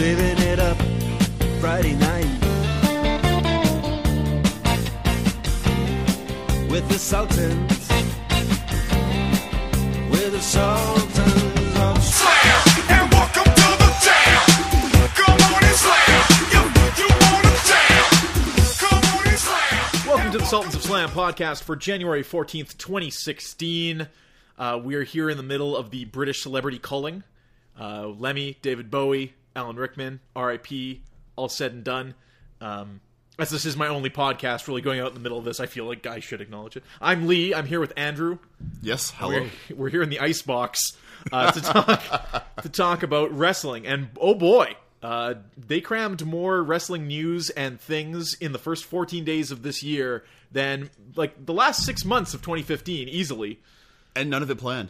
saving it up Friday night. With the Sultans, with the Sultans of Slam. Welcome to the to the Sultans of Slam podcast for January 14th, 2016. Uh, we are here in the middle of the British celebrity culling. Uh, Lemmy, David Bowie, Alan Rickman, RIP, all said and done. Um, as this is my only podcast really going out in the middle of this, I feel like I should acknowledge it. I'm Lee. I'm here with Andrew. Yes, hello. We're, we're here in the ice box uh, to talk to talk about wrestling, and oh boy, uh, they crammed more wrestling news and things in the first 14 days of this year than like the last six months of 2015 easily. And none of it planned.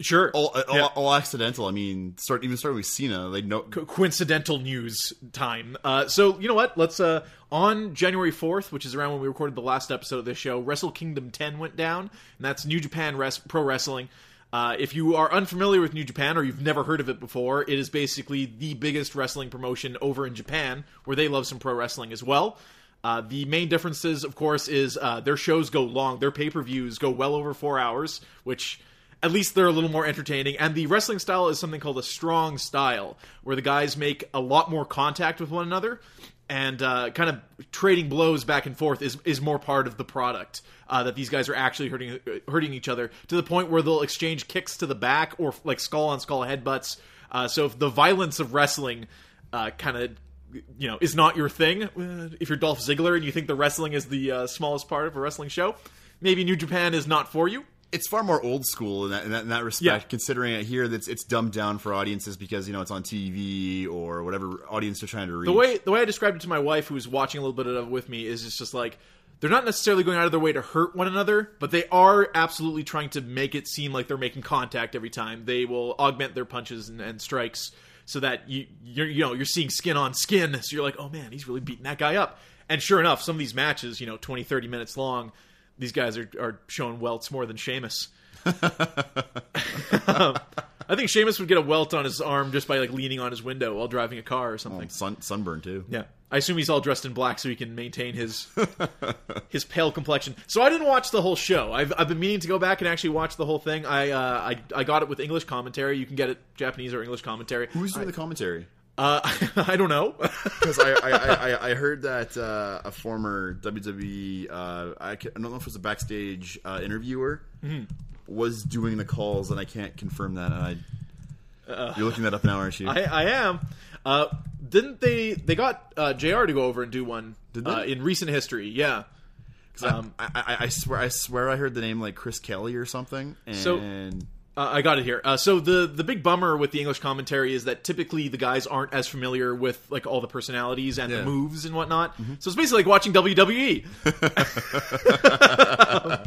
Sure, All, all, Yeah. all accidental. I mean, start even starting with Cena. They know. Co- coincidental news time. Uh, so you know what? Let's uh, on January fourth, which is around when we recorded the last episode of this show, Wrestle Kingdom 10 went down, and that's New Japan Res- Pro Wrestling. Uh, if you are unfamiliar with New Japan or you've never heard of it before, it is basically the biggest wrestling promotion over in Japan, where they love some pro wrestling as well. Uh, the main differences, of course, is uh, their shows go long. Their pay per views go well over four hours, which at least they're a little more entertaining. And the wrestling style is something called a strong style, where the guys make a lot more contact with one another, and uh, kind of trading blows back and forth is is more part of the product. Uh, that these guys are actually hurting hurting each other to the point where they'll exchange kicks to the back or like skull on skull headbutts. Uh, so if the violence of wrestling uh, kind of you know is not your thing, uh, if you're Dolph Ziggler and you think the wrestling is the uh, smallest part of a wrestling show, maybe New Japan is not for you. It's far more old school in that, in that, in that respect. Yeah. Considering it here, that's it's dumbed down for audiences because you know it's on TV or whatever audience they're trying to reach. The way the way I described it to my wife, who was watching a little bit of it with me, is it's just like they're not necessarily going out of their way to hurt one another, but they are absolutely trying to make it seem like they're making contact every time. They will augment their punches and, and strikes so that you you're, you know you're seeing skin on skin. So you're like, oh man, he's really beating that guy up. And sure enough, some of these matches, you know, 20, 30 minutes long, these guys are, are showing welts more than Sheamus. Um, I think Sheamus would get a welt on his arm just by like leaning on his window while driving a car or something. Oh, sun, sunburn too. Yeah, I assume he's all dressed in black so he can maintain his his pale complexion. So I didn't watch the whole show. I've, I've been meaning to go back and actually watch the whole thing. I uh, I I got it with English commentary. You can get it Japanese or English commentary. Who's doing the commentary? Uh, I don't know. Because I, I, I, I- heard that uh, a former WWE, uh, I, I don't know if it was a backstage uh, interviewer, Mm-hmm. was doing the calls, and I can't confirm that. And I, you're looking that up now, aren't you? Uh, I, I am. Uh, didn't they? They got uh, Jr. to go over and do one uh, in recent history. Yeah. I, I swear, I swear, I heard the name like Chris Kelly or something. And So- Uh, I got it here. Uh, so the the big bummer with the English commentary is that typically the guys aren't as familiar with like all the personalities and Yeah. the moves and whatnot. So it's basically like watching WWE.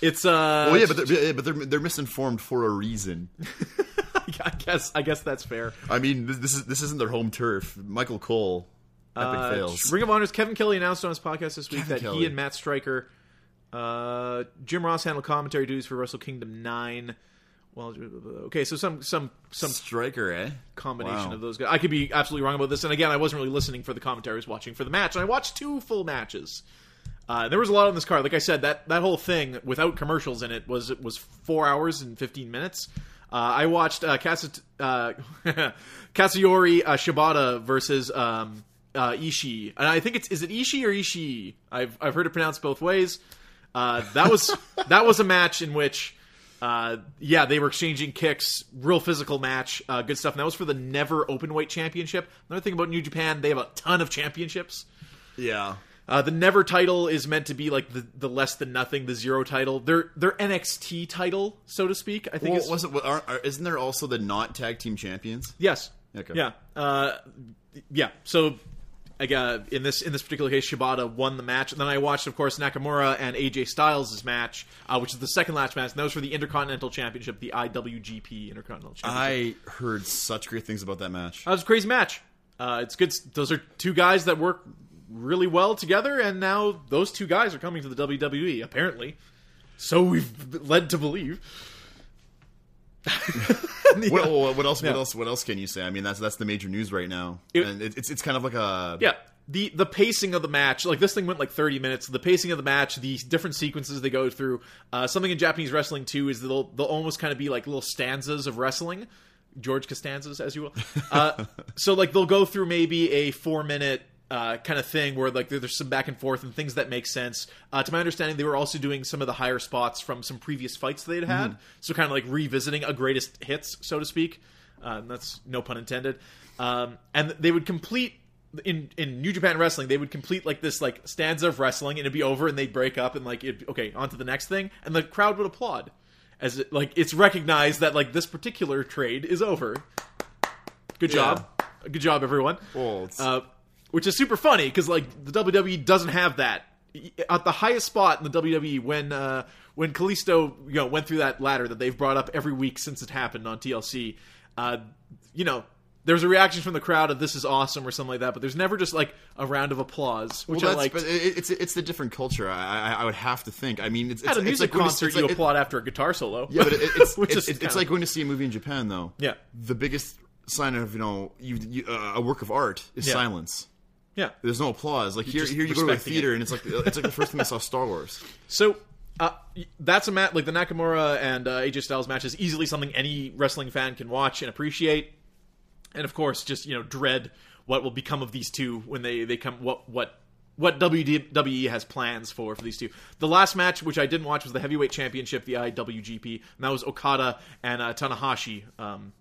it's uh, well, yeah, but they're, but they're they're misinformed for a reason. I guess I guess that's fair. I mean, this, this is this isn't their home turf. Michael Cole, epic Uh, fails. Ring of Honor's Kevin Kelly announced on his podcast this week Kevin that he and Matt Striker, uh, Jim Ross handled commentary duties for Wrestle Kingdom nine. Well, okay, so some some some Striker, eh? combination Wow. of those guys. I could be absolutely wrong about this. And again, I wasn't really listening for the commentary. I was watching for the match, and I watched two full matches. Uh, there was a lot on this card. Like I said, that that whole thing without commercials in it was was four hours and fifteen minutes. Uh, I watched uh, uh, Katsuyori uh, Shibata versus um, uh, Ishii, and I think it's is it Ishii or Ishii? I've I've heard it pronounced both ways. Uh, that was that was a match in which, uh, yeah, they were exchanging kicks, real physical match, uh, good stuff. And that was for the Never Openweight Championship. Another thing about New Japan, they have a ton of championships. Yeah. Uh, the Never title is meant to be like the, the less than nothing, the zero title. Their their NXT title, so to speak. I think Well, is was it? what- Aren't, are, isn't there also the not tag team champions? yes, Okay. yeah, uh, yeah. So. Got, in this in this particular case, Shibata won the match, and then I watched, of course, Nakamura and AJ Styles' match, uh, which is the second last match, and that was for the Intercontinental Championship, the IWGP Intercontinental Championship. I heard such great things about that match. That was a crazy match. Uh, it's good. Those are two guys that work really well together, and now those two guys are coming to the WWE. Apparently, so we've led to believe. What, what, what else? Yeah. What else? What else can you say? I mean, that's that's the major news right now, It- and it, it's it's kind of like a Yeah. The the pacing of the match, like this thing went like 30 minutes. The pacing of the match, the different sequences they go through. Uh, something in Japanese wrestling too is they'll they'll almost kind of be like little stanzas of wrestling, George Costanzas, as you will. Uh, so like they'll go through maybe a four minute uh, kind of thing where like there's some back and forth and things that make sense. Uh, to my understanding, they were also doing some of the higher spots from some previous fights they'd had, so kind of like revisiting a greatest hits, so to speak. Uh, and that's no pun intended. Um, and they would complete in in New Japan Wrestling, they would complete like this like stanza of wrestling, and it'd be over, and they'd break up, and like it okay, on to the next thing, and the crowd would applaud as it, like it's recognized that like this particular trade is over. Good job, good job, everyone. Well, uh, which is super funny because like the WWE doesn't have that at the highest spot in the WWE when uh, when Kalisto you know went through that ladder that they've brought up every week since it happened on TLC. Uh, you know, there's a reaction from the crowd of "This is awesome" or something like that, but there's never just like a round of applause, which well, I like. but it, it's it's the different culture. I, I I would have to think. I mean, it's, it's At a it's music like concert, it's you like- applaud after a guitar solo. Yeah, but it, it's Which it's, is it's, like going to see a movie in Japan, though. Yeah. the biggest sign of you know you, you, uh, a work of art is Yeah. silence. Yeah. There's no applause. Like here, here you go to a theater, it. and it's like it's like the first time I saw Star Wars. So uh, that's a match like the Nakamura and uh, AJ Styles match is easily something any wrestling fan can watch and appreciate, and of course, just you know dread what will become of these two when they they come what what. What WWE has plans for for these two? The last match, which I didn't watch, was the heavyweight championship, the IWGP, and that was Okada and uh, Tanahashi. Um,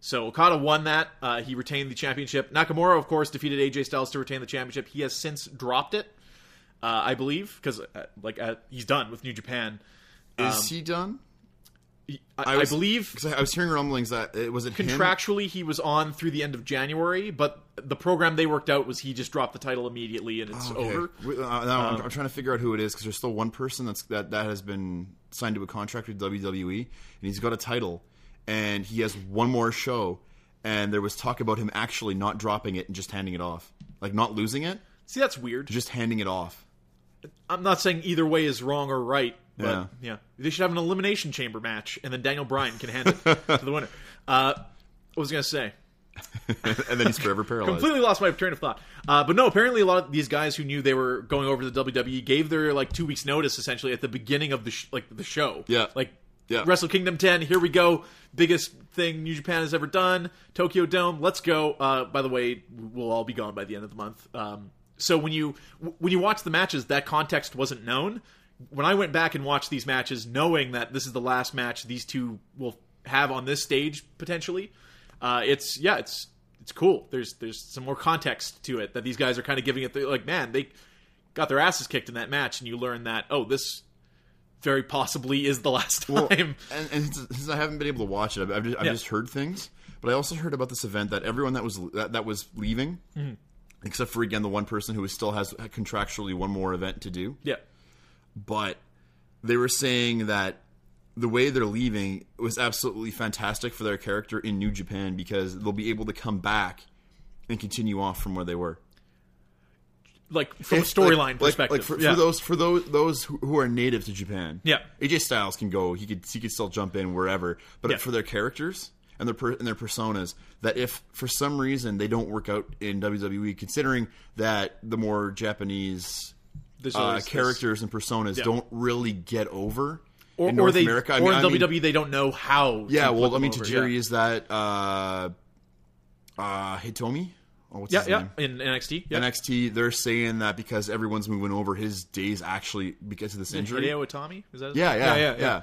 so Okada won that. Uh, he retained the championship. Nakamura, of course, defeated AJ Styles to retain the championship. He has since dropped it, uh, I believe, because uh, like uh, he's done with New Japan. Is he done? I, I, believe because I, I was hearing rumblings that it was it him? contractually he was on through the end of January, but the program they worked out was he just dropped the title immediately and it's Okay. over. Uh, now I'm, I'm trying to figure out who it is because there's still one person that's that that has been signed to a contract with WWE, and he's got a title, and he has one more show, and there was talk about him actually not dropping it and just handing it off, like not losing it, See, that's weird. just handing it off. I'm not saying either way is wrong or right, but Yeah. yeah, they should have an elimination chamber match, and then Daniel Bryan can hand it to the winner. Uh, what was I gonna say? and then he's forever paralyzed. completely lost my train of thought. Uh, but no, apparently a lot of these guys who knew they were going over to the WWE gave their like two weeks notice essentially at the beginning of the sh- like the show. Yeah. like Yeah. Wrestle Kingdom 10. Here we go, biggest thing New Japan has ever done. Tokyo Dome. Let's go. Uh, by the way, we'll all be gone by the end of the month. Um, so when you when you watch the matches, that context wasn't known. When I went back and watched these matches, knowing that this is the last match these two will have on this stage potentially, uh, it's yeah, it's it's cool. There's there's some more context to it that these guys are kind of giving it. Like, man, they got their asses kicked in that match, and you learn that oh, this very possibly is the last time. Well, and, and since, I haven't been able to watch it, I've, I've, just, I've Yeah. just heard things. But I also heard about this event that everyone that was that, that was leaving, Mm-hmm. except for again the one person who still has contractually one more event to do. yeah, But they were saying that the way they're leaving was absolutely fantastic for their character in New Japan because they'll be able to come back and continue off from where they were. Like from a storyline like- like- perspective. Like, for, yeah. for those for those those who who are native to Japan. Yeah. AJ Styles can go. He could he could still jump in wherever. But Yeah. for their characters and their per, and their personas, that if for some reason they don't work out in WWE, considering that the more Japanese uh, always this- characters and personas Yeah. don't really get over or, in or North they, America. I or mean, in I mean- WWE, they don't know how. yeah, well, I mean, Tajiri is that uh, uh, Hitomi. Oh, what's Yeah, his yeah, name? in NXT. Yeah. NXT, they're saying that because everyone's moving over, his days actually because of this injury. Hideo Itami. Is that? Yeah, yeah, yeah, yeah.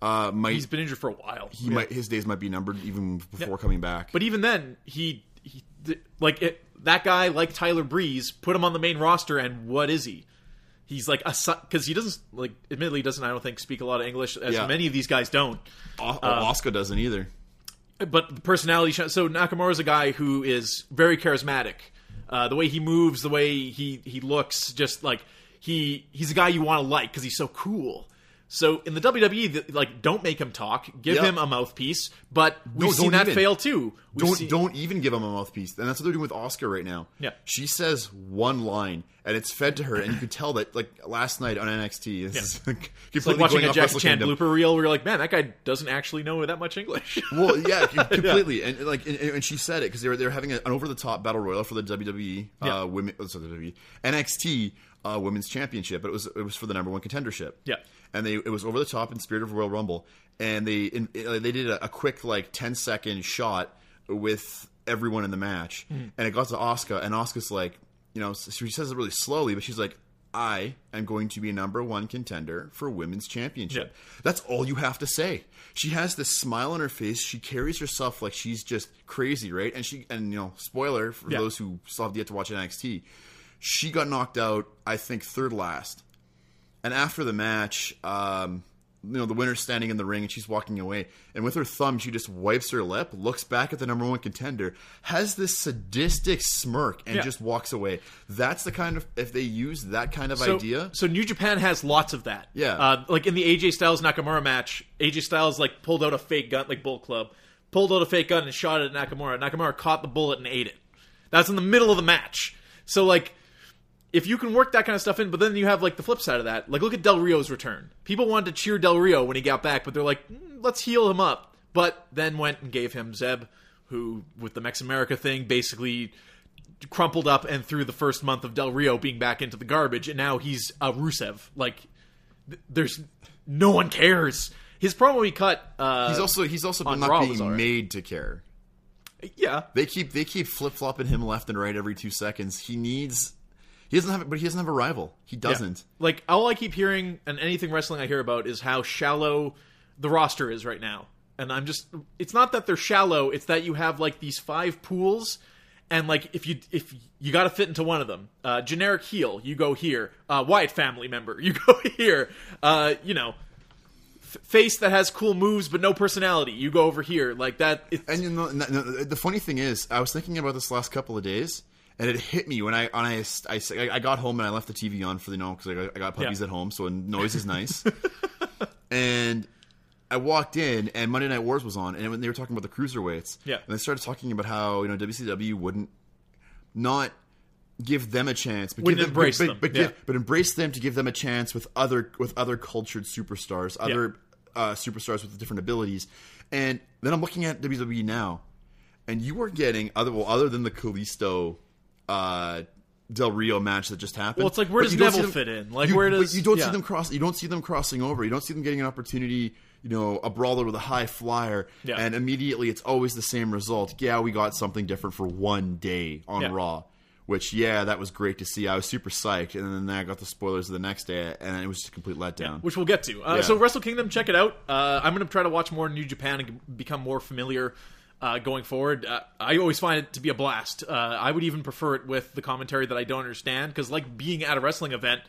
Uh, might He's been injured for a while. he might his days might be numbered even before coming back. But even then, he, he like it, that guy, like Tyler Breeze, put him on the main roster, and what is he? He's like a because he doesn't like. Admittedly, doesn't I don't think speak a lot of English as Yeah. many of these guys don't. O- Asuka doesn't either. But the personality so Nakamura's a guy who is very charismatic. Uh, the way he moves, the way he he looks, just like he he's a guy you want to like because he's so cool. So in the WWE, like, don't make him talk. Give Yep. him a mouthpiece. But we've No, seen that even. fail too. We've don't seen- don't even give him a mouthpiece, and that's what they're doing with Asuka right now. Yeah. she says one line, and it's fed to her, and you can tell that like last night on NXT, is It's like completely watching going a Wrestle Chan Kingdom. blooper reel where you're like, man, that guy doesn't actually know that much English. Well, yeah, completely, and like, and, and she said it because they were they were having an over the top battle royal for the WWE Yeah. uh, women, oh, sorry, the WWE NXT uh, Women's Championship, but it was it was for the number one contendership. Yeah. and they it was over the top in spirit of Royal Rumble, and they in, they did a, a quick like 10 second shot with everyone in the match, Hmm. and it got to Asuka, and Asuka's like, you know, she says it really slowly, but she's like. I am going to be a number one contender for women's championship. Yeah. That's all you have to say. She has this smile on her face. She carries herself like she's just crazy, right? And she and you know, spoiler for Yeah. those who still have yet to watch NXT, she got knocked out. I think third last. And after the match, um, you know, the winner's standing in the ring and she's walking away. And with her thumb, she just wipes her lip, looks back at the number one contender, has this sadistic smirk, and Yeah. just walks away. That's the kind of if they use that kind of so, idea. So New Japan has lots of that. Yeah. Uh, like in the AJ Styles Nakamura match, AJ Styles like pulled out a fake gun, like Bullet Club, pulled out a fake gun and shot it at Nakamura. Nakamura caught the bullet and ate it. That's in the middle of the match. So like, if you can work that kind of stuff in, but then you have like the flip side of that. Like look at Del Rio's return. People wanted to cheer Del Rio when he got back, but they're like, "Mm, let's heal him up. But then went and gave him Zeb, who with the Mex America thing basically crumpled up and threw the first month of Del Rio being back into the garbage, and now he's a Rusev. Like, th- there's no one cares. His promo he cut. Uh, He's also he's also not Raw being made to care. yeah, They keep they keep flip flopping him left and right every two seconds. He needs he doesn't have but he doesn't have a rival. He doesn't. Yeah. Like all I keep hearing and anything wrestling I hear about is how shallow the roster is right now. And I'm just it's not that they're shallow, it's that you have like these five pools and like if you if you got to fit into one of them. Uh generic heel, you go here. Uh Wyatt family member, you go here. Uh you know, face that has cool moves but no personality, you go over here. Like that it's, And you know, no, no, the funny thing is, I was thinking about this last couple of days, and it hit me when I when I I, I got home and I left the TV on for the you know because I, got- I got puppies Yeah. at home, so noise is nice. and I walked in, and Monday Night Wars was on, and when they were talking about the cruiserweights, Yeah. and they started talking about how you know WCW wouldn't not give them a chance, but Wouldn't give them, embrace but, them, but, yeah. give, but embrace them to give them a chance with other with other cultured superstars, other uh, superstars with different abilities. And then I'm looking at WWE now, and you are getting other well, other than the Kalisto uh, Del Rio match that just happened. Well, it's like, where but does Neville them- fit in? Like, you, where does- you don't yeah. see them cross? You don't see them crossing over. You don't see them getting an opportunity. You know, a brawler with a high flyer, Yeah. and immediately it's always the same result. Yeah, we got something different for one day on Yeah. Raw. Which, yeah, that was great to see. I was super psyched, and then I got the spoilers of the next day, and it was just a complete letdown. which we'll get to. Uh. So Wrestle Kingdom, check it out. Uh, I'm going to try to watch more New Japan and become more familiar uh, going forward. Uh, I always find it to be a blast. Uh, I would even prefer it with the commentary that I don't understand because, like being at a wrestling event,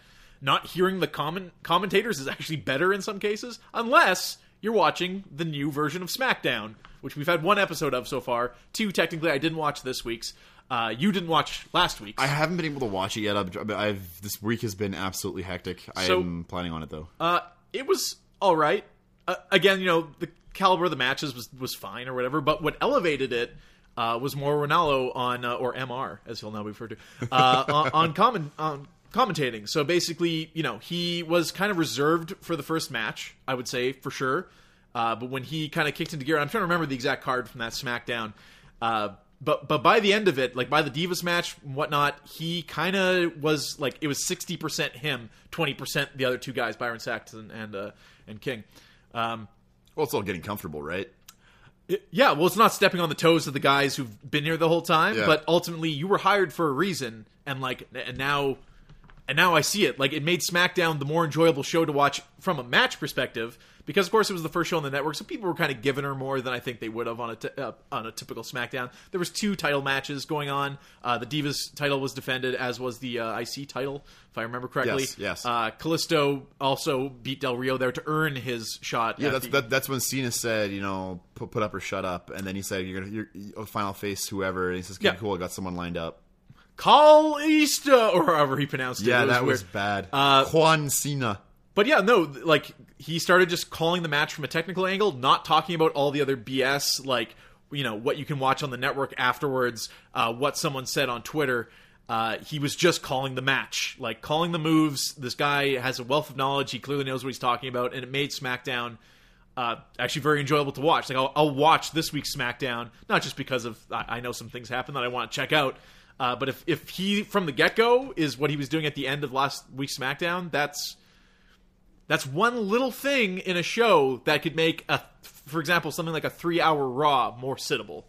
not hearing the comment- commentators is actually better in some cases, unless you're watching the new version of SmackDown, which we've had one episode of so far. Two, technically, I didn't watch this week's. Uh, you didn't watch last week's. I haven't been able to watch it yet. I've, I've this week has been absolutely hectic. So- I'm planning on it though. Uh, it was all right. Uh, again, you know, the caliber of the matches was was fine or whatever. But what elevated it uh, was Mauro Ranallo on uh, or Mr. as he'll now be referred to uh, on, on comment on commentating. So basically, you know, he was kind of reserved for the first match. I would say for sure. Uh, but when he kind of kicked into gear, I'm trying to remember the exact card from that SmackDown. Uh, but but by the end of it, like by the Divas match and whatnot, he kind of was like it was sixty percent him, twenty percent the other two guys, Byron Saxton and uh, and King. Um, Well, it's all getting comfortable, right? it- yeah, well, it's not stepping on the toes of the guys who've been here the whole time, Yeah. but ultimately you were hired for a reason, and like, and now, and now I see it. Like, it made SmackDown the more enjoyable show to watch from a match perspective because, of course, it was the first show on the network, so people were kind of giving her more than I think they would have on a t- uh, on a typical SmackDown. There was two title matches going on. Uh, the Divas title was defended, as was the uh, IC title, if I remember correctly. Yes, yes. Uh, Kalisto also beat Del Rio there to earn his shot. Yeah, that's the- that, that's when Cena said, you know, put, put up or shut up, and then he said, "You're gonna you're, you're final face whoever," and he says, "Okay, Yeah. cool, I got someone lined up." Call Easter, or however he pronounced it. Yeah, It that was bad. Uh, Juan Cena. But yeah, no, like he started just calling the match from a technical angle, not talking about all the other BS, like you know what you can watch on the network afterwards, uh, what someone said on Twitter. Uh, he was just calling the match, like calling the moves. This guy has a wealth of knowledge. He clearly knows what he's talking about, and it made SmackDown uh, actually very enjoyable to watch. Like I'll, I'll watch this week's SmackDown, not just because of I, I know some things happen that I want to check out, uh, but if if he from the get go is what he was doing at the end of last week's SmackDown, that's that's one little thing in a show that could make a, for example, something like a three hour Raw more sittable.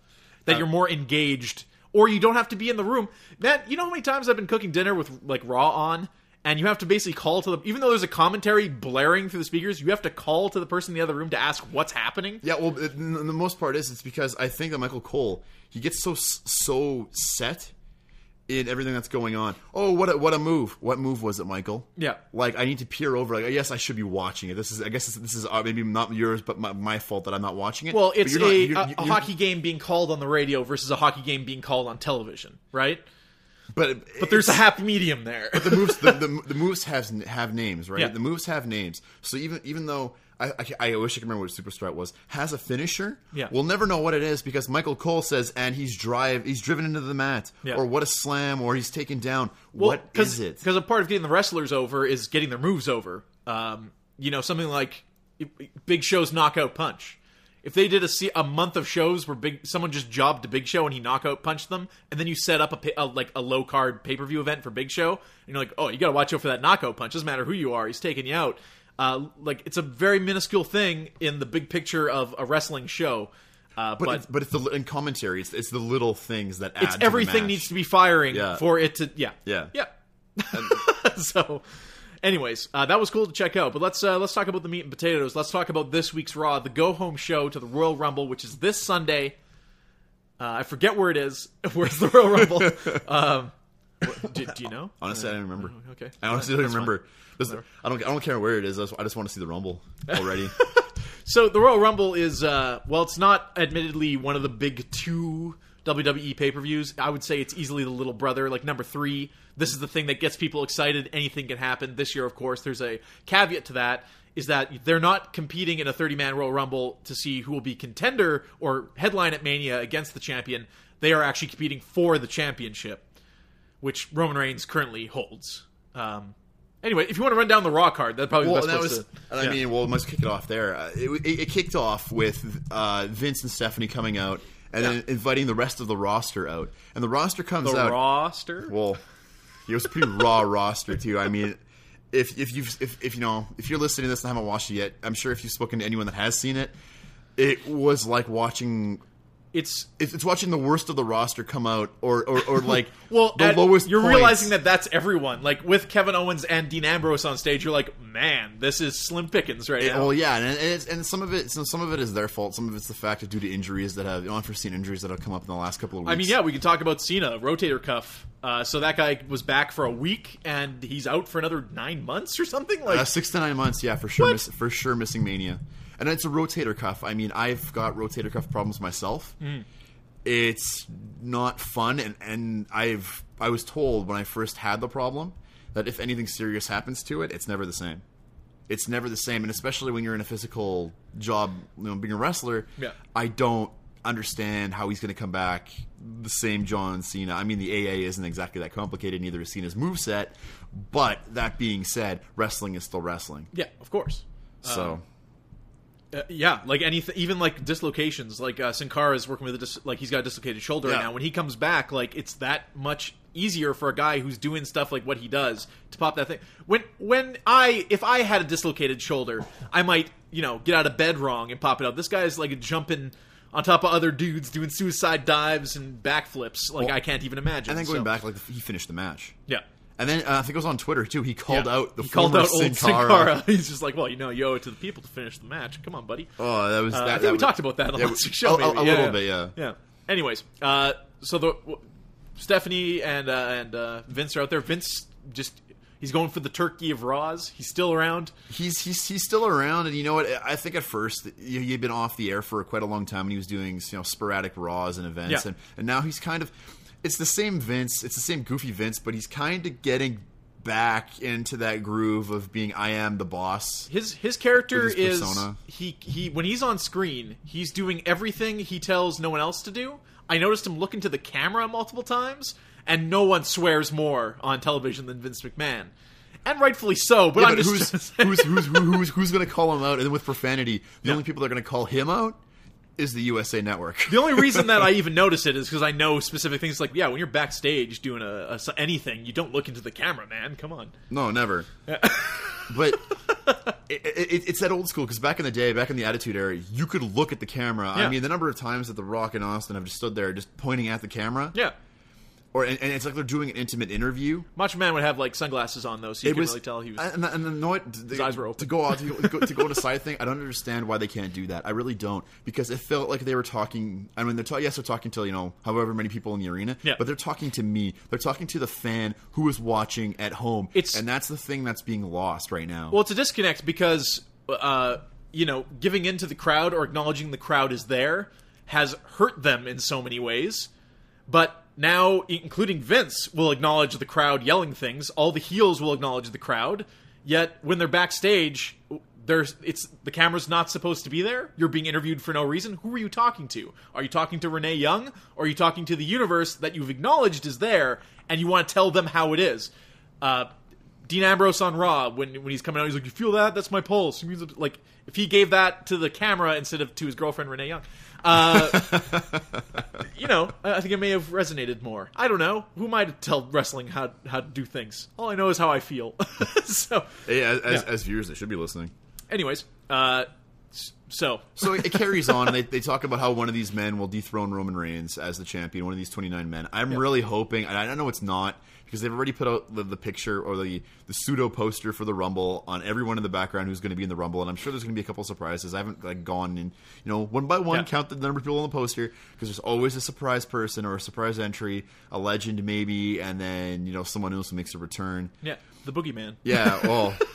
That uh, you're more engaged, or you don't have to be in the room. That you know how many times I've been cooking dinner with like Raw on, and you have to basically call to the even though there's a commentary blaring through the speakers, you have to call to the person in the other room to ask what's happening. Yeah, well, the most part is it's because I think that Michael Cole he gets so so set in everything that's going on. Oh, what a, what a move! What move was it, Michael? Yeah. Like I need to peer over. Like yes, I should be watching it. This is I guess this, this is uh, maybe not yours, but my, my fault that I'm not watching it. Well, it's you're not- a, you're- a, a you're- hockey game being called on the radio versus a hockey game being called on television, right? but But there's a happy medium there. the moves the, the, the moves have have names, right? Yeah. The moves have names. So even even though I, I, I wish I could remember what Super Strut was, has a finisher. Yeah. we'll never know what it is because Michael Cole says, and he's drive, he's driven into the mat, Yeah. or what a slam, or he's taken down. what is it? Because a part of getting the wrestlers over is getting their moves over. Um, you know, something like Big Show's knockout punch. If they did a, a month of shows where big someone just jobbed to Big Show and he knockout punched them, and then you set up a, a like a low card pay per view event for Big Show, and you're like, oh, you got to watch out for that knockout punch. Doesn't matter who you are, he's taking you out. Uh, like it's a very minuscule thing in the big picture of a wrestling show. Uh, But but it's, but it's the in commentary. It's, it's the little things that add. it's everything needs to be firing Yeah. for it to yeah Yeah. yeah so anyways uh, that was cool to check out but let's uh, let's talk about the meat and potatoes let's talk about this week's raw the go home show to the royal rumble which is this sunday uh, i forget where it is where's the royal rumble um, what- do, do you know Honestly, I don't remember. okay I honestly don't That's remember. This- I don't. I don't care where it is. I just, I just want to see the Rumble already. So the Royal Rumble is uh well it's not admittedly one of the big two WWE pay-per-views. I would say it's easily the little brother, like number 3. This is the thing that gets people excited. Anything can happen. This year of course there's a caveat to that is that they're not competing in a 30-man Royal Rumble to see who will be contender or headline at Mania against the champion. They are actually competing for the championship, which Roman Reigns currently holds. Um Anyway, if you want to run down the Raw card, that's probably well, the best place was. to. and I yeah. mean, well, let's kick it off there. Uh, it, it, it kicked off with uh, Vince and Stephanie coming out, and then inviting the rest of the roster out. And the roster comes the out. roster. Well, it was a pretty raw roster too. I mean, if if you've if, if you know if you're listening to this and haven't watched it yet, I'm sure if you've spoken to anyone that has seen it, it was like watching. It's It's, it's watching the worst of the roster come out, or or, or like well, the at- lowest. You're points. realizing that that's everyone. Like with Kevin Owens and Dean Ambrose on stage, you're like, man, this is slim pickings right now. Well, yeah, and and, it's, and some of it, some, some of it is their fault. Some of it's the fact that due to injuries that have unforeseen injuries that have come up in the last couple of weeks. I mean, yeah, we can talk about Cena rotator cuff. Uh, so that guy was back for a week, and he's out for another nine months or something. Like, Uh, six to nine months, yeah, for sure, miss, for sure, missing Mania, and it's a rotator cuff. I mean, I've got rotator cuff problems myself. Hmm. It's not fun, and and I've I was told when I first had the problem that if anything serious happens to it, it's never the same. It's never the same, and especially when you're in a physical job, you know, being a wrestler. Yeah. I don't understand how he's going to come back the same John Cena. I mean, the AA isn't exactly that complicated, neither is Cena's moveset. But that being said, wrestling is still wrestling. yeah, of course. So, Uh, yeah, like anything, even like dislocations. Like uh, Sin Cara is working with a dis- like he's got a dislocated shoulder right now. When he comes back, like it's that much easier for a guy who's doing stuff like what he does to pop that thing. When when I if I had a dislocated shoulder, I might you know get out of bed wrong and pop it up. This guy's like jumping on top of other dudes doing suicide dives and backflips. Like Well, I can't even imagine. and then going So, back, like he finished the match. yeah. And then uh, I think it was on Twitter too. He called Yeah. out the he former called out Sin old Sin Cara. Cara. He's just like, well, you know, you owe it to the people to finish the match. Come on, buddy. Oh, that was Uh, that. I think that we was- talked about that on yeah, week's show. a- a- a Yeah, little bit, yeah. Yeah. Anyways, uh, so the w- Stephanie and uh, and uh, Vince are out there. Vince just he's going for the turkey of Raws. He's still around. he's he's he's still around, and you know what? I think at first he had been off the air for quite a long time, and he was doing you know sporadic Raws and events, and and now he's kind of it's the same Vince, it's the same goofy Vince, but he's kind of getting back into that groove of being I am the boss. His his character his is persona. he he when he's on screen, he's doing everything he tells no one else to do. I noticed him look into the camera multiple times, and no one swears more on television than Vince McMahon, and rightfully so. But Yeah, I'm but who's, who's who's who's who's who's going to call him out? And then with profanity, the Yeah. only people that are going to call him out is the USA Network. The only reason that I even notice it is because I know specific things. Like, yeah, when you're backstage doing a, a anything, you don't look into the camera, man. Come on. No, never. Yeah. but it, it, it's that old school because back in the day, back in the Attitude Era, you could look at the camera. Yeah. I mean, the number of times that The Rock and Austin have just stood there, just pointing at the camera, Yeah, or and, and it's like they're doing an intimate interview. Macho Man would have like sunglasses on though, so you it was really tell he was. and, and, and know what? His eyes were open. To go out to go, to go on a side thing, I don't understand why they can't do that. I really don't because it felt like they were talking. I mean, they're ta- yes, they're talking to you know however many people in the arena, Yeah. but they're talking to me. They're talking to the fan who is watching at home. It's- and that's the thing that's being lost right now. Well, it's a disconnect because, uh, you know, giving in to the crowd or acknowledging the crowd is there has hurt them in so many ways. But now, including Vince, will acknowledge the crowd yelling things. All the heels will acknowledge the crowd. Yet, when they're backstage, there's it's the camera's not supposed to be there. You're being interviewed for no reason. Who are you talking to? Are you talking to Renee Young, or are you talking to the universe that you've acknowledged is there, and you want to tell them how it is? Uh, Dean Ambrose on Raw when when he's coming out, he's like, "You feel that? That's my pulse." He means like if he gave that to the camera instead of to his girlfriend Renee Young, uh, you know, I think it may have resonated more. I don't know. Who am I to tell wrestling how how to do things? All I know is how I feel. so, Hey, as, as, Yeah. as viewers, they should be listening. anyways, uh, so So it carries on, and they, they talk about how one of these men will dethrone Roman Reigns as the champion. One of these twenty nine men. I'm really hoping, and I know it's not because they've already put out the, the picture or the the pseudo poster for the Rumble on everyone in the background who's going to be in the Rumble, and I'm sure there's going to be a couple surprises. I haven't like gone and you know one by one Yeah. counted the number of people on the poster because there's always a surprise person or a surprise entry, a legend maybe, and then you know someone else who makes a return. yeah, the boogeyman. Yeah, well.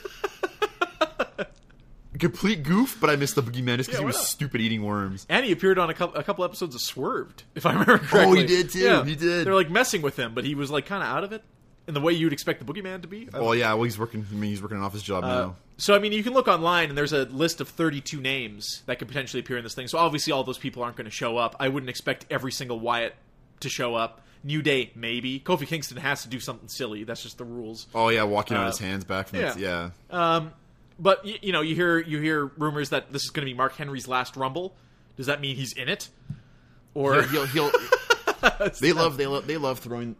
Complete goof, but I missed the boogeyman just because Yeah, he was not? stupid eating worms. And he appeared on a couple, a couple episodes of Swerved, if I remember correctly. Oh, he did too. Yeah. He did. They're like messing with him, but he was like kind of out of it in the way you'd expect the boogeyman to be. Don't Oh yeah, well he's working. I mean, he's working an office job Uh, now. so I mean, you can look online, and there's a list of 32 names that could potentially appear in this thing. So obviously, all those people aren't going to show up. I wouldn't expect every single Wyatt to show up. New Day, maybe. Kofi Kingston has to do something silly. That's just the rules. Oh yeah, walking out uh, his hands back from yeah. yeah. Um, but y- you know, you hear you hear rumors that this is going to be Mark Henry's last Rumble. Does that mean he's in it? Or he'll, he'll, they love they love they love throwing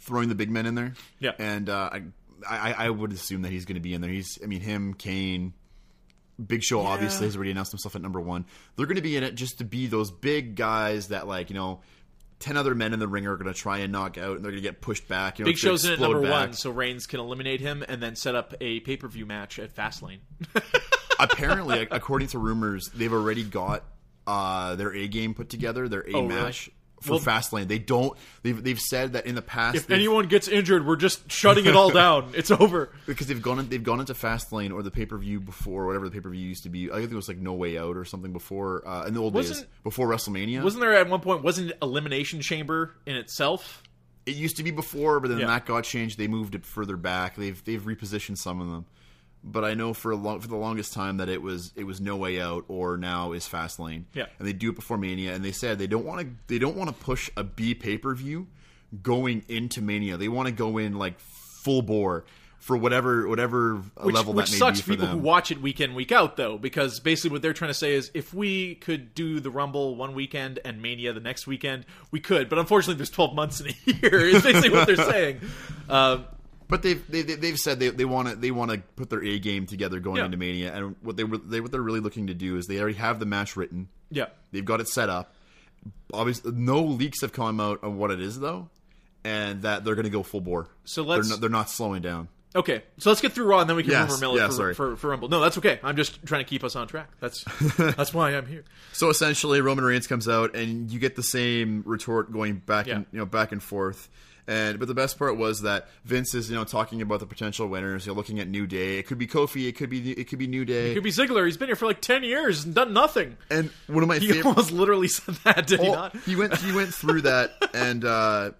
throwing the big men in there. Yeah. and uh, I, I I would assume that he's going to be in there. He's I mean him Kane. Big Show obviously has already announced himself at number one. They're going to be in it just to be those big guys that like you know, ten other men in the ring are going to try and knock out, and they're going to get pushed back. You know, Big Show's in at number back. one, so Reigns can eliminate him and then set up a pay per view match at Fastlane. apparently, according to rumors, they've already got uh, their A game put together, their A Oh, really? For Well- Fastlane. They don't. They've they've said that in the past, if anyone gets injured, we're just shutting it all down. It's over. because they've gone in, they've gone into Fastlane or the pay per view before, whatever the pay per view used to be. I think it was like No Way Out or something before uh, in the old days Wasn't- before WrestleMania. Wasn't there at one point? Wasn't it Elimination Chamber in itself? it used to be before, but then Yeah. that got changed. They moved it further back. They've they've repositioned some of them. But I know for a long, for the longest time that it was it was No Way Out or now is Fastlane. Yeah. and they do it before Mania, and they said they don't want to they don't want to push a B pay per view going into Mania. They want to go in like full bore for whatever whatever Which, level which that may sucks be for for people them. who watch it week in week out, though, because basically what they're trying to say is if we could do the Rumble one weekend and Mania the next weekend, we could. But unfortunately, there's 12 months in a year. Is basically what they're saying. Um, But they've they, they- they've said they they want to they want to put their A game together going Yeah. into Mania, and what they were they what they're really looking to do is they already have the match written. yeah. They've got it set up. Obviously, no leaks have come out on what it is though, and that they're going to go full bore. So they're let's- not, they're not slowing down. Okay, so let's get through Raw, and then we can Yes, rumor mill yeah, for, for, for Rumble. No, that's okay. I'm just trying to keep us on track. That's that's why I'm here. So essentially, Roman Reigns comes out, and you get the same retort going back and you know back and forth. And but the best part was that Vince is you know talking about the potential winners. You're looking at New Day. It could be Kofi. It could be it could be New Day. It could be Ziggler. He's been here for like 10 years and done nothing. and one of my He favorite. almost literally said that, did he not? he went he went through that and uh,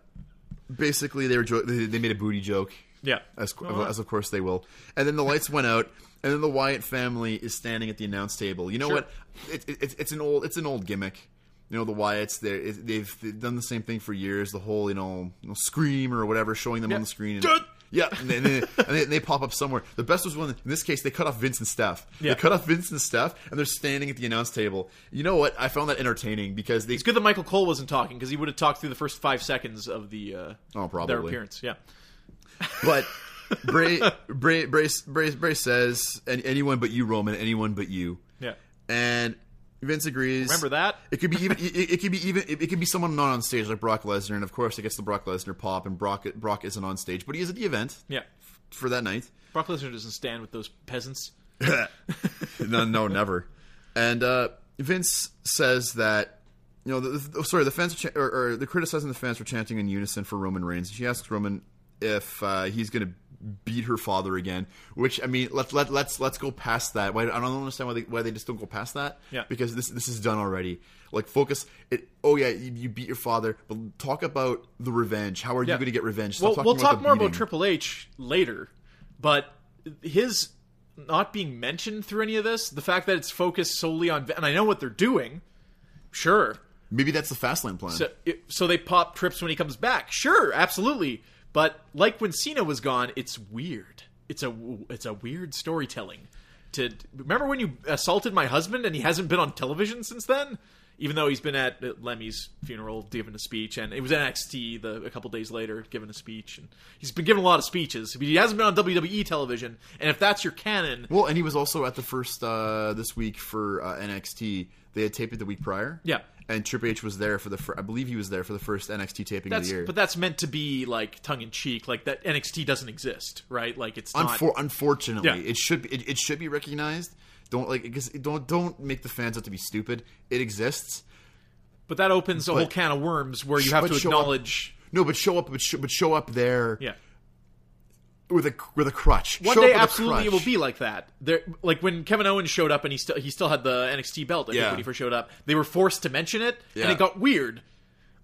basically they were jo- they, they made a booty joke Yeah. as, Oh, as of course they will. And then the lights went out, and then the Wyatt family is standing at the announce table. You know Sure. what? It, it, it's it's an old it's an old gimmick. You know the Wyatts. They're, they've, they've done the same thing for years. The whole you know, you know scream or whatever, showing them Yeah. on the screen. And, yeah, and, then, and, they, they, they pop up somewhere. The best was when, in this case, they cut off Vince and Steph. Yeah. They cut off Vince and Steph, and they're standing at the announce table. You know what? I found that entertaining because they It's good that Michael Cole wasn't talking because he would have talked through the first five seconds of the uh, Oh, probably. their appearance. Yeah, But Bray, Bray, Bray, Bray, Bray says, "An- anyone but you, Roman. Anyone but you. yeah. And Vince agrees. Remember that? It could be even. It, it could be even. It, it could be someone not on stage like Brock Lesnar, and of course it gets the Brock Lesnar pop, and Brock Brock isn't on stage, but he is at the event Yeah. for that night. Brock Lesnar doesn't stand with those peasants. no, no, never. And uh, Vince says that you know, the, the, sorry, the fans are cha- or, or they're criticizing the fans for chanting in unison for Roman Reigns. She asks Roman if uh, he's going to beat her father again. Which I mean, let let let's let's go past that. Why, I don't understand why they why they just don't go past that. Yeah. because this this is done already. Like focus it. Oh yeah, you, you beat your father, but talk about the revenge. How are you going to get revenge? Stop Well, we'll about talk more about. Triple H later, but his not being mentioned through any of this, the fact that it's focused solely on, and I know what they're doing. Sure, Maybe that's the fast lane plan. so, so they pop trips when he comes back. Sure, absolutely. But like when Cena was gone, it's weird. It's a it's a weird storytelling. To remember when you assaulted my husband and he hasn't been on television since then, even though he's been at Lemmy's funeral giving a speech, and it was NXT the, a couple days later giving a speech, and he's been giving a lot of speeches. But he hasn't been on WWE television, and if that's your canon, Well, and he was also at the first uh, this week for uh, NXT. They had taped it the week prior. Yeah. And Triple H was there for the. Fir- I believe he was there for the first NXT taping of the year. but that's meant to be like tongue in cheek, like that NXT doesn't exist, right? Like it's not. Unfor- unfortunately, Yeah. it should be, it, it should be recognized. Don't like because don't don't make the fans out to be stupid. It exists. But that opens a whole can of worms where you have to show up- acknowledge. No, but show up, but show, but show up there Yeah. With a with a crutch. One Show day, up with a absolutely, it will be like that. There, like when Kevin Owens showed up and he still he still had the NXT belt. I think Yeah. when he first showed up, they were forced to mention it, and it got weird.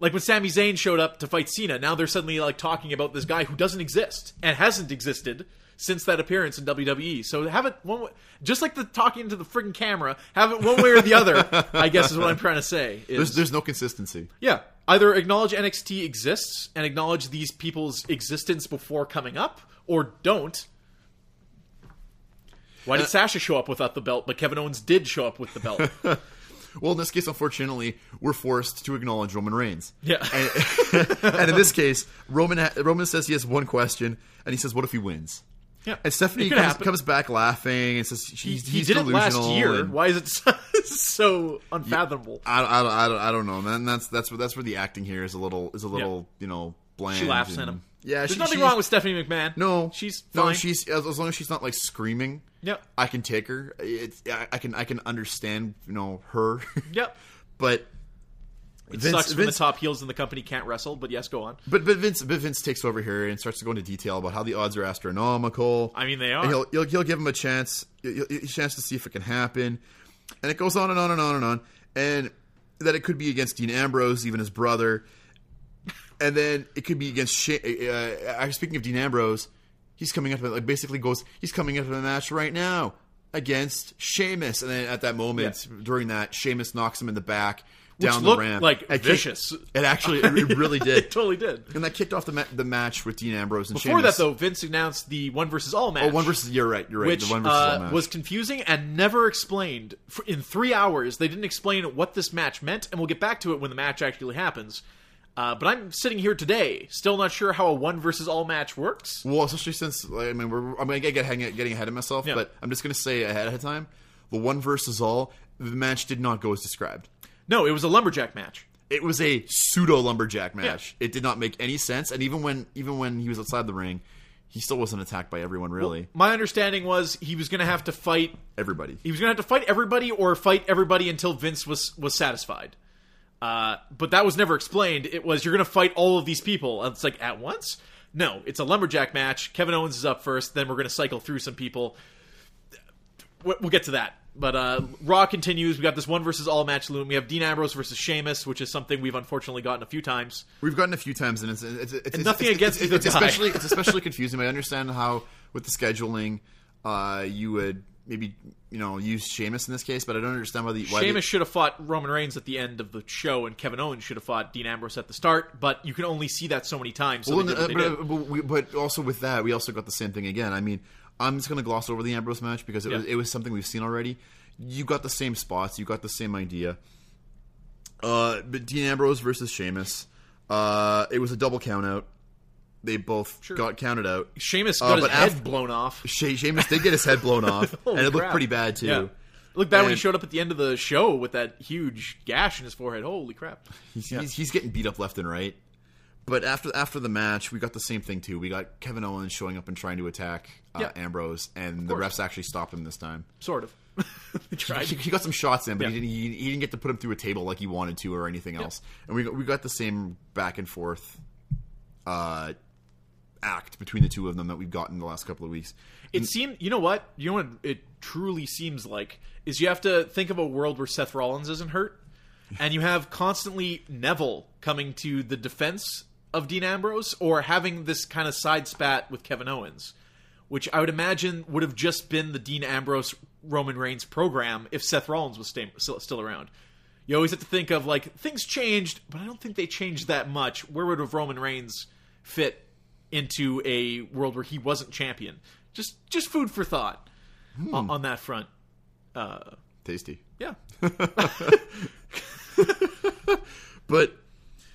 Like when Sami Zayn showed up to fight Cena, now they're suddenly like talking about this guy who doesn't exist and hasn't existed since that appearance in WWE. So have it one, way, just like the talking to the friggin' camera. Have it one way or the other. I guess is what I'm trying to say. is- There's there's no consistency. Yeah. Either acknowledge NXT exists and acknowledge these people's existence before coming up, or don't. Why did uh, Sasha show up without the belt, but Kevin Owens did show up with the belt? Well, in this case, unfortunately, we're forced to acknowledge Roman Reigns. Yeah. And, and in this case, Roman ha- Roman says he has one question, and he says, "What if he wins?" yeah. And Stephanie comes, happen. comes back laughing and says, he, "He's, he he's did it last delusional," year. and- Why is it so, so unfathomable? I, I, I, don't- I don't know, man. That's that's where that's where the acting here is a little is a little you know bland. She laughs and- at him. Yeah, There's she- nothing wrong with Stephanie McMahon. No, she's no, she's as, as long as she's not like screaming. Yep. I can take her. It's I, I can I can understand you know her. Yep. but It Vince- sucks when Vince- the top heels in the company can't wrestle, but yes, go on. But but Vince but Vince takes over here and starts to go into detail about how the odds are astronomical. I mean, they are. he'll, he'll he'll give him a chance, a chance to see if it can happen, and it goes on and on and on and on, and that it could be against Dean Ambrose, even his brother, and then it could be against. She- uh, uh, speaking of Dean Ambrose, he's coming up like basically goes he's coming up in a match right now against Sheamus, and then at that moment during that, Sheamus knocks him in the back. Which down the ramp, like It kicked- vicious. It actually, it, really did. it totally did. And that kicked off the ma- the match with Dean Ambrose and Sheamus. Before Sheamus. that, though, Vince announced the one versus all match. oh, one versus you're right, you're right. which the one versus uh, all match. was confusing and never explained. In three hours, they didn't explain what this match meant, and we'll get back to it when the match actually happens. Uh, but I'm sitting here today, still not sure how a one versus all match works. well, especially since like, I mean we're I'm gonna get getting getting ahead of myself, Yeah. but I'm just gonna say ahead of time, the one versus all the match did not go as described. No, it was a lumberjack match. It was a pseudo lumberjack match. It did not make any sense, and even when even when he was outside the ring, he still wasn't attacked by everyone. Really, My understanding was he was going to have to fight. everybody. He was going to have to fight everybody, or fight everybody until Vince was was satisfied. Uh, but that was never explained. It was you're going to fight all of these people. And it's like at once. No, it's a lumberjack match. Kevin Owens is up first. Then we're going to cycle through some people. We- We'll get to that. But uh, Raw continues. We got this one versus all match loom. We have Dean Ambrose versus Sheamus, which is something we've unfortunately gotten a few times. We've gotten a few times, and it's it's, it's, it's nothing against it's, either it's guy. especially it's especially confusing. I understand how with the scheduling, uh, you would maybe you know use Sheamus in this case, but I don't understand why the why Sheamus they, should have fought Roman Reigns at the end of the show, and Kevin Owens should have fought Dean Ambrose at the start. But you can only see that so many times. So Well, they did what uh, but, but, we, but also with that, we also got the same thing again. I mean, I'm just going to gloss over the Ambrose match because it was it was something we've seen already. You got the same spots, you got the same idea. Uh, but Dean Ambrose versus Sheamus, uh, it was a double count out. They both got counted out. Sheamus Uh, got his head af- blown off. She- Sheamus did get his head blown off, and Holy it looked crap. pretty bad too. Yeah. It looked bad when he showed up at the end of the show with that huge gash in his forehead. Holy crap! He's, he's, he's getting beat up left and right. But after after the match, we got the same thing too. We got Kevin Owens showing up and trying to attack uh, Yeah. Ambrose, and the refs actually stopped him this time. Sort of. They tried. He, he got some shots in, but he didn't. He, he didn't get to put him through a table like he wanted to or anything else. And we got- we got the same back and forth uh, act between the two of them that we've gotten the last couple of weeks. It seemed, you know what? You know what it truly seems like is you have to think of a world where Seth Rollins isn't hurt, and you have constantly Neville coming to the defense of Dean Ambrose or having this kind of side spat with Kevin Owens, which I would imagine would have just been the Dean Ambrose Roman Reigns program if Seth Rollins was stay, still, still around. You always have to think of like things changed, but I don't think they changed that much. Where would have Roman Reigns fit into a world where he wasn't champion? Just just food for thought on, on that front. Uh, Tasty, Yeah, but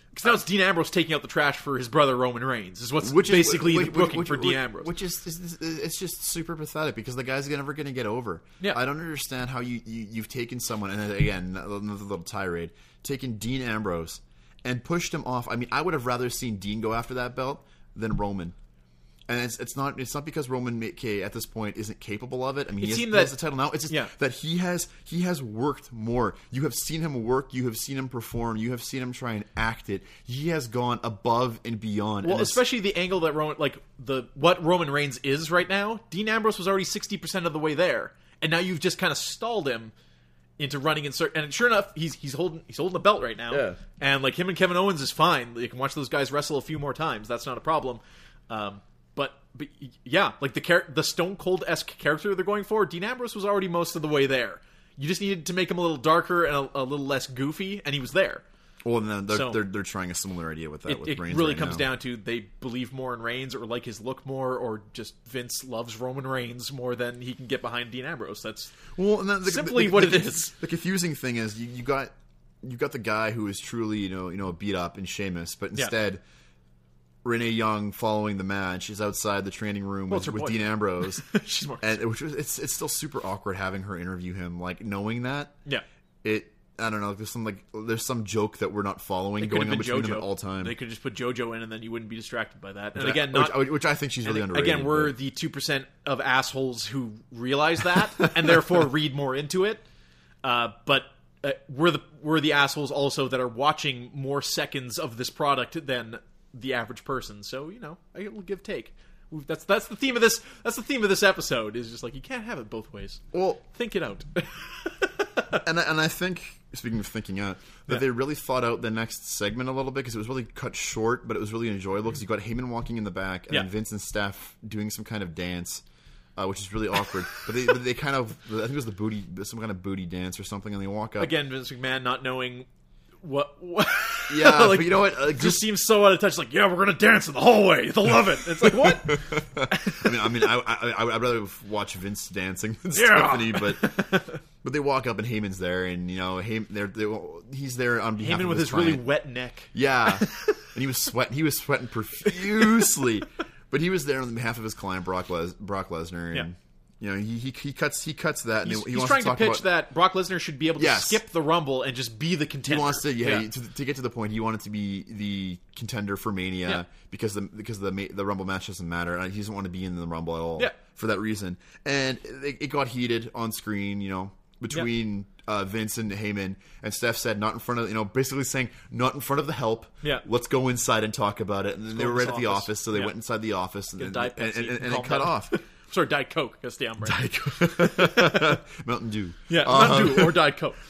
because now it's Dean Ambrose taking out the trash for his brother Roman Reigns. Is what's which basically is, the booking which- for Dean Ambrose. which is, is, is it's just super pathetic because the guy's never going to get over. Yeah. I don't understand how you, you you've taken someone and then again another little tirade, taken Dean Ambrose and pushed him off. I mean, I would have rather seen Dean go after that belt than Roman. And it's, it's not it's not because Roman K at this point isn't capable of it. I mean, he, has, seemed he has the title now. It's just Yeah. that he has he has worked more. You have seen him work. You have seen him perform. You have seen him try and act it. He has gone above and beyond. well, and especially the angle that Roman, like the what Roman Reigns is right now. Dean Ambrose was already sixty percent of the way there, and now you've just kind of stalled him into running in certain. And sure enough, he's he's holding he's holding the belt right now. Yeah. And like him and Kevin Owens is fine. You can watch those guys wrestle a few more times. That's not a problem. Um, but but yeah, like the char- the Stone Cold esque character they're going for, Dean Ambrose was already most of the way there. You just needed to make him a little darker and a, a little less goofy, and he was there. Well, then they're, So- they're they're trying a similar idea with that It, with it Reigns really right comes now. down to they believe more in Reigns or like his look more, or just Vince loves Roman Reigns more than he can get behind Dean Ambrose. That's Well, and then the, Simply the, what the, it is. The confusing thing is you, you got you got the guy who is truly you know you know beat up in Sheamus, but Yeah. instead. Renee Young, following the match, is outside the training room Well, with, with. Dean Ambrose, she's more. and which was, it's it's still super awkward having her interview him, like knowing that yeah, it. I don't know. There's some like there's some joke that we're not following going on between them JoJo at all time. They could just put JoJo in, and then you wouldn't be distracted by that. And Which I- again, not which, which I think she's really underrated. again, we're but- the two percent of assholes who realize that and therefore read more into it. Uh, but uh, we're the we're the assholes also that are watching more seconds of this product than the average person. So you know, I will give take. That's that's the theme of this. That's the theme of this episode. Is just like you can't have it both ways. well, Think it out. and I, and I think speaking of thinking out that Yeah. they really thought out the next segment a little bit because it was really cut short, but it was really enjoyable because you got Heyman walking in the back and Yeah. Vince and Steph doing some kind of dance. Uh, which is really awkward, but they, they kind of, I think it was the booty, some kind of booty dance or something, and they walk up. Again, Vince McMahon not knowing what. what Yeah, like, but you know what? Uh, Just seems so out of touch. Like, yeah, we're gonna dance in the hallway. They'll love it. It's like what? I mean, I mean, I, I, I'd rather watch Vince dancing than Yeah. Stephanie, but but they walk up and Heyman's there, and you know, Heyman, they're, they he's there on behalf Heyman of with his his really wet neck. Yeah, and he was sweating. He was sweating profusely, but he was there on behalf of his client Brock Les- Brock Lesnar, and Yeah. You know he, he he cuts he cuts that, and He's, he he's trying to to, pitch about. that Brock Lesnar should be able to Yes. skip the Rumble and just be the He contender. wants to, yeah, To, to get to the point. He wanted to be the contender for Mania Yeah. because the because the the Rumble match doesn't matter. and He doesn't want to be in the Rumble at all. Yeah. for that reason, and it, it got heated on screen. You know, between uh, Vince and Heyman, and Steph said, "Not in front of you know," basically saying, "Not in front of the help." Yeah. let's go inside and talk about it. And then they were right at the office. so they Yeah. went inside the office, and Get a then- Diet and, and, and, and and it cut off. Sorry, Diet Coke. Stay on brand. Mountain Dew. Yeah, Uh, Mountain Dew or Diet Coke.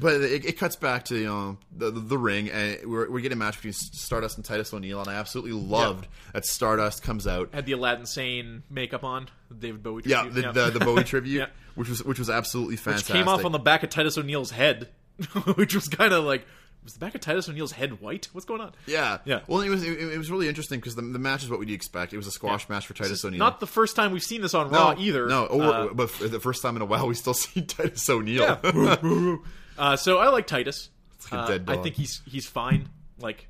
But it, it cuts back to you know the, the, the ring, and we're, we're getting a match between Stardust and Titus O'Neil, and I absolutely loved that Stardust comes out. Had the Aladdin Sane makeup on, the David Bowie. Yeah, tribute. the, the, the Bowie tribute, Yeah. which was which was absolutely which fantastic. came off on the back of Titus O'Neil's head, which was kind of like was the back of Titus O'Neil's head white? What's going on? yeah, Yeah. Well, it was it, it was really interesting because the, the match is what we'd expect. It was a squash Yeah. match for Titus O'Neil. Not the first time we've seen this on no, Raw either. No, oh, Uh, but for the first time in a while, we still see Titus O'Neil. Yeah. uh, so I like Titus. like a Uh, I think he's he's fine. Like,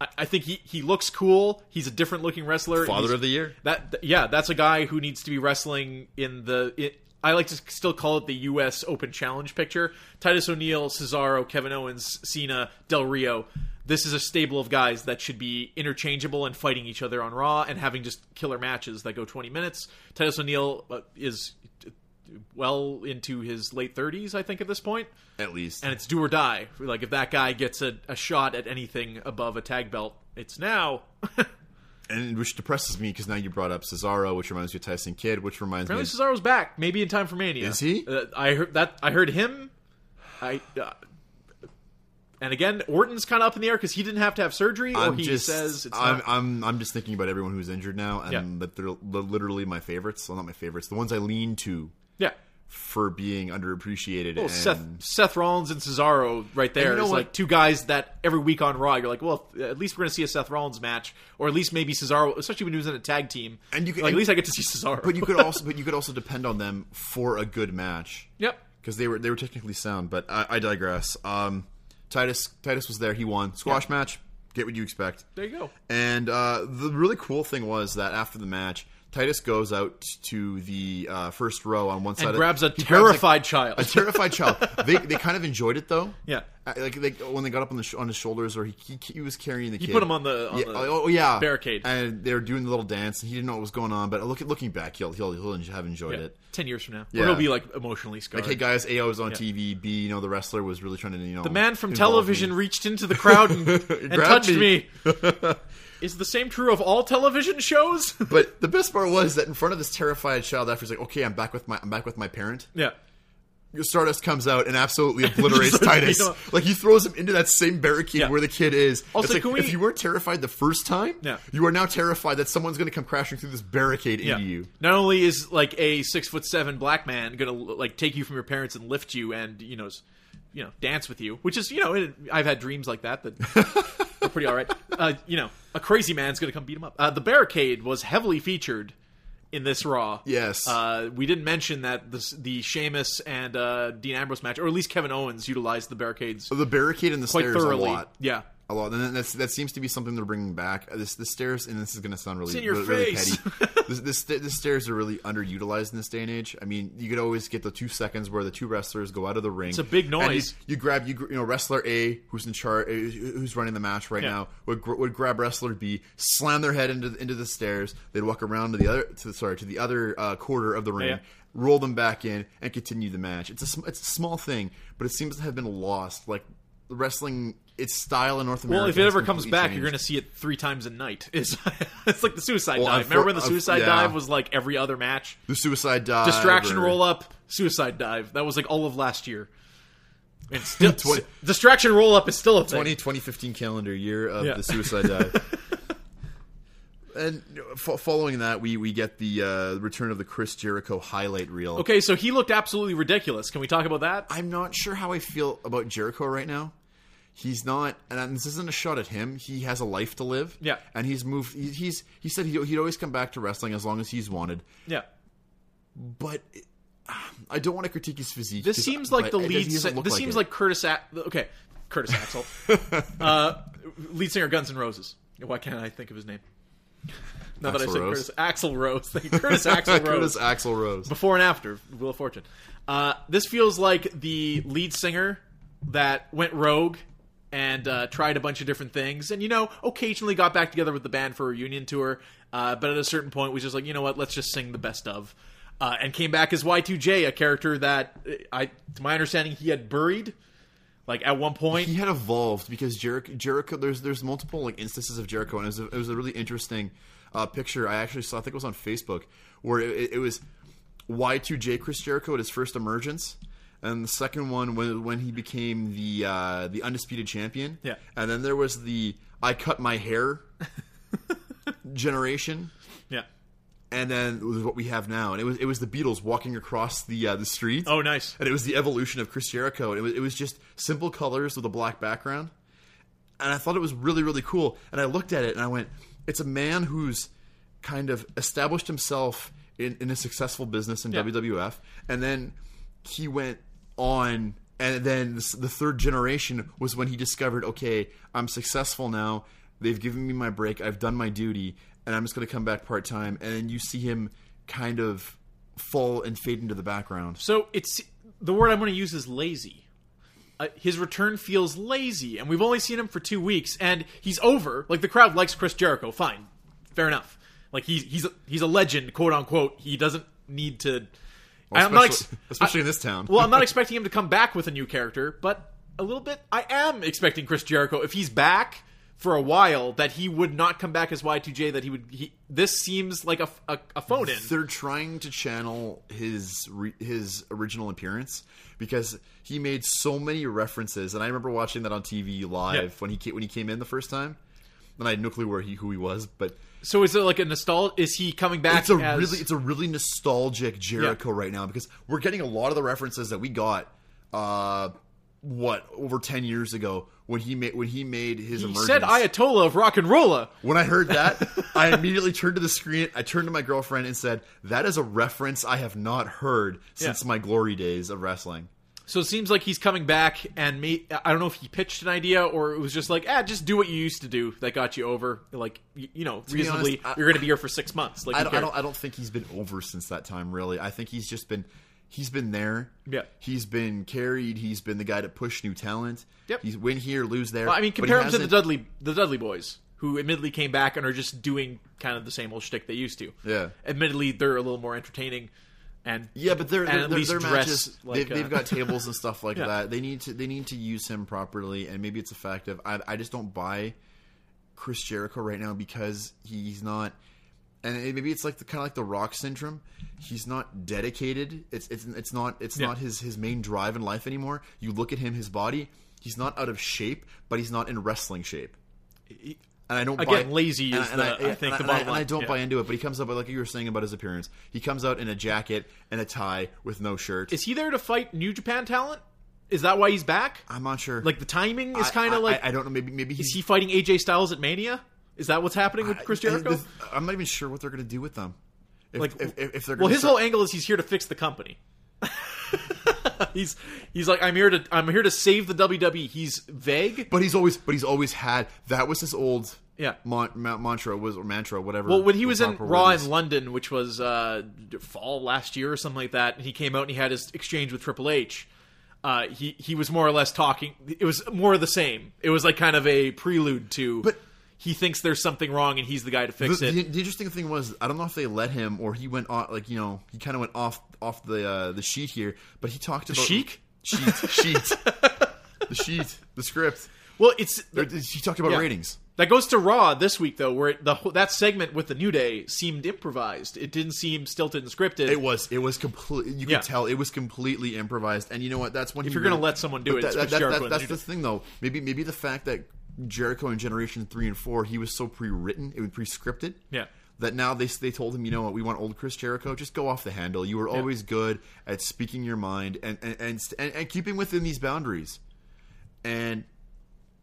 I, I think he he looks cool. He's a different looking wrestler. Father He's- of the year. That th- yeah, that's a guy who needs to be wrestling in the. I like to still call it the U.S. Open Challenge picture. Titus O'Neil, Cesaro, Kevin Owens, Cena, Del Rio. This is a stable of guys that should be interchangeable and fighting each other on Raw and having just killer matches that go 20 minutes. Titus O'Neil uh, is uh, well into his late 30s, I think, at this point At least, and it's do or die. Like if that guy gets a, a shot at anything above a tag belt, it's now. and which depresses me because now you brought up Cesaro, which reminds me of Tyson Kidd, which reminds Apparently me. Cesaro's back, maybe in time for Mania. Is he? Uh, I heard that. I heard him. I. Uh, and again, Orton's kind of up in the air because he didn't have to have surgery, or I'm he just, says it's I'm, not. I'm, I'm just thinking about everyone who's injured now, and Yeah. that they're literally my favorites. Well, not my favorites, the ones I lean to yeah. For being underappreciated. Well, and Seth Seth Rollins and Cesaro right there is like two guys that every week on Raw you're like, well, at least we're gonna see a Seth Rollins match, or at least maybe Cesaro, especially when he was in a tag team. And you could- like, and- at least I get to see Cesaro. but you could also, but you could also depend on them for a good match. yep. because they were they were technically sound. But I, I digress. Um, Titus Titus was there. He won squash match. Get what you expect. There you go. And uh, the really cool thing was that after the match, Titus goes out to the uh, first row on one side And grabs a terrified child. a terrified child. They they kind of enjoyed it though. Yeah. Uh, like they, when they got up on the sh- on his shoulders, or he, he he was carrying the He kid. put him on the- on yeah, the oh yeah barricade. and they were doing the little dance, and he didn't know what was going on. But look looking back, he'll he'll, he'll have enjoyed Yeah. it. Ten years from now, Yeah. or he'll be like emotionally scarred. Like, hey guys, A, I was on Yeah. TV. B, you know, the wrestler was really trying to, you know, the man from television me. reached into the crowd and, and touched me. me. Is the same true of all television shows? But the best part was that in front of this terrified child, after he's like, "Okay, I'm back with my, I'm back with my parent." yeah. Stardust comes out and absolutely obliterates Titus. you know- Like he throws him into that same barricade Yeah. where the kid is. Also, like, we- if you weren't terrified the first time, Yeah. you are now terrified that someone's going to come crashing through this barricade Yeah. into you. Not only is like a six foot seven black man gonna like take you from your parents and lift you and you know, you know, dance with you, which is you know, it, I've had dreams like that that are pretty all right. Uh, you know, a crazy man's gonna come beat him up. Uh, the barricade was heavily featured in this Raw. Yes. Uh, we didn't mention that this, the Sheamus and uh, Dean Ambrose match, or at least Kevin Owens utilized the barricades The barricade and the quite stairs thoroughly. a lot. Yeah. A lot, and that's, that seems to be something they're bringing back. Uh, This the stairs, and this is going to sound really, in your really, really petty. this, this, the stairs are really underutilized in this day and age. I mean, you could always get the two seconds where the two wrestlers go out of the ring. It's a big and you- noise. You, grab you, you know wrestler A who's in charge, who's running the match right Yeah. now would would grab wrestler B, slam their head into the- into the stairs. They'd walk around to the other to the, sorry to the other uh, quarter of the ring. Yeah. Roll them back in and continue the match. It's a it's a small thing, but it seems to have been lost. Like the wrestling, its style in North America. Well, if it ever comes back, changed. you're going to see it three times a night. It's, it's like the suicide Well, dive. Remember when the suicide yeah. dive was like every other match? the suicide dive, Distraction or- roll up, suicide dive. That was like all of last year. And still, Twenty- distraction roll up is still a thing. 20, 2015 calendar year of Yeah. the suicide dive. and fo- following that, we we get the uh, return of the Chris Jericho highlight reel. Okay, so he looked absolutely ridiculous. Can we talk about that? I'm not sure how I feel about Jericho right now. He's not, and this isn't a shot at him. He has a life to live. Yeah. and he's moved. he- He's he said he'd, he'd always come back to wrestling as long as he's wanted. Yeah. But I don't want to critique his physique. this seems like the lead. he doesn't si- look this like seems it. like Curtis. A- okay, Curtis Axel, uh, lead singer Guns N' Roses. Why can't I think of his name? Now that I said Rose? Curtis Axel Rose. Curtis Axel Rose. Curtis Axel Rose. before and after Wheel of Fortune. Uh, this feels like the lead singer that went rogue and uh, tried a bunch of different things, and you know, occasionally got back together with the band for a reunion tour. Uh, but at a certain point, was just like, you know what, let's just sing the best of, uh, and came back as Y2J, a character that uh, I, to my understanding, he had buried. Like at one point, he had evolved because Jericho, Jericho there's there's multiple like instances of Jericho, and it was a, it was a really interesting uh, picture I actually saw. I think it was on Facebook where it, it was Y2J Chris Jericho at his first emergence, and the second one when when he became the uh, the undisputed champion. Yeah. and then there was the I cut my hair generation. yeah. And then it was what we have now, and it was it was the Beatles walking across the uh, the street. Oh, nice. and it was the evolution of Chris Jericho. And it was, it was just simple colors with a black background. And I thought it was really, really cool. And I looked at it and I went, it's a man who's kind of established himself in, in a successful business in Yeah. WWF. And then he went on. And then the third generation was when he discovered, okay, I'm successful now. They've given me my break. I've done my duty. And I'm just going to come back part time. And you see him kind of fall and fade into the background. So it's the word I'm going to use is lazy. Uh, his return feels lazy, and we've only seen him for two weeks, and he's over. Like the crowd likes Chris Jericho, fine, fair enough. Like he's he's a, he's a legend, quote unquote. He doesn't need to. I'm not ex- especially, I- in this town. well, I'm not expecting him to come back with a new character, but a little bit. I am expecting Chris Jericho if he's back for a while that he would not come back as Y2J. That he would. He, this seems like a, a, a phone in. they're trying to channel his re- his original appearance because he made so many references, and I remember watching that on TV live Yeah. when he came, when he came in the first time. And I had no clue where he who he was, but So is it like a nostalgia? Is he coming back? it's a as, really it's a really nostalgic Jericho Yeah. right now because we're getting a lot of the references that we got. Uh, what over ten years ago when he made when he made his He emergence. said Ayatollah of rock and rolla. When I heard that, I immediately turned to the screen. I turned to my girlfriend and said, "That is a reference I have not heard since Yeah. my glory days of wrestling." So it seems like he's coming back, and may, I don't know if he pitched an idea or it was just like, ah, just do what you used to do that got you over. Like, you, you know, be reasonably, honest, I- you're going to be here for six months. Like, I who don't, I cares? don't. I don't think he's been over since that time. Really, I think he's just been. He's been there. Yeah. He's been carried. He's been the guy to push new talent. Yep. He's win here, lose there. Well, I mean, but he compare him to the hasn't- Dudley, the Dudley boys, who admittedly came back and are just doing kind of the same old shtick they used to. Yeah. Admittedly, they're a little more entertaining, and Yeah, but they're, they're, they're, their matches. like, they've, uh, they've got tables and stuff like Yeah. that. They need to they need to use him properly, and maybe it's effective. I, I just don't buy Chris Jericho right now because he's not. And it- maybe it's like the kind of like the Rock syndrome. He's not dedicated. It's it's it's not it's Yeah. not his his main drive in life anymore. You look at him, his body. He's not out of shape, but he's not in wrestling shape. And I don't Again, buy, lazy and is and the- I, I think, and the I- bottom I line. don't Yeah. buy into it. But he comes out like you were saying about his appearance. He comes out in a jacket and a tie with no shirt. is he there to fight New Japan talent? Is that why he's back? I'm not sure. Like the timing is kind of like I, I don't know. Maybe maybe he's Is he fighting AJ Styles at Mania? Is that what's happening with Chris Jericho? the- I'm not even sure what they're going to do with them. If, Like, if, if, if they're well, his start- whole angle is he's here to fix the company. he's he's like I'm here to I'm here to save the WWE. He's vague. but he's always but he's always had that was his old Yeah. mon, ma- mantra was or mantra whatever. Well, when he was in Raw in. London, which was uh, fall last year or something like that, and he came out and he had his exchange with Triple H. Uh, he he was more or less talking. It was more of the same. It was like kind of a prelude to. But- he thinks there's something wrong and he's the guy to fix the, it. the, the interesting thing was I don't know if they let him or he went on like you know he kind of went off off the uh, the sheet here, but he talked about sheik? sheet sheet the sheet the script. well, it's He talked about Yeah. ratings. That goes to Raw this week though, where it, the that segment with the New Day seemed improvised. It didn't seem stilted and scripted. It was. It was complete. You Yeah. tell it was completely improvised. And you know what? That's when If he you're gonna let someone do it, Chris Jericho and that's the the thing, though. Maybe maybe the fact that Jericho in Generation Three and Four, he was so pre-written, it was pre-scripted. Yeah. That now they they told him, you know what? We want old Chris Jericho. Just go off the handle. You were always good at speaking your mind and and and, and, and keeping within these boundaries. And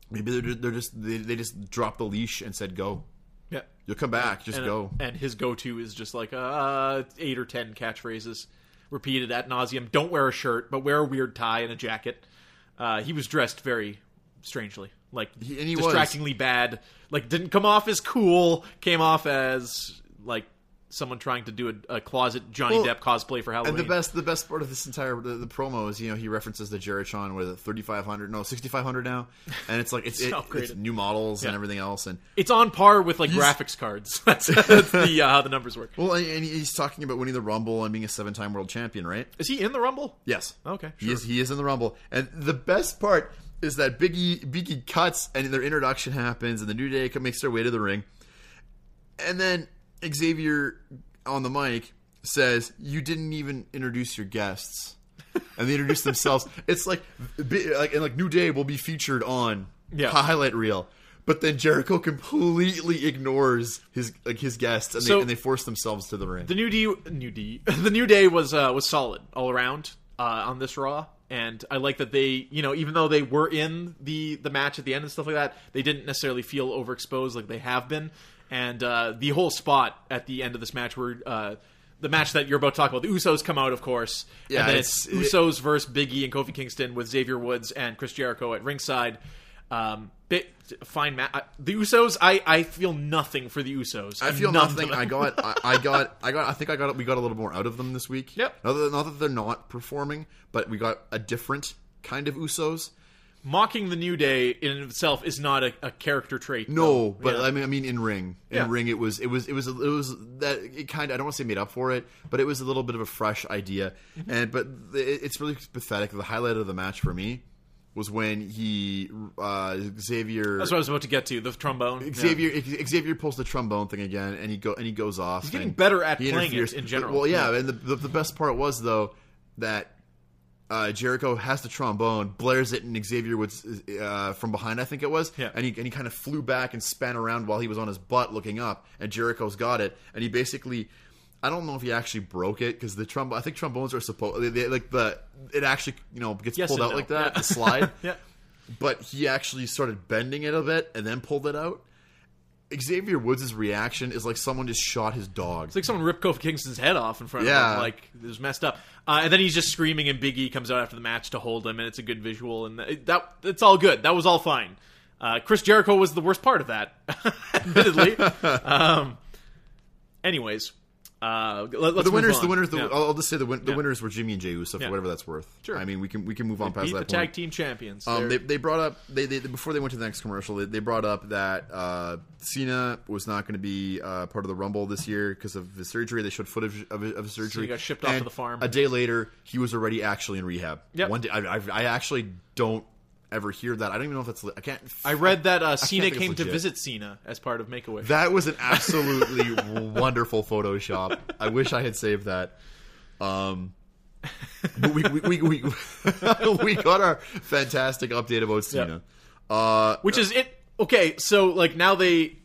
maybe they're they're just they, they just dropped the leash and said, "Go." yeah. You'll come back. Just and, go. And his go-to is just like uh, eight or ten catchphrases repeated at nauseum. Don't wear a shirt, but wear a weird tie and a jacket. Uh, he was dressed very strangely, like He- and he was. distractingly bad. Like didn't come off as cool. Came off as like someone trying to do a, a closet Johnny Well, Depp cosplay for Halloween. And the best, the best part of this entire the, the promo is, you know, he references the Jerichon with thirty five hundred, no sixty five hundred now, and it's like it's, It's it, it's new models and everything else, and It's on par with like graphics cards. That's, that's the uh, how the numbers work. well, and, and he's talking about winning the Rumble and being a seven time world champion, right? Is he in the Rumble? Yes. Okay, He sure. is. He is in the Rumble, and the best part is that Biggie Biggie cuts and their introduction happens, and the New Day makes their way to the ring, and then Xavier on the mic says, "You didn't even introduce your guests." and they introduce themselves. It's like, like, and like New Day will be featured on Yeah. highlight reel, but then Jericho completely ignores his like his guests, and, So- they, and they force themselves to the ring. The new D, new D, the new day was uh, was solid all around uh, on this Raw, and I like that they, you know, even though they were in the the match at the end and stuff like that, they didn't necessarily feel overexposed like they have been, and uh, the whole spot at the end of this match where. Uh, the match that you're about to talk about, the Usos come out, of course, Yeah, and then it's, it's- Usos versus Biggie and Kofi Kingston with Xavier Woods and Chris Jericho at ringside. Um, bit, fine match. The Usos, I, I feel nothing for the Usos. I feel nothing. I got, I, I got, I got. I think I got. We got a little more out of them this week. Yep. Not that, not that they're not performing, but we got a different kind of Usos. Mocking the new day in itself is not a, a character trait. No, though. but Yeah. I mean, I mean, in ring, in Yeah. ring, it was, it was, it was, it was that it kind of. I don't want to say made up for it, but it was a little bit of a fresh idea. Mm-hmm. And but it, it's really pathetic. The highlight of the match for me was when he uh, Xavier. that's what I was about to get to. The trombone. Yeah. Xavier Xavier pulls the trombone thing again, and he go and he goes off. He's getting better at playing it in general. Well, yeah, Yeah. and the, the the best part was though that uh, Jericho has the trombone, blares it, and Xavier was uh, from behind, I think it was, Yeah. and he and he kind of flew back and span around while he was on his butt looking up, and Jericho's got it, and he basically. I don't know if he actually broke it because the trombone. I think trombones are supposed like the it actually you know gets Yes pulled out no. like that Yeah. the slide Yeah. but he actually started bending it a bit and then pulled it out. Xavier Woods' reaction is like someone just shot his dog. It's like someone ripped Kofi Kingston's head off in front of him. Like it was messed up. Uh, and then he's just screaming, and Big E comes out after the match to hold him, and it's a good visual, and it, that it's all good. That was all fine. Uh, Chris Jericho was the worst part of that, admittedly. um, anyways, uh, let, the winners, the winners, the, Yeah. I'll I'll just say the, win, the Yeah. winners were Jimmy and Jey Uso for Yeah. whatever that's worth. Sure. I mean, we can we can move on past beat the that tag team champions. Um, they, They're- brought up they, they before they went to the next commercial. They, they brought up that uh, Cena was not going to be uh, part of the Rumble this year because of his surgery. They showed footage of, his- of his surgery. got shipped off to the farm. A day later, he was already actually in rehab. Yep. One day, I, I, I actually don't ever hear that. I don't even know if that's. I can't. I read that uh, Cena came to visit Cena as part of Make a Wish. That was an absolutely wonderful Photoshop. I wish I had saved that. Um, but we we we, we, we got our fantastic update about Cena. Uh, Which is it? Okay, so like now they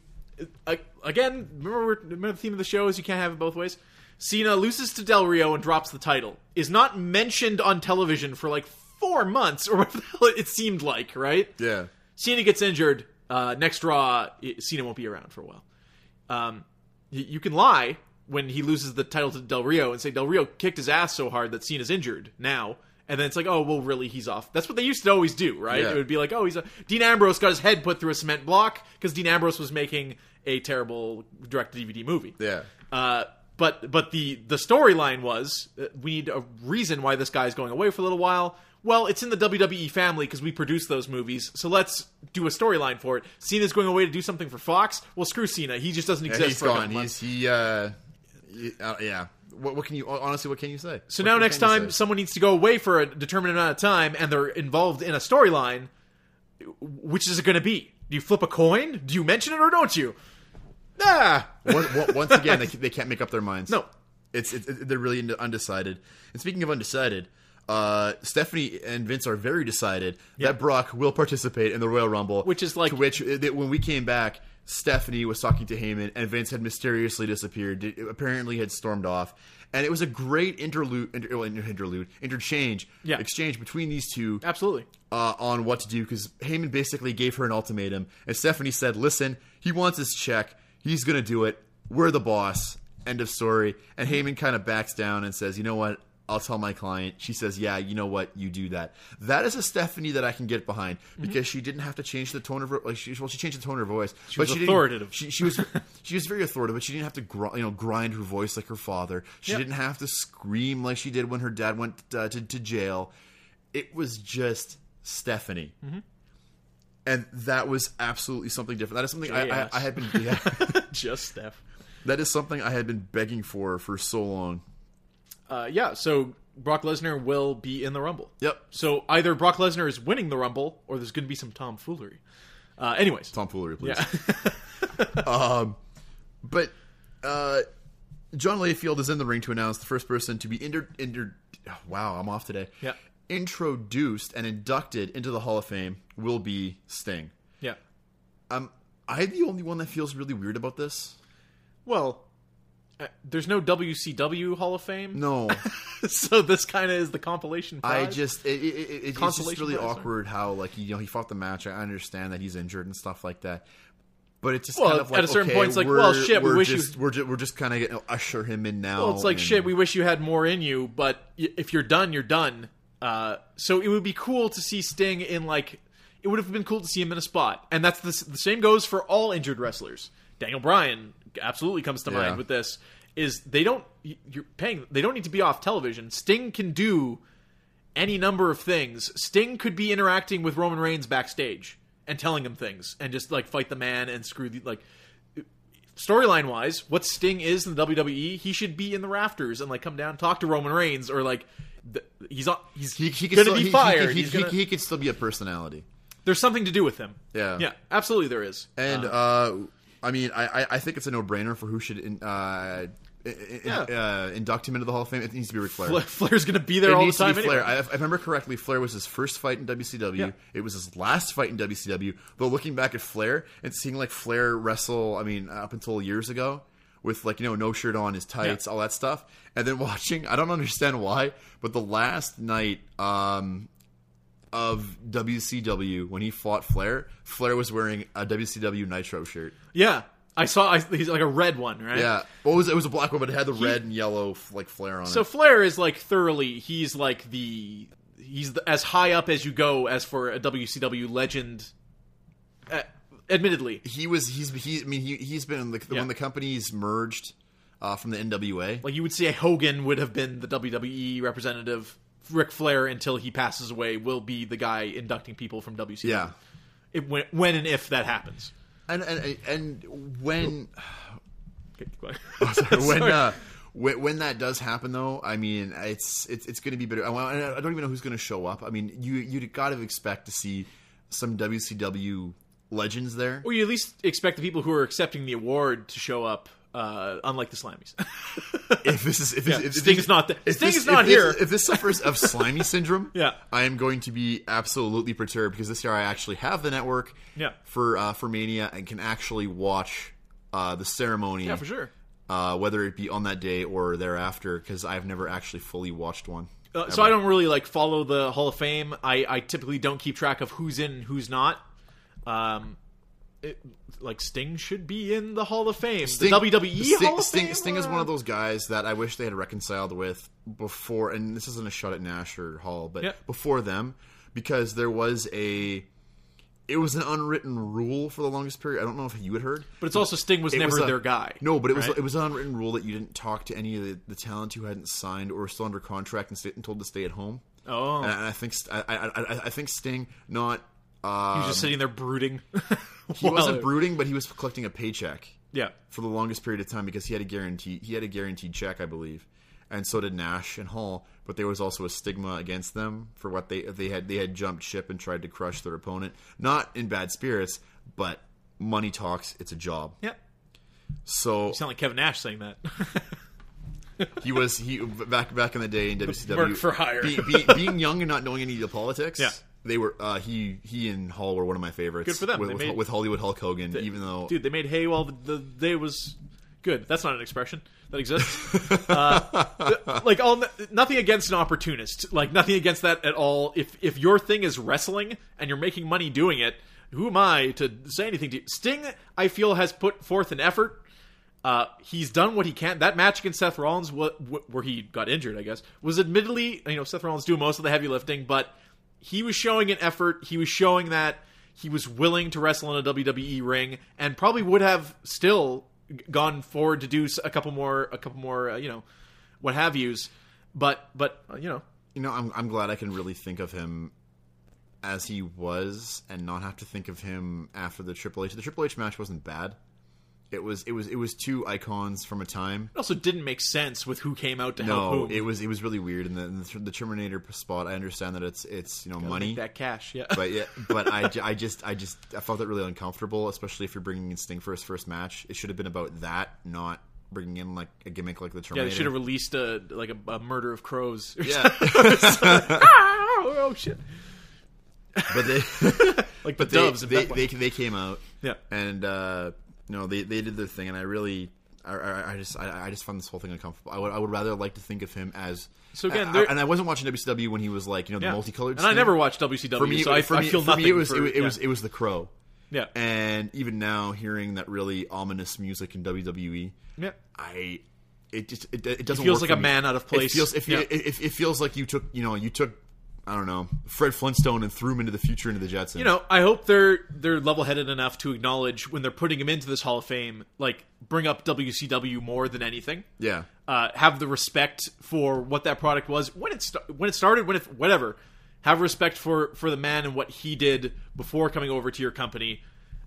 uh, again. Remember, remember the theme of the show is you can't have it both ways. Cena loses to Del Rio and drops the title. Is not mentioned on television for like four months or whatever the hell it seemed like. Right? yeah, Cena gets injured. Uh, next Raw, Cena won't be around for a while. Um, y- you can lie when he loses the title to Del Rio and say Del Rio kicked his ass so hard that Cena's injured now. And then it's like, oh, well, really, he's off. That's what they used to always do, right? Yeah. It would be like, oh, he's a. Dean Ambrose got his head put through a cement block because Dean Ambrose was making a terrible direct DVD movie. yeah. Uh, but but the the storyline was uh, we need a reason why this guy's going away for a little while. Well, it's in the WWE family because we produce those movies, so let's do a storyline for it. Cena's going away to do something for Fox. Well, screw Cena. He just doesn't Yeah, exist. he's for gone. He's he. Uh, he- uh, yeah. What, what can you honestly? What can you say? So What- now next time someone needs to go away for a determined amount of time and they're involved in a storyline, which is it going to be? Do you flip a coin? Do you mention it or don't you? Ah, Once- once again, they, they can't make up their minds. No. it's, it's they're really undecided. And speaking of undecided, uh, Stephanie and Vince are very decided that Brock will participate in the Royal Rumble, Which is like- to which uh, that when we came back. Stephanie was talking to Heyman, and Vince had mysteriously disappeared. Apparently, had stormed off, and it was a great interlude, inter, well, interlude, interchange, Yeah. exchange between these two absolutely. uh, on what to do because Heyman basically gave her an ultimatum, and Stephanie said, "Listen, he wants his check. He's going to do it. We're the boss." End of story. And Heyman kind of backs down and says, "You know what? I'll tell my client." She says, "Yeah, you know what? You do that." That is a Stephanie that I can get behind because she didn't have to change the tone of her. Like she, well, she changed the tone of her voice. She was she didn't- authoritative. She, she was she was very authoritative, but she didn't have to gr- you know grind her voice like her father. She Yep. didn't have to scream like she did when her dad went uh, to to jail. It was just Stephanie. Mm-hmm. And that was absolutely something different. That is something I, I, I had been. Yeah, Just Steph. that is something I had been begging for for so long. Uh, yeah, so Brock Lesnar will be in the Rumble. Yep. So either Brock Lesnar is winning the Rumble, or there's going to be some tomfoolery. Uh, anyways, Tomfoolery, please. yeah, But uh, John Layfield is in the ring to announce the first person to be inter- inter- wow, I'm off today. Yeah. Introduced and inducted into the Hall of Fame will be Sting. yeah. Um, I'm the only one that feels really weird about this. Well, there's no WCW Hall of Fame, No, so this kind of is the compilation. I just it, it, it, it's just really prize, awkward how like you know he fought the match. I understand that he's injured and stuff like that. But it's just Well, kind of like at a certain okay, point, it's like, well, shit, we we're wish you- just, we're just we're just kind of going to usher him in now. Well, it's like and- shit. We wish you had more in you, but y- if you're done, you're done. Uh, so it would be cool to see Sting in like. It would have been cool to see him in a spot, and that's the, the same goes for all injured wrestlers. Daniel Bryan absolutely comes to Yeah. mind with this. Is they don't you're paying they don't need to be off television. Sting can do any number of things. Sting could be interacting with Roman Reigns backstage and telling him things, and just like fight the man and screw the like storyline wise, what Sting is in the WWE, he should be in the rafters and like come down, talk to Roman Reigns, or like th- he's on, he's he, he could gonna still, be fired. He, he- gonna- he could still be a personality. there's something to do with him. Yeah. yeah, absolutely there is. And uh, I mean, I, I- think it's a no brainer for who should in, uh, in, Yeah. uh, induct him into the Hall of Fame. It needs to be Ric Flair. Fla- Flair's gonna be there it all the needs time. to be Flair. anyway. I, if I remember correctly, Flair was his first fight in WCW. Yeah. It was his last fight in WCW. Though looking back at Flair and seeing like Flair wrestle, I mean, up until years ago, with like you know no shirt on, his tights, Yeah. all that stuff, and then watching, I don't understand why, but the last night um, of WCW when he fought Flair, Flair was wearing a WCW Nitro shirt. yeah, I saw. I, he's like a red one, right? Yeah, well, it was it was a black one, but it had the red and yellow like Flair on So it. So Flair is like thoroughly. He's like the. He's the, as high up as you go as for a WCW legend. Uh, admittedly, he was he's he I mean he he's been like Yeah. when the companies merged uh, from the NWA. like you would say Hogan would have been the WWE representative. Ric Flair, until he passes away, will be the guy inducting people from WCW. yeah, It, when, when and if that happens. and and and when Okay, go ahead. when Sorry. uh, when, when that does happen though, I mean it's it's it's going to be better. I, I don't even know who's going to show up. I mean you you got to expect to see some WCW legends there. Or you at least expect the people who are accepting the award to show up, uh, unlike the Slammies. if this is if, Yeah, this, if this- is not th- if Sting this- is not if this- here. if this suffers of slimy syndrome, Yeah. I am going to be absolutely perturbed because this year I actually have the network, Yeah. for uh, for Mania and can actually watch uh, the ceremony, yeah, for sure. uh, whether it be on that day or thereafter, because I've never actually fully watched one. Uh, so I don't really like follow the Hall of Fame. I, I typically don't keep track of who's in, and who's not. Um, it, like Sting should be in the Hall of Fame. Sting- the WWE Sting, Hall of Sting, Fame. Sting is one of those guys that I wish they had reconciled with before, and this isn't a shot at Nash or Hall, but before them, because there was a, it was an unwritten rule for the longest period. I don't know if you had heard, But it's also Sting was It never was a- their guy. No, but it was it was an unwritten rule that you didn't talk to any of the, the talent who hadn't signed or were still under contract and, stay, and told to stay at home. Oh. and, I think I, I, I, I think Sting not. Uh, He was just sitting there brooding. he wasn't brooding, but he was collecting a paycheck Yeah. for the longest period of time because he had a guarantee he had a guaranteed check, I believe, and so did Nash and Hall. But there was also a stigma against them for what they they had they had jumped ship and tried to crush their opponent, not in bad spirits, but money talks. It's a job. Yeah. So You sound like Kevin Nash saying that. he was he back back in the day in WCW Work for hire. Be, be, being young and not knowing any of the politics. Yeah. They were uh, he he and Hall were one of my favorites. Good for them. with, with, made- with Hollywood Hulk Hogan. even though Dude, they made hay while the, the day was good. That's not an expression that exists. uh, th- like, all nothing against an opportunist. Like, nothing against that at all. If if your thing is wrestling and you're making money doing it, who am I to say anything to you? Sting, I feel, has put forth an effort. Uh, he's done what he can. That match against Seth Rollins, wh- wh- where he got injured, I guess, was admittedly, you know, Seth Rollins doing most of the heavy lifting, but he was showing an effort. He was showing that he was willing to wrestle in a WWE ring, and probably would have still gone forward to do a couple more, a couple more, uh, you know, what have yous. But, but uh, you know, you know I'm I'm glad I can really think of him as he was and not have to think of him after the Triple H. The Triple H match wasn't bad. It was it was it was two icons from a time. It also didn't make sense with who came out to help No, whom. it was it was really weird. And the, and the, the Terminator spot, I understand that it's it's you know money, Make that cash, yeah. but yeah, but I, ju- I just I just I felt it really uncomfortable, especially if you're bringing in Sting for his first match. It should have been about that, not bringing in like a gimmick like the Terminator. yeah, Terminator. they should have released a like a, a murder of crows. or Yeah. oh, oh, shit! but they Like but the they, doves. they, they they came out Yeah. and uh know they they did their thing and I really I, I, I just I, I just found this whole thing uncomfortable. I would I would rather like to think of him as So again, there- and I wasn't watching WCW when he was like you know the Yeah. multicolored. And I never watched WCW, for me so I, for I me, feel for nothing. me it was for, it, yeah. was it was the Crow. yeah. And even now, hearing that really ominous music in WWE, Yeah. I it just it, it doesn't feels work like a me. man out of place. It feels if Yeah. it, it, it feels like you took you know you took I don't know Fred Flintstone and threw him into the future into the Jetsons. you know, I hope they're they're level headed enough to acknowledge when they're putting him into this Hall of Fame, like bring up WCW more than anything. yeah. Uh, have the respect for what that product was when it sta- when it started, when it whatever. Have respect for for the man and what he did before coming over to your company,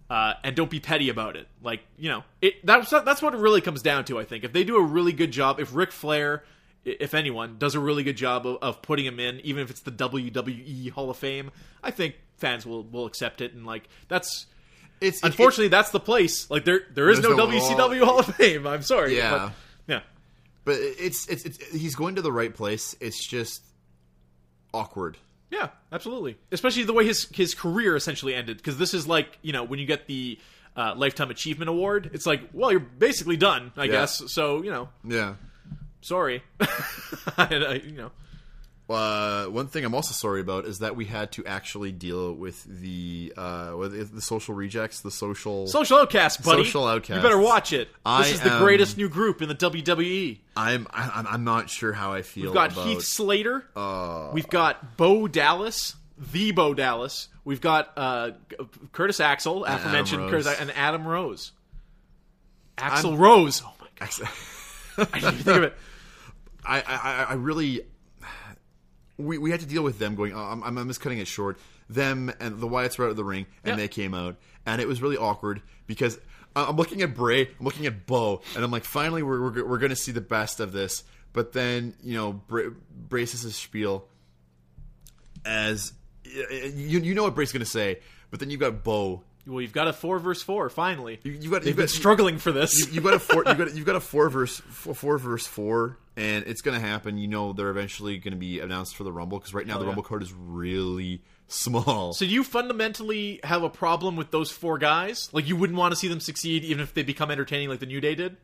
uh, and don't be petty about it. Like you know, it that's that's what it really comes down to. I think if they do a really good job, if Ric Flair, if anyone, does a really good job of, of putting him in, even if it's the WWE Hall of Fame, I think fans will will accept it. And like that's It's unfortunately that's the place. Like there there is no, no WCW Hall of Fame. I'm sorry. Yeah. but, yeah. but it's, it's it's he's going to the right place. It's just awkward. Yeah, absolutely. Especially the way his his career essentially ended, because this is like you know when you get the uh, lifetime achievement award, it's like, well, you're basically done, I guess. So you know, Yeah. Sorry. And, uh, you know, Uh, one thing I'm also sorry about is that we had to actually deal with the uh, with the social rejects, the social. social outcast, buddy. Social You better watch it. I this is the greatest new group in the WWE. I'm I'm I'm not sure how I feel We've got about. Heath Slater. uh, We've got Bo Dallas, the Bo Dallas. We've got uh, Curtis Axel, aforementioned Rose. Curtis, and Adam Rose. Axel Rose. Oh my god, I didn't even think of it. I, I I really we we had to deal with them going. Oh, I'm I'm just cutting it short. Them and the Wyatts were out of the ring, and Yeah. they came out, and it was really awkward because I'm looking at Bray, I'm looking at Bo, and I'm like, finally, we're we're, we're going to see the best of this. But then you know, Bray, Bray says his spiel as you you know what Bray's going to say, but then you've got Bo. Well, you've got a four verse four. Finally, You, you got they've you been got, struggling for this. you, you've got a four. You got you've got a four verse four, four verse four, and it's going to happen. You know they're eventually going to be announced for the Rumble because right now the yeah. Rumble card is really small. so, you fundamentally have a problem with those four guys? Like, you wouldn't want to see them succeed, even if they become entertaining, like the New Day did.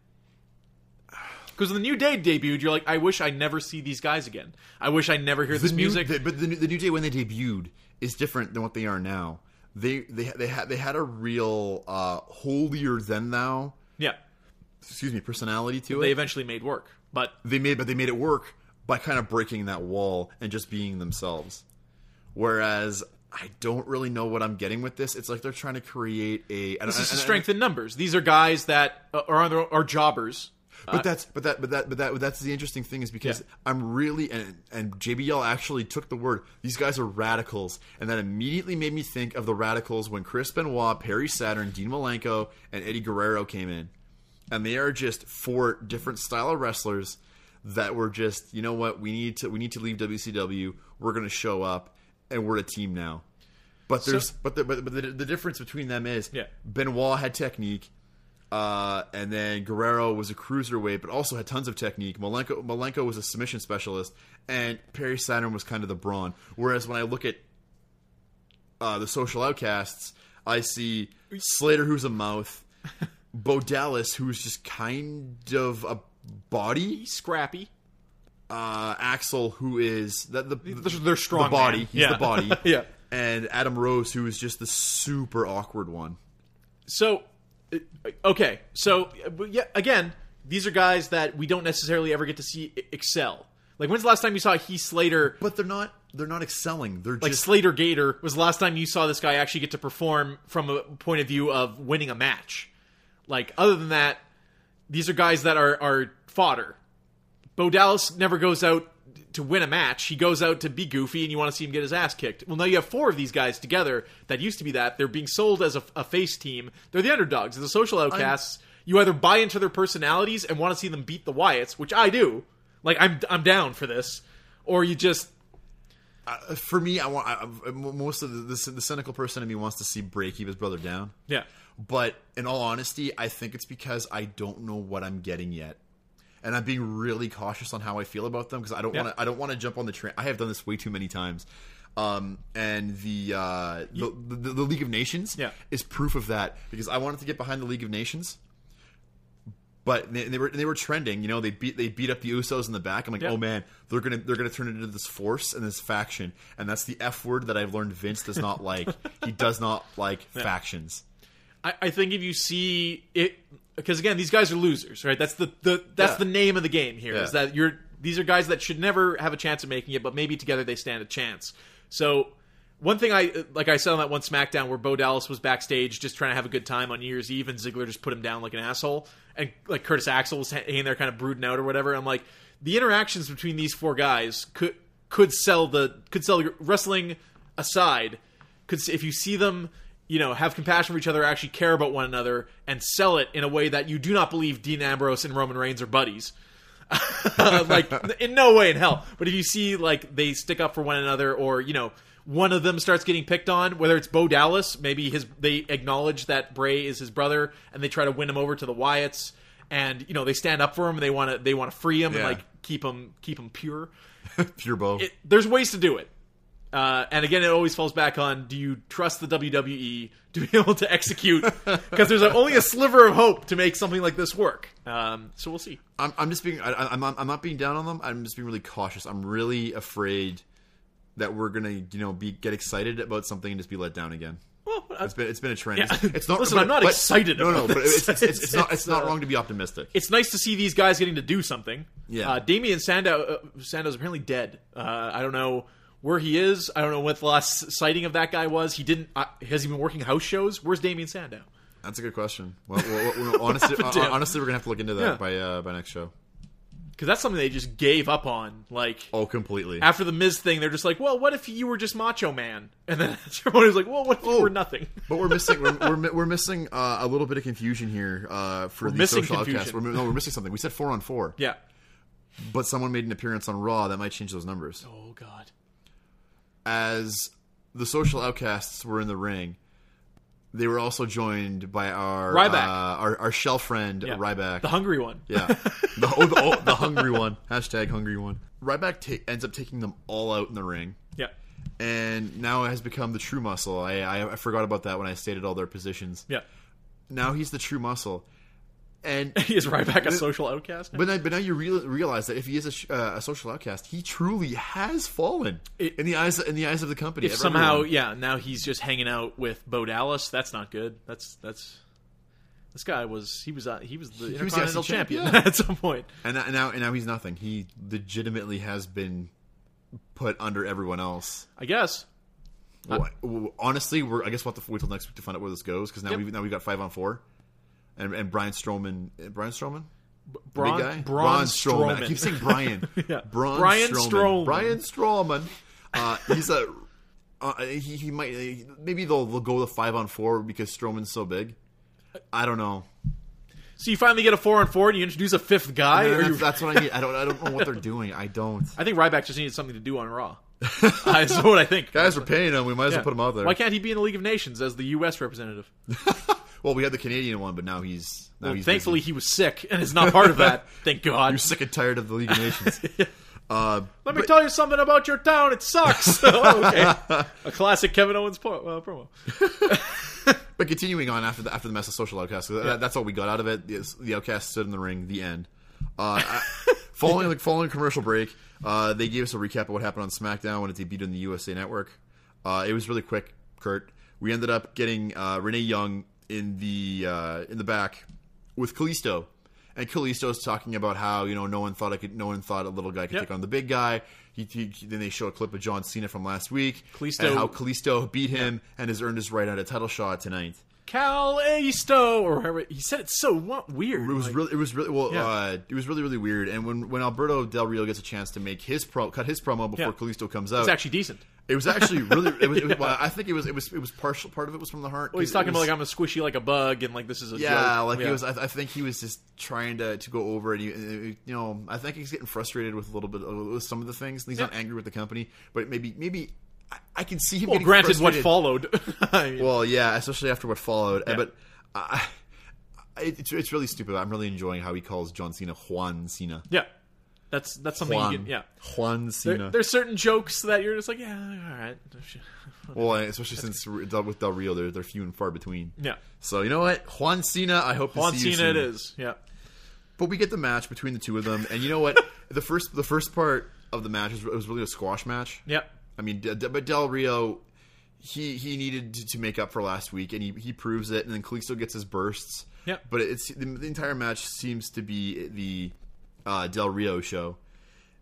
Because when the New Day debuted, you're like, I wish I never see these guys again. I wish I never hear the this new, music. the, but the, new- the New Day when they debuted is different than what they are now. They they they had they had a real uh, holier than thou yeah, excuse me personality to they it. They eventually made work, but they made but they made it work by kind of breaking that wall and just being themselves. Whereas I don't really know what I'm getting with this. It's like they're trying to create a this is strength in numbers. These are guys that uh, are on their, are jobbers. But that's but that but that but that but that's the interesting thing is because Yeah. I'm really and and JBL actually took the word. These guys are radicals, and that immediately made me think of the radicals when Chris Benoit, Perry Saturn, Dean Malenko, and Eddie Guerrero came in, and they are just four different style of wrestlers that were just you know what we need to we need to leave WCW. We're going to show up, and we're a team now. But there's but the, but, but the, the difference between them is Yeah. Benoit had technique. Uh, and then Guerrero was a cruiserweight, but also had tons of technique. Malenko, Malenko was a submission specialist, and Perry Saturn was kind of the brawn. Whereas when I look at uh, the social outcasts, I see Slater, who's a mouth, Bo Dallas, who's just kind of a body, He's scrappy. uh, Axel, who is the, the, They're- strong the body, man. he's Yeah. the body, Yeah. and Adam Rose, who is just the super awkward one. So, uh, okay, so uh, yeah, again, these are guys that we don't necessarily ever get to see excel. Like, when's the last time you saw Heath Slater? But they're not they're not excelling. They're Like just Slater Gator was the last time you saw this guy actually get to perform from a point of view of winning a match. Like, other than that, these are guys that are are fodder. Bo Dallas never goes out to win a match. He goes out to be goofy, and you want to see him get his ass kicked. Well, now you have four of these guys together that used to be that. They're being sold as a, a face team. They're the underdogs. They're the social outcasts. You either buy into their personalities and want to see them beat the Wyatts, which I do. Like I'm I'm down for this, or you just For me, I want I, I- most of the, the the cynical person in me wants to see Bray keep his brother down. yeah. But in all honesty, I think it's because I don't know what I'm getting yet. And I'm being really cautious on how I feel about them because I don't Yeah. want to. I don't want to jump on the train. I have done this way too many times. Um, and the, uh, the, the the League of Nations Yeah. is proof of that because I wanted to get behind the League of Nations, but they, they were they were trending. You know, they beat they beat up the Usos in the back. I'm like, Yeah. oh man, they're gonna they're gonna turn it into this force and this faction, and that's the F word that I've learned Vince does not like. he does not like factions. I, I think if you see it, because again, these guys are losers, right? That's the, the that's Yeah. the name of the game here. Is that you're these are guys that should never have a chance of making it, but maybe together they stand a chance. So one thing I like I said on that one SmackDown where Bo Dallas was backstage just trying to have a good time on New Year's Eve, and Ziggler just put him down like an asshole, and like Curtis Axel was hanging there kind of brooding out or whatever. I'm like, the interactions between these four guys could could sell the could sell wrestling aside could if you see them you know have compassion for each other actually care about one another and sell it in a way that you do not believe dean ambrose and roman reigns are buddies like in no way in hell but if you see like they stick up for one another or you know one of them starts getting picked on whether it's bo dallas maybe his they acknowledge that bray is his brother and they try to win him over to the wyatts and you know they stand up for him and they want to they want to free him and like keep him keep him pure Pure Bo. it, there's ways to do it. Uh, and again, it always falls back on: Do you trust the WWE to be able to execute? Because there's only a sliver of hope to make something like this work. Um, so we'll see. I'm, I'm just being I, I'm not, I'm not being down on them. I'm just being really cautious. I'm really afraid that we're gonna you know be get excited about something and just be let down again. Well, uh, It's been it's been a trend. Yeah. It's, it's not. Listen, but- I'm not but- excited No, no, but it's, it's, it's, not. It's It's, not uh, wrong to be optimistic. it's nice to see these guys getting to do something. Yeah. Uh, Damian Sandow, uh, Sandow's apparently dead. Uh, I don't know where he is. I don't know what the last sighting of that guy was. He didn't. Uh, has he been working house shows? Where's Damian Sandow? That's a good question. Well, well, well, honestly, damn. honestly, we're gonna have to look into that Yeah. by uh, by next show. Because that's something they just gave up on. Like Oh, completely. after the Miz thing, they're just like, well, what if you were just Macho Man? And then everyone was like, well, what if you Oh. were nothing? But we're missing we're, we're, we're missing uh, a little bit of confusion here uh, for the missing social confusion. outcasts. We're, no, we're missing something. We said four on four, Yeah. but someone made an appearance on Raw that might change those numbers. Oh God. As the social outcasts were in the ring, they were also joined by our Ryback. uh, our, our shell friend Yeah. Ryback. the hungry one. Yeah, the, oh, the, oh, the hungry one. Hashtag hungry one. Ryback ta- ends up taking them all out in the ring, Yeah. and now it has become the true muscle. I, I, I forgot about that when I stated all their positions. Yeah. Now he's the true muscle, and he Is Ryback a social outcast? now? but now, but now you real, realize that if he is a, sh- uh, a social outcast, he truly has fallen It- in the eyes in the eyes of the company. if somehow, everyone. yeah, now he's just hanging out with Bo Dallas, that's not good. That's that's. This guy was he was uh, he was the He was the champ, champion yeah. at some point. and now, and now he's nothing. He legitimately has been put under everyone else. I guess. Well, well, honestly, we're I guess we'll have to wait till next week to find out where this goes because now Yep. we've now we've got five on four, and and Brian Strowman, uh, Brian Strowman, Braun, big guy, Braun Strowman. I keep saying Brian. Yeah. Braun Brian Strowman. Strowman. Brian Strowman. Uh, he's a. Uh, he, he might uh, maybe they'll, they'll go the five on four because Strowman's so big. I don't know. So you finally get a four on four, and you introduce a fifth guy. or that's, you, that's what I need. I don't. I don't know what they're doing. I don't. I think Ryback just needed something to do on Raw. That's what I think. Guys, we're paying him. We might as Yeah. well put him out there. Why can't he be in the League of Nations as the U.S. representative? Well, we had the Canadian one, but now he's now Well, he's thankfully, busy. he was sick and is not part of that. Thank God. you're sick and tired of the League of Nations. uh, Let me tell you something about your town. It sucks. Oh, okay. A classic Kevin Owens po- uh, promo. But continuing on after the after the mess of social outcasts, that, that's all we got out of it. The, the outcasts stood in the ring. The end. Uh, following like following commercial break, uh, they gave us a recap of what happened on SmackDown when it debuted on the USA Network. Uh, it was really quick, Kurt. We ended up getting uh, Renee Young in the uh, in the back with Kalisto, and Kalisto's talking about how you know no one thought I could, no one thought a little guy could Yep. take on the big guy. He, he, then they show a clip of John Cena from last week, Kalisto- and how Kalisto beat him and has earned his right at a title shot tonight. Cal Aisto, or however he said it so weird. It was Like, really, it was really well. Yeah. Uh, it was really, really weird. And when when Alberto Del Rio gets a chance to make his pro, cut his promo before Yeah. Kalisto comes out, It's actually decent. It was actually really. It was, it was, well, I think it was. It was. It was partial. Part of it was from the heart. Well, he's talking about like I'm a squishy like a bug, and like this is a Yeah, joke. like he was. I, I think he was just trying to, to go over and He, uh, you know, I think he's getting frustrated with a little bit of, with some of the things. He's not angry with the company, but maybe maybe I, I can see him. Well, granted, what followed. I mean, Well, yeah, especially after what followed. Yeah. But I- it's it's really stupid. I'm really enjoying how he calls John Cena Juan Cena. yeah, that's that's something Juan. you can. Yeah, Juan there, Cena. there's certain jokes that you're just like, yeah, all right. well, especially since Del- with Del Rio, they're they're few and far between. Yeah, So you know what, Juan Cena. I hope to Juan see you Cena it is. Yeah, But we get the match between the two of them, and you know what? the first the first part of the match was, was really a squash match. yeah, I mean, but Del Rio, he he needed to, to make up for last week, and he, he proves it. And then Kalisto gets his bursts. Yeah. But it's the, the entire match seems to be the uh, Del Rio show,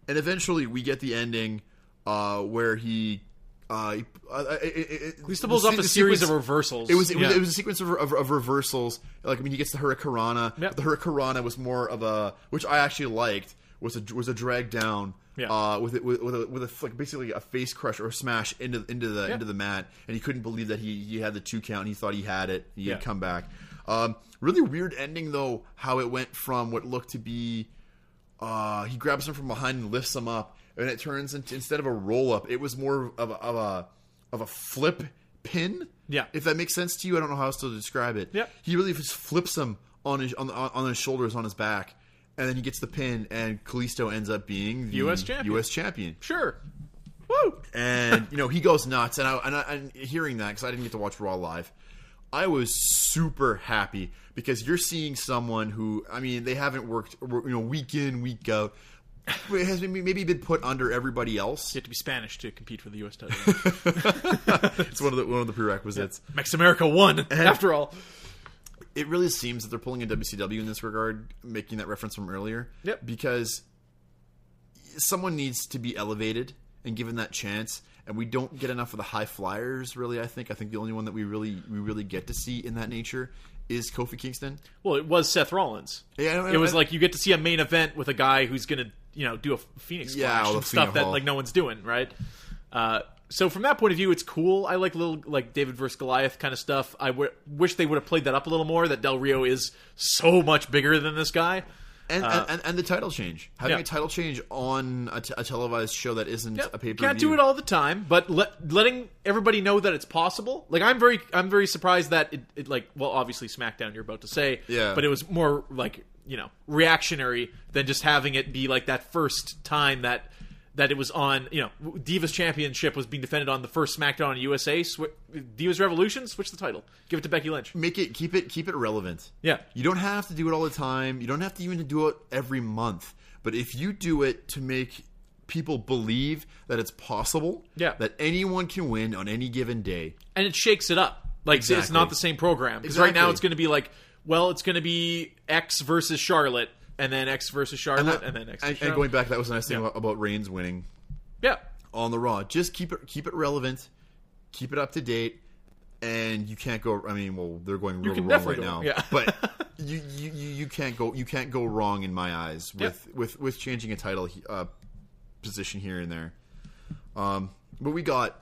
and eventually we get the ending uh, where he. Uh, he- uh, it, it, it, Kalisto pulls off a series sequence- of reversals. It was it, was it was a sequence of, of, of reversals. Like I mean, he gets the Hurricanrana. Yep. The Hurricanrana was more of a, which I actually liked, was a was a drag down. Yeah. Uh, with it with, with a with a like basically a face crush or a smash into into the Yeah. into the mat, and he couldn't believe that he he had the two count. And he thought he had it. He Yeah. had come back. Um, really weird ending though. How it went from what looked to be uh, he grabs him from behind and lifts him up, and it turns into instead of a roll up, it was more of a, of a of a flip pin. Yeah. if that makes sense to you, I don't know how else to describe it. Yeah, he really just flips him on his on, on his shoulders on his back, and then he gets the pin, and Kalisto ends up being the US champion. U.S. champion. sure. Woo! And you know he goes nuts, and I and, I, and hearing that because I didn't get to watch Raw live, I was super happy because you're seeing someone who I mean they haven't worked you know week in week out. It has maybe been put under everybody else. You have to be Spanish to compete for the U.S. title. It's one of the one of the prerequisites. Makes America one, after all. It really seems that they're pulling a WCW in this regard, making that reference from earlier. Yep. Because someone needs to be elevated and given that chance, and we don't get enough of the high flyers. Really, I think. I think the only one that we really we really get to see in that nature is Kofi Kingston. Well, it was Seth Rollins. Yeah, I- it was I- like you get to see a main event with a guy who's gonna, you know, do a Phoenix Yeah, Splash and stuff that like no one's doing, right? Uh, so from that point of view, it's cool. I like little like David versus Goliath kind of stuff. I w- wish they would have played that up a little more. That Del Rio is so much bigger than this guy. And, and, and, and the title change, having Uh, yeah. a title change on a, t- a televised show that isn't a pay per. Can't do it all the time, but let, letting everybody know that it's possible. Like I'm very, I'm very surprised that it, it, like, well, obviously SmackDown you're about to say, Yeah. but it was more like you know reactionary than just having it be like that first time that that it was on. You know, Divas Championship was being defended on the first SmackDown USA. Sw- Divas Revolution, switch the title, give it to Becky Lynch. Make it keep it keep it relevant. Yeah. You don't have to do it all the time. You don't have to even do it every month. But if you do it to make people believe that it's possible, Yeah. that anyone can win on any given day. and it shakes it up. Like it's not the same program because right now it's going to be like, well, it's going to be X versus Charlotte, and then X versus Charlotte, and, then X. and, and going back, that was a nice thing Yeah. about, about Reigns winning yeah, on the Raw. Just keep it keep it relevant, keep it up to date, and you can't go. I mean, well, they're going real wrong right go now, yeah. but you, you you can't go you can't go wrong in my eyes with with with changing a title uh, position here and there. Um, but we got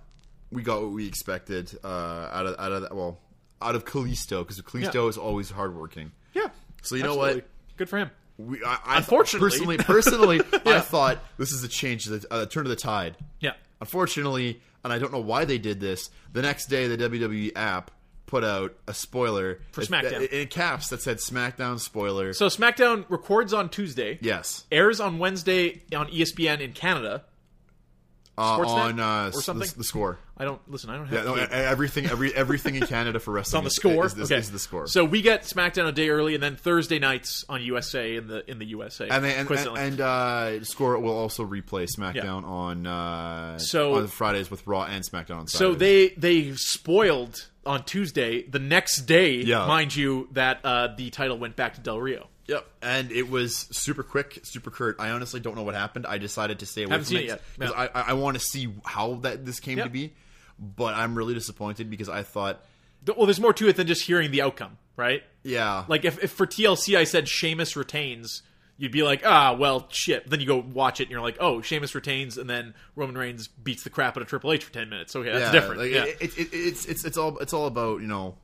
we got what we expected uh, out of out of that, well out of Kalisto because Kalisto Yeah. is always hardworking. yeah. So you know what? Good for him. We, I, I Unfortunately. personally, personally, Yeah. I thought this is a change, the uh, turn of the tide. Yeah. Unfortunately, and I don't know why they did this. The next day, the WWE app put out a spoiler For SmackDown. in caps that said SmackDown spoiler. So SmackDown records on Tuesday. yes, Airs on Wednesday on ESPN in Canada. Uh, on uh, or something? The, the score. I don't listen. I don't have. Yeah, no, everything, every everything in Canada for It's wrestling on the is- score. Is, is, okay. is the score. So we get SmackDown a day early, and then Thursday nights on USA in the in the USA. and they, and, and, and uh, score will also replay SmackDown on uh, So- on Fridays with Raw and SmackDown on So they they spoiled on Tuesday. The next day, Yeah. mind you, that uh, the title went back to Del Rio. Yep, and it was super quick, super curt. I honestly don't know what happened. I decided to stay away Haven't from it yet. because Yeah. I, I, I want to see how that this came Yep. to be. But I'm really disappointed because I thought, Well, there's more to it than just hearing the outcome, right? yeah, Like if, if for TLC I said Sheamus retains, you'd be like, ah, well, shit. Then you go watch it, and you're like, oh, Sheamus retains, and then Roman Reigns beats the crap out of Triple H for ten minutes. Okay, that's yeah, different. like, yeah, it, it, it's it's it's all it's all about you know.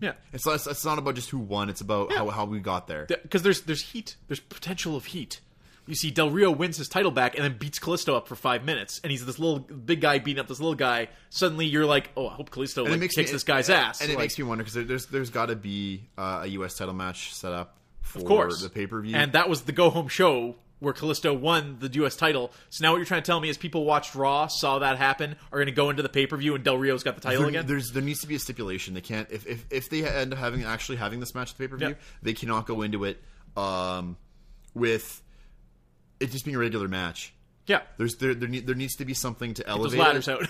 Yeah. It's less, it's not about just who won. It's about how, how we got there. Because there's there's heat. There's potential of heat. You see, Del Rio wins his title back and then beats Kalisto up for five minutes, and he's this little big guy beating up this little guy. Suddenly, you're like, oh, I hope Kalisto like, makes kicks me, this guy's ass. And it Like, makes me wonder because there, there's there's got to be uh, a U.S. title match set up for of course the pay per view. and that was the go home show where Kalisto won the U.S. title. So now what you're trying to tell me is people watched Raw, saw that happen, are going to go into the pay per view, and Del Rio's got the title there, again. there's there needs to be a stipulation. They can't if if, if they end up having actually having this match at the pay per view, Yeah. they cannot go into it um, with it just being a regular match. Yeah, There's there there, there needs to be something to elevate those elevate ladders it.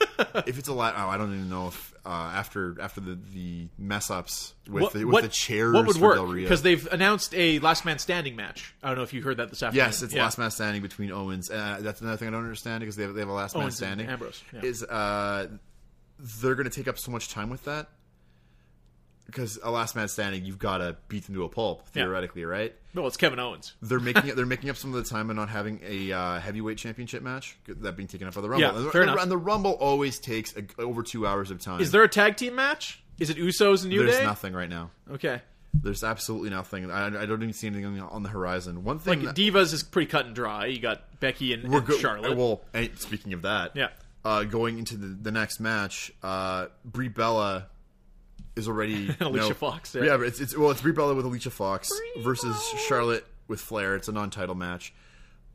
out. If it's a lot, oh, I don't even know if uh, after after the, the mess ups with what, the, with what- the chairs What would for work? Del Rio. Because they've announced a last man standing match. I don't know if you heard that this afternoon. Yes, it's Yeah. last man standing between Owens. Uh, that's another thing I don't understand because they have, they have a last man Owens and standing. Ambrose, yeah. Is uh, they're going to take up so much time with that because a last man standing, you've got to beat them to a pulp theoretically, right? No, it's Kevin Owens. They're making they're making up some of the time by not having a uh, heavyweight championship match that being taken up by the Rumble. Yeah, and, the, fair enough. and the Rumble always takes a, over two hours of time. Is there a tag team match? Is it Usos and New There's Day? nothing right now. Okay. There's absolutely nothing. I, I don't even see anything on the horizon. One thing Like that- Divas is pretty cut and dry. You got Becky and, we're and go- Charlotte. Well, and speaking of that, Yeah. uh, going into the, the next match, uh, Brie Bella is already Alicia no- Fox, yeah. Yeah, but it's, it's well, it's Brie Bella with Alicia Fox versus Charlotte with Flair. It's a non-title match,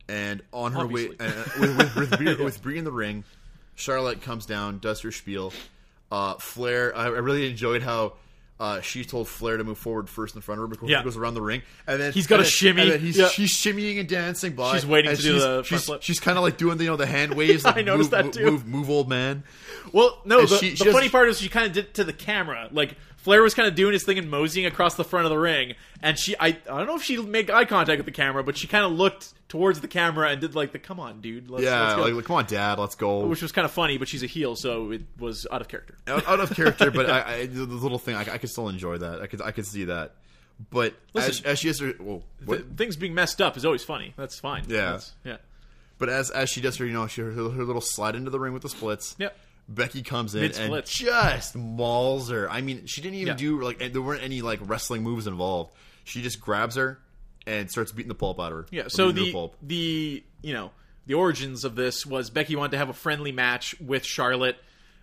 and on her way uh, with, with, with, Brie, with Brie in the ring, Charlotte comes down, does her spiel. Uh, Flair, I, I really enjoyed how. Uh, she told Flair to move forward first in front of her before Yeah. he goes around the ring, and then He's got a then- shimmy. and he's, Yeah. she's shimmying and dancing by. She's waiting to do she's- the she's, flip. She's kind of like doing the you know the hand waves. Like I noticed move, that too. Move, move, old man. Well, no, And the, she- she funny part is she kind of did it to the camera. Like Flair was kind of doing his thing and moseying across the front of the ring, and she I, I don't know if she made eye contact with the camera, but she kind of looked towards the camera and did like the "Come on, dude, let's, Yeah, let's go," like, come on, Dad, let's go. which was kind of funny. But she's a heel, so it was out of character. out, out of character, but I, I, the little thing, I, I could still enjoy that. I could, I could see that. But as, Listen. as she has her, whoa, what? Th- things being messed up is always funny. That's fine. Yeah. That's- yeah. but as as she does her, you know, she, her, her little slide into the ring with the splits. Yep. Becky comes in and just mauls her. I mean, she didn't even Yeah. do like there weren't any like wrestling moves involved. She just grabs her and starts beating the pulp out of her. Yeah. So the pulp. the you know the origins of this was Becky wanted to have a friendly match with Charlotte,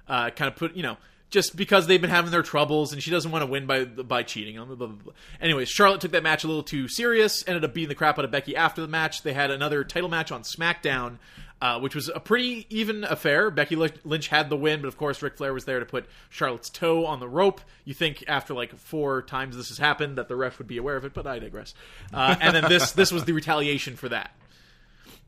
uh, kind of put you know just because they've been having their troubles and she doesn't want to win by by cheating. Blah, blah, blah, blah. Anyways, Charlotte took that match a little too serious. Ended up beating the crap out of Becky after the match. They had another title match on SmackDown. Uh, which was a pretty even affair. Becky Lynch- had the win, but of course Ric Flair was there to put Charlotte's toe on the rope. You think after like four times this has happened that the ref would be aware of it, but I digress. Uh, and then this this was the retaliation for that.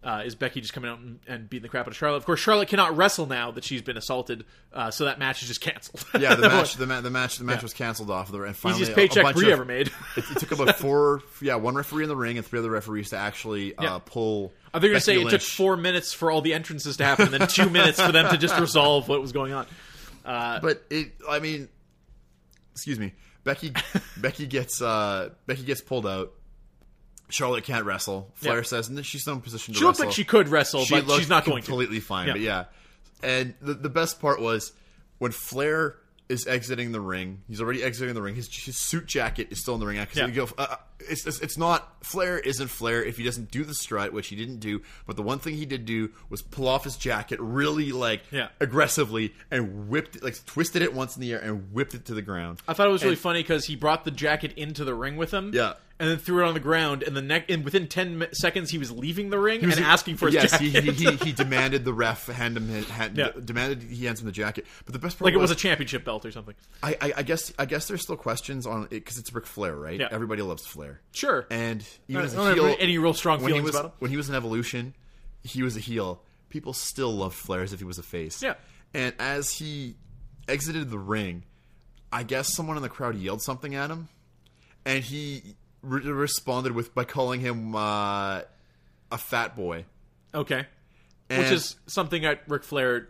Uh, is Becky just coming out and, and beating the crap out of Charlotte? Of course, Charlotte cannot wrestle now that she's been assaulted, uh, so that match is just canceled. yeah, the match, the, ma- the match, the match was canceled off of the and finally Easiest a- a paycheck bunch Brie ever made. It, it took about four, yeah, one referee in the ring and three other referees to actually uh, Yeah. pull. Are they going to say it took four minutes for all the entrances to happen, and then two minutes for them to just resolve what was going on? But it, I mean, excuse me, Becky, Becky gets uh, Becky gets pulled out. Charlotte can't wrestle. Flair Yeah. says and then she's not in a position to She looks like she could wrestle, She but she's not going to. completely fine. Yeah. But yeah, and the the best part was when Flair is exiting the ring. He's already exiting the ring. His, his suit jacket is still in the ring. Because Yeah. go, uh, it's, it's it's not Flair isn't Flair if he doesn't do the strut, which he didn't do. But the one thing he did do was pull off his jacket really like Yeah. aggressively and whipped it, like twisted it once in the air and whipped it to the ground. I thought it was really funny because he brought the jacket into the ring with him. Yeah. And then threw it on the ground, and the neck. And within ten seconds, he was leaving the ring was- and asking for his yes, jacket. he, he, he, he demanded the ref hand him his, hand, Yeah. demanded he hands him the jacket. But the best part like it was a championship belt or something. I, I, I guess I guess there's still questions on it because it's Ric Flair, right? Yeah. Everybody loves Flair, Sure. and even uh, as a heel, any real strong feelings was about him. when he was in Evolution, he was a heel. People still loved Flair as if he was a face. Yeah. And as he exited the ring, I guess someone in the crowd yelled something at him, and he re- responded with by calling him uh, a fat boy. Okay. And- Which is something that Ric Flair.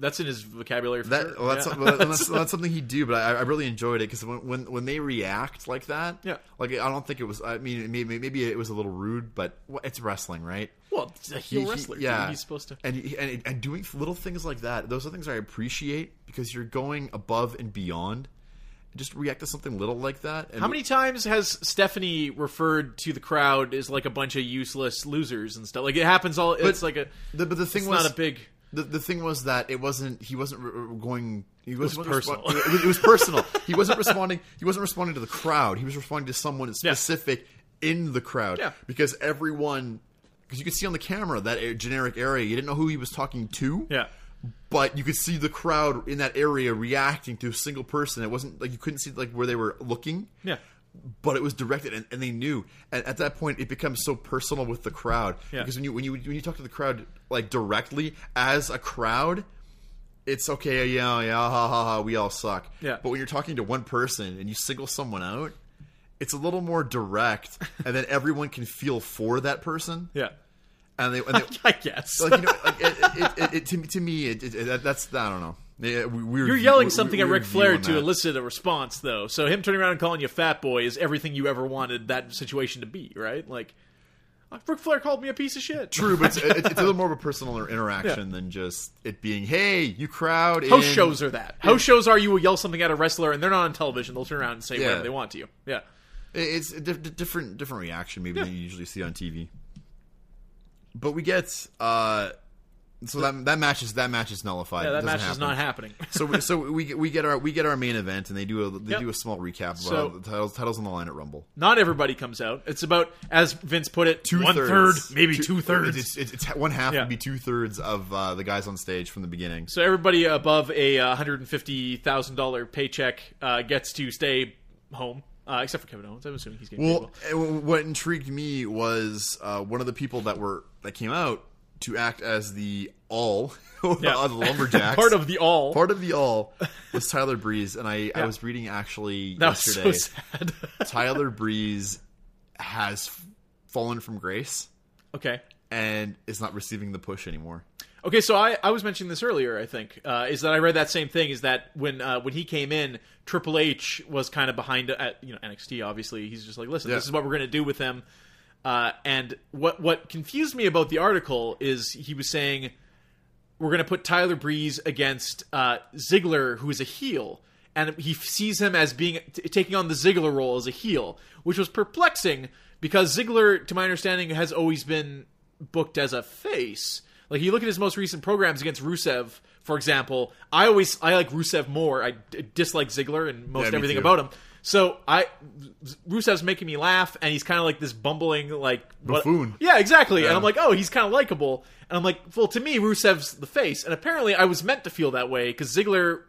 That's in his vocabulary. For That sure. well, that's, Yeah. well, that's that's something he'd do, but I, I really enjoyed it because when, when when they react like that, Yeah. like I don't think it was. I mean, maybe maybe it was a little rude, but well, it's wrestling, right? well, it's a heel He- he- wrestler. dude. yeah, he's supposed to. and, he- and and doing little things like that. Those are things I appreciate because you're going above and beyond. Just react to something little like that. And How many times has Stephanie referred to the crowd as like a bunch of useless losers and stuff? Like it happens all. it's like a. The, but the thing It's was not a big. The, the thing was that it wasn't. He wasn't re- going. He was was wasn't personal. respon- it, was, it was personal. He wasn't responding. He wasn't responding to the crowd. He was responding to someone specific in the crowd. Yeah. Because everyone, because you could see on the camera that generic area. You didn't know who he was talking to. Yeah. But you could see the crowd in that area reacting to a single person. It wasn't like you couldn't see like where they were looking Yeah. but it was directed and, and they knew and at that point it becomes so personal with the crowd Yeah. because when you when you when you talk to the crowd like directly as a crowd it's okay yeah yeah ha ha ha we all suck Yeah. but when you're talking to one person and you single someone out it's a little more direct and then everyone can feel for that person Yeah. And they, and they I guess. like you know like, it, it, it, to, me- to me that's I don't know Yeah, we- we're, You're yelling we- something we- at Ric Flair to elicit a response, though. So him turning around and calling you fat boy is everything you ever wanted that situation to be, right? Like, Ric Flair called me a piece of shit. True, but it's, it's, it's a little more of a personal interaction than just it being, "Hey, you crowd." House in- shows are that. House shows are you will yell something at a wrestler and they're not on television. They'll turn around and say Yeah. whatever they want to you. Yeah. It's a di- different, different reaction maybe than you usually see on TV. But we get uh, so that that match is that match is nullified. Yeah, that match is not happening. so we, so we get- we get our we get our main event and they do a they Yep. do a small recap of So- the titles titles on the line at Rumble. not everybody comes out. It's about, as Vince put it, one third, Two-thirds. maybe Two- two thirds. It's, it's, it's one half Yeah. would be two thirds of uh, the guys on stage from the beginning. So everybody above a uh, hundred and fifty thousand dollar paycheck uh, gets to stay home, uh, except for Kevin Owens. I'm assuming he's getting Well, well. uh, what intrigued me was uh, one of the people that were that came out to act as the all Yeah. the lumberjacks. part of the all. part of the all was Tyler Breeze, and I, I was reading actually that was yesterday. so sad. Tyler Breeze has fallen from grace okay. and is not receiving the push anymore. Okay, so I, I was mentioning this earlier. I think uh, is that I read that same thing. Is that when uh, when he came in, Triple H was kind of behind at you know NXT. Obviously, he's just like, listen, Yeah. this is what we're going to do with him. Uh, and what what confused me about the article is he was saying we're going to put Tyler Breeze against uh, Ziggler, who is a heel, and he sees him as being t- taking on the Ziggler role as a heel, which was perplexing because Ziggler, to my understanding, has always been booked as a face. Like you look at his most recent programs against Rusev, for example. I always I like Rusev more. I d- dislike Ziggler and most Yeah, me everything too. about him. So I Rusev's making me laugh, and he's kind of like this bumbling like what- Buffoon. yeah, exactly. And I'm like, oh, he's kind of likable. And I'm like, well, to me, Rusev's the face. And apparently, I was meant to feel that way because Ziggler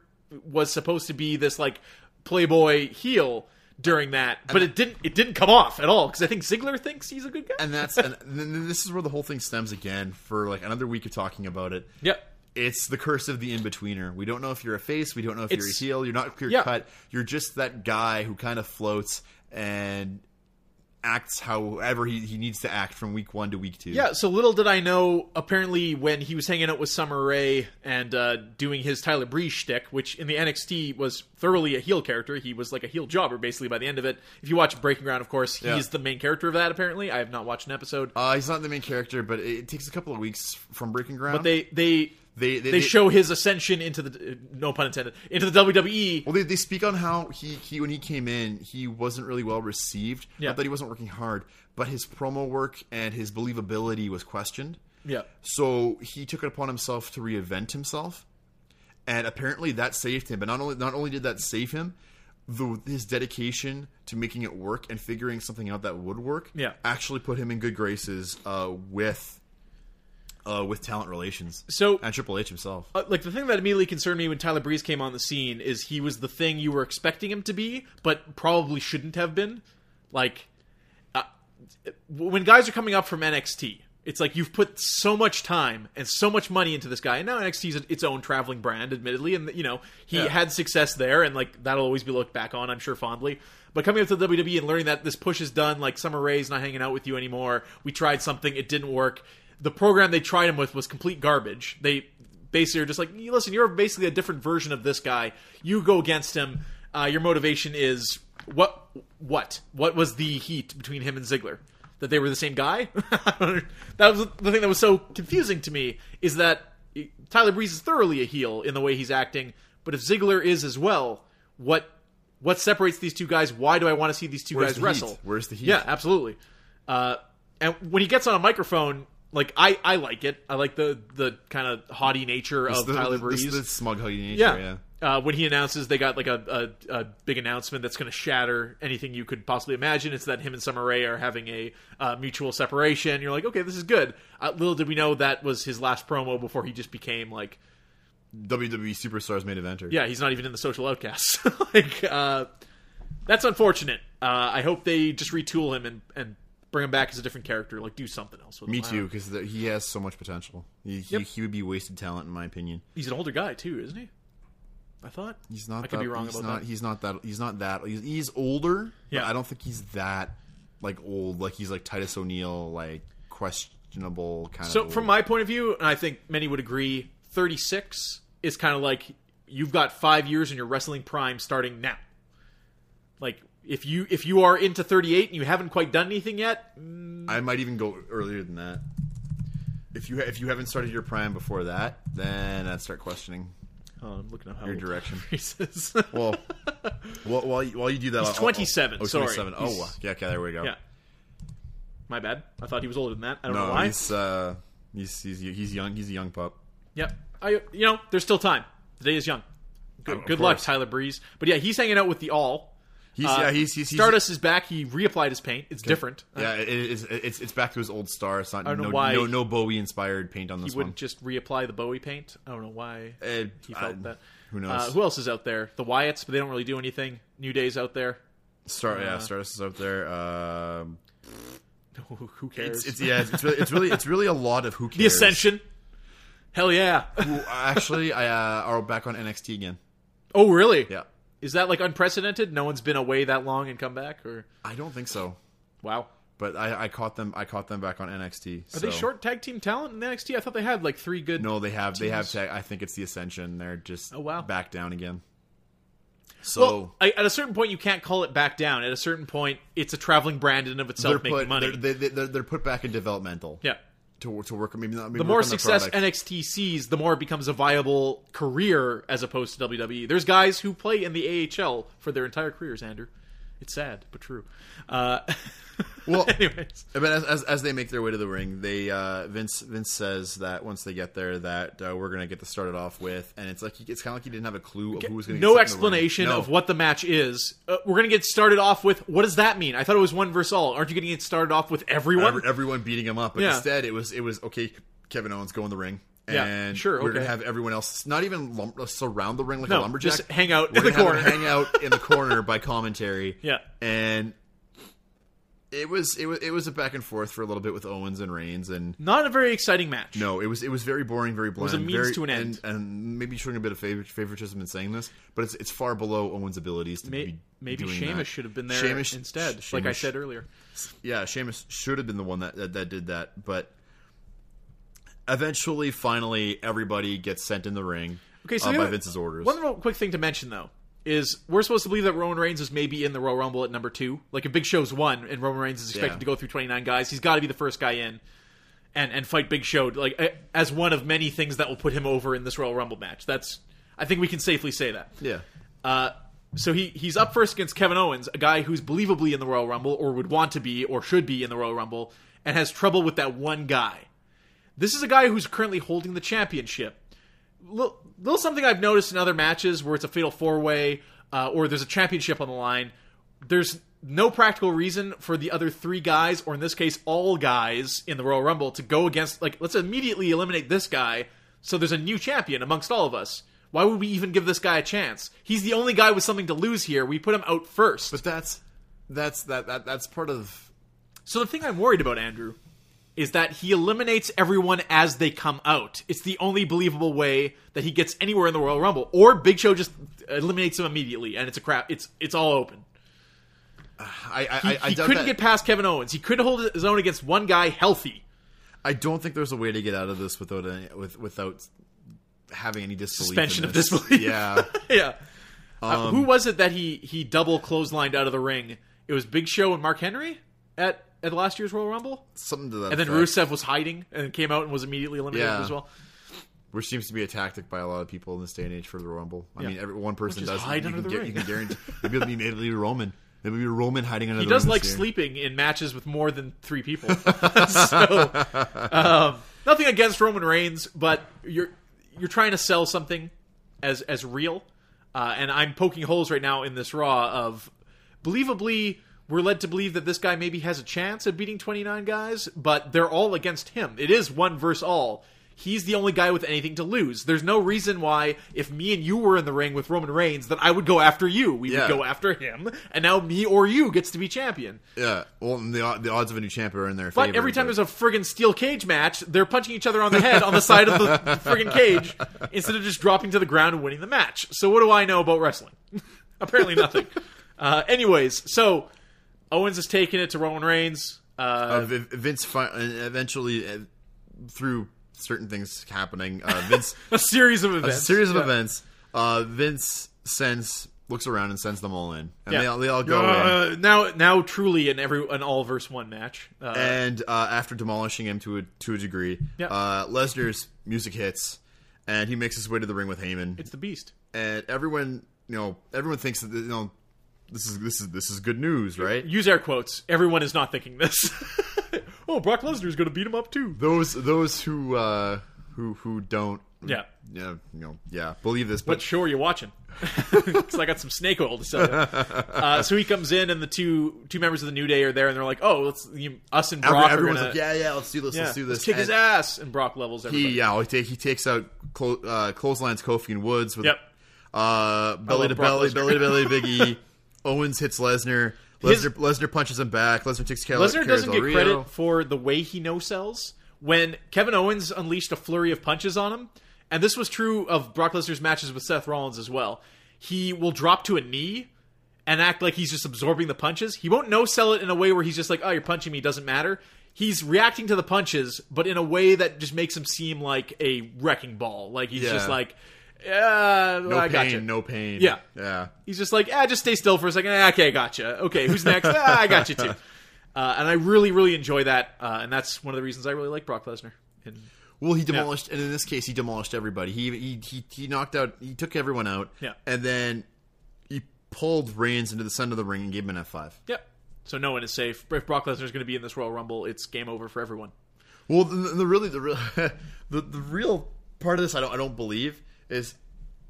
was supposed to be this like playboy heel during that, but it didn't. It didn't come off at all because I think Ziggler thinks he's a good guy. And that's and then this is where the whole thing stems again for like another week of talking about it. yep. It's the curse of the in betweener. We don't know if you're a face. We don't know if It's- you're a heel. You're not clear Yeah. cut. You're just that guy who kind of floats and acts however he, he needs to act from week one to week two. Yeah, so little did I know. Apparently, when he was hanging out with Summer Rae and uh, doing his Tyler Breeze shtick, which in the NXT was thoroughly a heel character, he was like a heel jobber basically by the end of it. If you watch Breaking Ground, of course, Yeah. he's the main character of that. Apparently, I have not watched an episode, Uh, he's not the main character, but it, it takes a couple of weeks from Breaking Ground. but they they they they, show his ascension into the no pun intended into the. WWE. Well, they, they speak on how he, he when he came in, he wasn't really well received. Yeah. Not that he wasn't working hard, but his promo work and his believability was questioned. Yeah, So he took it upon himself to reinvent himself, and apparently that saved him. But not only not only did that save him, the, his dedication to making it work and figuring something out that would work, Yeah. actually put him in good graces uh, with uh, with talent relations. So- and Triple H himself. Uh, like the thing that immediately concerned me when Tyler Breeze came on the scene is he was the thing you were expecting him to be, but probably shouldn't have been. Like, uh, when guys are coming up from NXT, it's like you've put so much time and so much money into this guy, and now NXT is its own traveling brand, admittedly, and you know he Yeah. had success there, and like that'll always be looked back on, I'm sure fondly. But coming up to the WWE and learning that this push is done, like Summer Rae's not hanging out with you anymore. We tried something, it didn't work. The program they tried him with was complete garbage. They basically are just like, listen, you're basically a different version of this guy. You go against him. Uh, your motivation is what? What? What was the heat between him and Ziggler? That they were the same guy? that was the thing that was so confusing to me. Is that Tyler Breeze is thoroughly a heel in the way he's acting, but if Ziggler is as well, what what separates these two guys? Why do I want to see these two Where's guys the heat? wrestle? Where's the heat? Yeah, absolutely. Uh, and when he gets on a microphone, like I, I like it. I like the the kind of haughty nature of the, Tyler Breeze. The, the smug huggy nature, yeah. yeah. Uh, when he announces they got like a, a, a big announcement that's going to shatter anything you could possibly imagine, it's that him and Summer Rae are having a uh, mutual separation. You're like, okay, this is good. Uh, little did we know that was his last promo before he just became like WWE Superstars main eventer. yeah, he's not even in the social outcasts. like, uh, that's unfortunate. Uh, I hope they just retool him and, and bring him back as a different character. Like, do something else with Me him. I too, don't- because he has so much potential. He, he, Yep. he would be wasted talent, in my opinion. He's an older guy too, isn't he? I thought He's not. I could that, be wrong he's about not, that. He's not that. He's not that. He's, he's older. Yeah. But I don't think he's that like old. Like he's like Titus O'Neil, like questionable kind of So, of. from my point of view, and I think many would agree, 36 is kind of like you've got five years in your wrestling prime starting now. Like, if you if you are into 38 and you haven't quite done anything yet, I might even go earlier than that. If you if you haven't started your prime before that, then I'd start questioning oh, I'm looking up how your old direction. Is. Well, well while you, while you do that, He's I'll- I'll- 27, Oh, sorry. 27. Oh, He's- yeah. Okay, there we go. yeah, my bad. I thought he was older than that. I don't know No, why. he's uh, he's he's he's young. He's a young pup. Yep. I you know, there's still time. The day is young. Good, Of good luck, course. Tyler Breeze. But yeah, he's hanging out with the all. He's Uh, yeah. He's he's, he's Stardust is back. He reapplied his paint. It's different. Yeah, it is. It's it's back to his old star. It's not don't know no, why no no Bowie inspired paint on this he this wouldn't one. just reapply the Bowie paint. I don't know why Uh, he felt I- that. Who knows? Uh, who else is out there? The Wyatts, but they don't really do anything. New Day's out there. Star yeah, uh, Stardust is out there. Um, who cares? it's, it's yeah, it's really, it's really it's really a lot of who cares. the Ascension. Hell yeah! Who, actually, I uh, are back on NXT again. Oh really? Yeah, Is that like unprecedented? No one's been away that long and come back, or I don't think so, wow? but I, I caught them. I caught them back on NXT. Are they short tag team talent in NXT? I thought they had like three good. No, they have they have teams? tag. I think it's the Ascension. They're just Oh, wow. back down again. So Well, I, at a certain point, you can't call it back down. At a certain point, it's a traveling brand in and of they're itself making put money. they're, they, they're, they're put back in developmental. yeah. To, to work maybe not maybe The more success product. NXT sees, the more it becomes a viable career as opposed to WWE. There's guys who play in the AHL for their entire careers, Andrew. It's sad, but true. Uh, Well, anyways. But as, as, as they make their way to the ring, they uh, Vince Vince says that once they get there, that uh, we're gonna get this started off with, and it's like he, it's kind of like he didn't have a clue of who was gonna. No get set in the ring. explanation No. of what the match is. Uh, we're going to get started off with what does that mean? I thought it was one versus all. Aren't you going to get started off with everyone? Every- everyone beating him up, but Yeah. instead it was it was okay. Kevin Owens go in the ring. Yeah, And sure, we're gonna have everyone else not even lum- surround the ring like No, a lumberjack. just hang out We're in the corner. hang out in the corner by commentary. Yeah. and it was it was it was a back and forth for a little bit with Owens and Reigns, and Not a very exciting match. No, it was it was very boring, very bland. was a means very, to an end. and, and maybe showing a bit of favor, favoritism in saying this, but it's it's far below Owens' abilities to May- be maybe doing Sheamus that. should have been there Sheamus- instead, Sheamus- like I said earlier. Yeah, Sheamus should have been the one that, that that did that, but eventually, finally, everybody gets sent in the ring. Okay, so uh, by Vince's orders. One real quick thing to mention though is we're supposed to believe that Roman Reigns is maybe in the Royal Rumble at number two. Like if Big Show's one and Roman Reigns is expected Yeah. to go through twenty nine guys, he's got to be the first guy in and and fight Big Show like as one of many things that will put him over in this Royal Rumble match. That's I think we can safely say that. yeah, Uh, so he he's up first against Kevin Owens, a guy who's believably in the Royal Rumble or would want to be or should be in the Royal Rumble, and has trouble with that one guy. This is a guy who's currently holding the championship. Little, little something I've noticed in other matches where it's a fatal four way uh, or there's a championship on the line. There's no practical reason for the other three guys, or in this case, all guys in the Royal Rumble, to go against. Like, let's immediately eliminate this guy so there's a new champion amongst all of us. Why would we even give this guy a chance? He's the only guy with something to lose here. We put him out first. but that's that's that, that that's part of So the thing I'm worried about, Andrew, is that he eliminates everyone as they come out. It's the only believable way that he gets anywhere in the Royal Rumble. Or Big Show just eliminates him immediately, and it's a crap. It's it's all open. I I, He, I, he couldn't that- get past Kevin Owens. He couldn't hold his own against one guy healthy. I don't think there's a way to get out of this without any, with without having any disbelief. Suspension of this. disbelief. Yeah. yeah. Uh, Um, who was it that he he double clotheslined out of the ring? It was Big Show and Mark Henry at at last year's Royal Rumble, Something to that and then effect, Rusev was hiding and came out and was immediately eliminated Yeah. as well. which seems to be a tactic by a lot of people in this day and age for the Rumble. I Yeah. mean, every, one person does. hide you under can the get- ring. You can guarantee. Maybe it'll be maybe it'll be Roman. Maybe it'll be Roman hiding under He the does ring like sleeping in matches with more than three people. so, um, nothing against Roman Reigns, but you're you're trying to sell something as as real, uh, and I'm poking holes right now in this Raw of believably. We're led to believe that this guy maybe has a chance at beating 29 guys, but they're all against him. It is one versus all. He's the only guy with anything to lose. There's no reason why, if me and you were in the ring with Roman Reigns, that I would go after you. We Yeah. would go after him, and now me or you gets to be champion. Yeah. Well, and the the odds of a new champion are in their But favor. every time there's a friggin' steel cage match, they're punching each other on the head on the side of the friggin' cage instead of just dropping to the ground and winning the match. So what do I know about wrestling? Apparently nothing. Uh, anyways, so Owens is taking it to Roman Reigns. Uh, uh, Vince fi- eventually uh, through certain things happening, uh, Vince a series of events, a series of Yeah. events. Uh, Vince sends looks around and sends them all in, and Yeah. they all, they all go in. Uh, now, now, truly, an every an all verse one match. Uh, And uh, after demolishing him to a to a degree, Yeah. uh, Lesnar's music hits, and he makes his way to the ring with Heyman. it's the Beast. and everyone, you know, everyone thinks that you know this is this is this is good news, right? Use air quotes. Everyone is not thinking this. oh, Brock Lesnar is going to beat him up too. Those those who uh, who who don't, Yeah. yeah, you know, yeah, believe this, What but show are you watching? Because I got some snake oil to sell you. Uh, so he comes in, and the two two members of the New Day are there, and they're like, "Oh, let's you, us and every- Brock everyone's are like, gonna, yeah, yeah, let's do this, yeah, let's do this. kick his ass." And Brock levels everybody. He yeah, he, take, he takes out clo- uh, clotheslines Kofi and Woods with Yep. uh, belly to Brock belly, Lesnar. belly to belly, Big E. Owens hits Lesnar. Lesnar Lesnar punches him back. Lesnar takes care Lesnar doesn't get credit for the way he no sells. When Kevin Owens unleashed a flurry of punches on him, and this was true of Brock Lesnar's matches with Seth Rollins as well, he will drop to a knee and act like he's just absorbing the punches. He won't no sell it in a way where he's just like, "Oh, you're punching me, doesn't matter." He's reacting to the punches, but in a way that just makes him seem like a wrecking ball. Like he's Yeah. just like, "Yeah, No I pain, gotcha." no pain. Yeah. yeah. He's just like, ah, just stay still for a second. Ah, okay, gotcha. Okay, who's next? ah, I got you too. Uh, and I really, really enjoy that, uh, and that's one of the reasons I really like Brock Lesnar. And Well, he demolished, and in this case, he demolished everybody. He he he, he knocked out, he took everyone out, Yeah. and then he pulled Reigns into the center of the ring and gave him an F five. yeah, so no one is safe. If Brock Lesnar is going to be in this Royal Rumble, it's game over for everyone. Well, the, the really the real the, the real part of this, I don't I don't believe is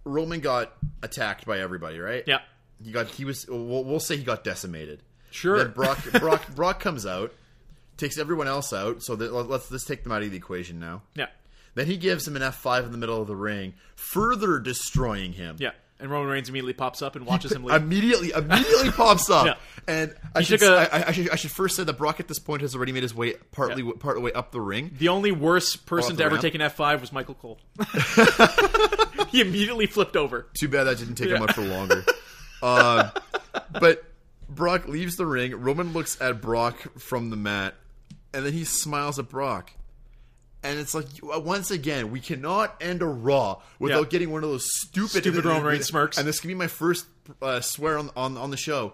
Roman got attacked by everybody, right? Yeah, he got he was we'll, we'll say he got decimated. Sure. Then Brock Brock Brock comes out, takes everyone else out. So that, let's let's take them out of the equation now. yeah, Then he gives him an F five in the middle of the ring, further destroying him. yeah. And Roman Reigns immediately pops up and watches him leave. Immediately, immediately pops up, Yeah. and I should, a- I, I should I should first say that Brock at this point has already made his way partly Yeah. part of the way up the ring. the only worse person to ever ramp. take an F five was Michael Cole. He immediately flipped over. Too bad that didn't take him much for longer. uh, but Brock leaves the ring. Roman looks at Brock from the mat, and then he smiles at Brock. And it's like once again, we cannot end a Raw without getting one of those stupid, Stupid Roman Reigns smirks. And this can be my first uh, swear on, on on the show.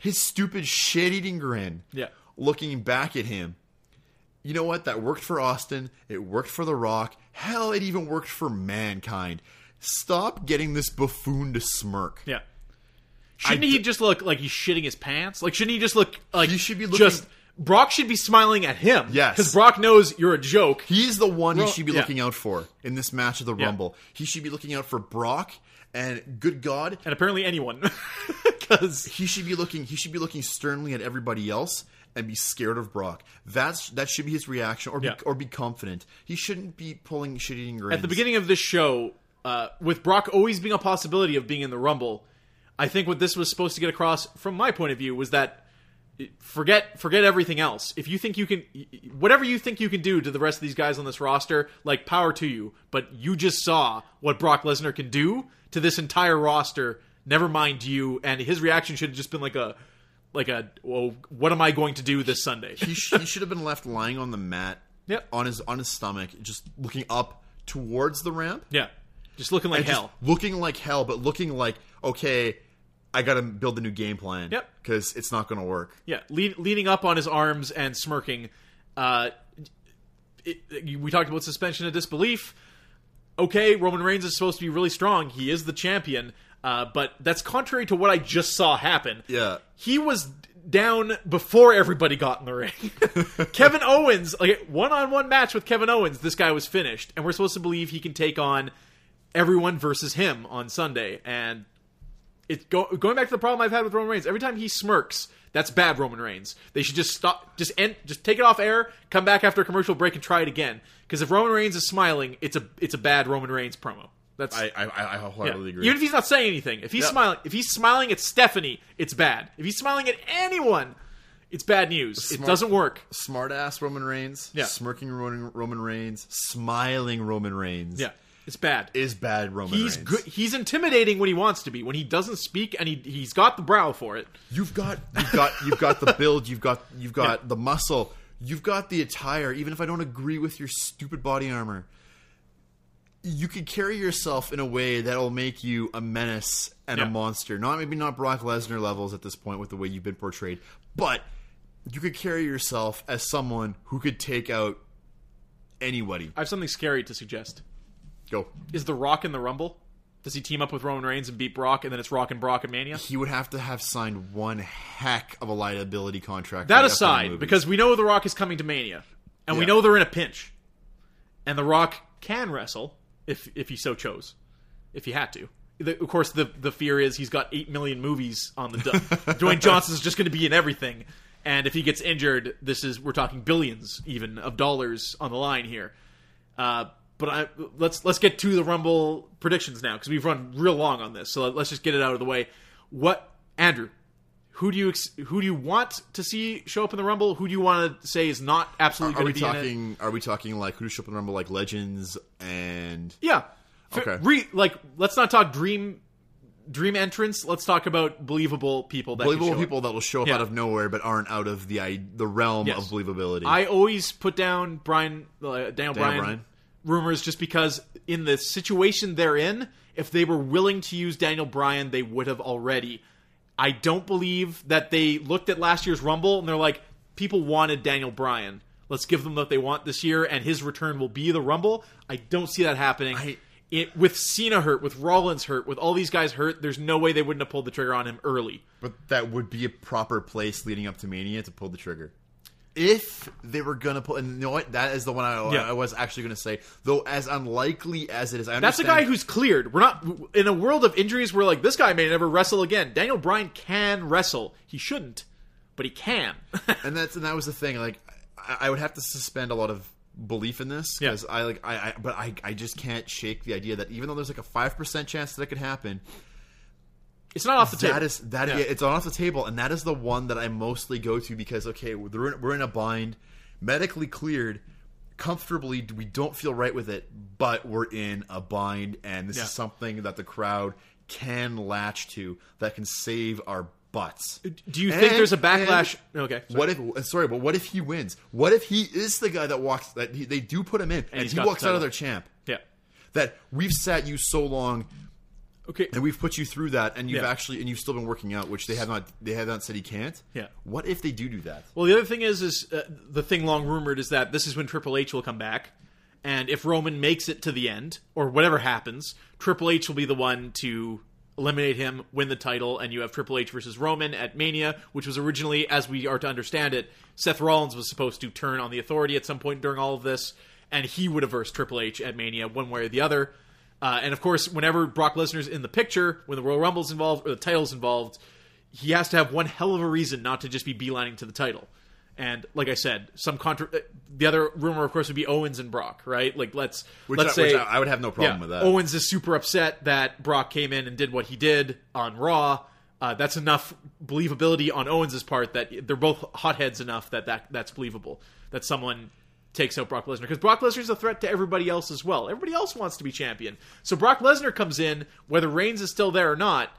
His stupid shit-eating grin. Yeah. looking back at him. You know what? That worked for Austin. It worked for The Rock. Hell, it even worked for Mankind. Stop getting this buffoon to smirk. Yeah. Shouldn't I he just look like he's shitting his pants? Like, shouldn't he just look like He should be looking- just Brock should be smiling at him? Yes. because Brock knows you're a joke. He's the one he should be yeah. looking out for in this match of the Yeah. Rumble. He should be looking out for Brock and good God, and apparently anyone, because he should be looking he should be looking sternly at everybody else and be scared of Brock. That's that should be his reaction or be, Yeah. or be confident. He shouldn't be pulling shit eating grins. at the beginning of this show, uh, with Brock always being a possibility of being in the Rumble, I think what this was supposed to get across, from my point of view, was that forget forget everything else. If you think you can, whatever you think you can do to the rest of these guys on this roster, like power to you. But you just saw what Brock Lesnar can do to this entire roster. Never mind you, and his reaction should have just been like a, like a, well, what am I going to do this Sunday? he, sh- he should have been left lying on the mat Yep. on his on his stomach, just looking up towards the ramp. Yeah, just looking like and hell. looking like hell, but looking like okay, I got to build a new game plan. Yep. because it's not going to work. Yeah, lean, leaning up on his arms and smirking. Uh, it, it- we talked about suspension of disbelief. Okay, Roman Reigns is supposed to be really strong. He is the champion, uh, but that's contrary to what I just saw happen. Yeah. he was down before everybody got in the ring. Kevin Owens, like one-on-one match with Kevin Owens, this guy was finished, and we're supposed to believe he can take on everyone versus him on Sunday. And it's go, going back to the problem I've had with Roman Reigns. Every time he smirks, that's bad Roman Reigns. They should just stop, just end, just take it off air, come back after a commercial break, and try it again. Because if Roman Reigns is smiling, it's a it's a bad Roman Reigns promo. That's I I, I yeah. wholeheartedly agree. Even if he's not saying anything, if he's Yeah. smiling, if he's smiling at Stephanie, it's bad. If he's smiling at anyone, it's bad news. it doesn't work. Smart ass Roman Reigns, Yeah. smirking Roman, Roman Reigns, smiling Roman Reigns, Yeah, it's bad. is bad Roman he's Reigns. good. He's intimidating when he wants to be. When he doesn't speak, and he he's got the brow for it. You've got you've got you've got the build, you've got you've got Yeah. the muscle, you've got the attire. Even if I don't agree with your stupid body armor, you could carry yourself in a way that'll make you a menace and Yeah. a monster. Not maybe not Brock Lesnar levels at this point with the way you've been portrayed, but you could carry yourself as someone who could take out anybody. I have something scary to suggest. Go. Is The Rock in the Rumble? Does he team up with Roman Reigns and beat Brock, and then it's Rock and Brock at Mania? He would have to have signed one heck of a liability contract. That aside, because we know The Rock is coming to Mania, and we know they're in a pinch, and The Rock can wrestle if if he so chose, if he had to. The, of course, the the fear is he's got eight million movies on the. Dwayne Johnson's just going to be in everything, and if he gets injured, this is we're talking billions even of dollars on the line here. Uh, but I, let's let's get to the Rumble predictions now because we've run real long on this. So let's just get it out of the way. What Andrew? Who do you ex- who do you want to see show up in the Rumble? Who do you want to say is not absolutely Are going we to be in it? talking? Are we talking like who to show up in the Rumble, like legends and Yeah. Okay. Re, like let's not talk dream dream entrance. Let's talk about believable people that believable show up. people that will show up Yeah. out of nowhere but aren't out of the the realm Yes. of believability? I always put down Bryan uh, Daniel, Bryan, Bryan. rumors just because in the situation they're in, if they were willing to use Daniel Bryan, they would have already. I don't believe that they looked at last year's Rumble and they're like, people wanted Daniel Bryan. Let's give them what they want this year, and his return will be the Rumble. I don't see that happening. I- it, with Cena hurt, with Rollins hurt, with all these guys hurt, there's no way they wouldn't have pulled the trigger on him early. but that would be a proper place leading up to Mania to pull the trigger. If they were gonna pull, and you know what, that is the one I, Yeah. I was actually gonna say. Though as unlikely as it is, I That's a guy who's cleared. We're not in a world of injuries. We're like this guy may never wrestle again. Daniel Bryan can wrestle. He shouldn't, but he can. and that's and that was the thing. Like, I, I would have to suspend a lot of belief in this Yeah. because I like I, I but I I just can't shake the idea that even though there's like a five percent chance that it could happen, it's not off the table. that is that Yeah. it's on off the table, and that is the one that I mostly go to because okay, we're in, we're in a bind, medically cleared. Comfortably, we don't feel right with it, but we're in a bind, and this Yeah. is something that the crowd can latch to that can save our butts. Uh, do you think there's a backlash? and Okay, sorry. What if? Uh, sorry, but what if he wins? What if he is the guy that walks? That he, they do put him in, and, he's he walks out of their champ. Yeah. That we've sat you so long, Okay. and we've put you through that, and you've Yeah. actually and you've still been working out, which they have not. They have not said he can't. Yeah. What if they do do that? Well, the other thing is, is uh, the thing long rumored is that this is when Triple H will come back, and if Roman makes it to the end or whatever happens, Triple H will be the one to eliminate him, win the title, and you have Triple H versus Roman at Mania, which was originally, as we are to understand it, Seth Rollins was supposed to turn on the Authority at some point during all of this, and he would have versed Triple H at Mania one way or the other. Uh, and of course, whenever Brock Lesnar's in the picture, when the Royal Rumble's involved or the title's involved, he has to have one hell of a reason not to just be beelining to the title. And like I said, some contra- uh, the other rumor, of course, would be Owens and Brock, right? Like let's Which, let's I, say which I, would have no problem yeah, with that. Owens is super upset that Brock came in and did what he did on Raw. Uh, that's enough believability on Owens' part that they're both hotheads enough that, that that's believable. That someone takes out Brock Lesnar because Brock Lesnar is a threat to everybody else as well. Everybody else wants to be champion. So Brock Lesnar comes in, whether Reigns is still there or not.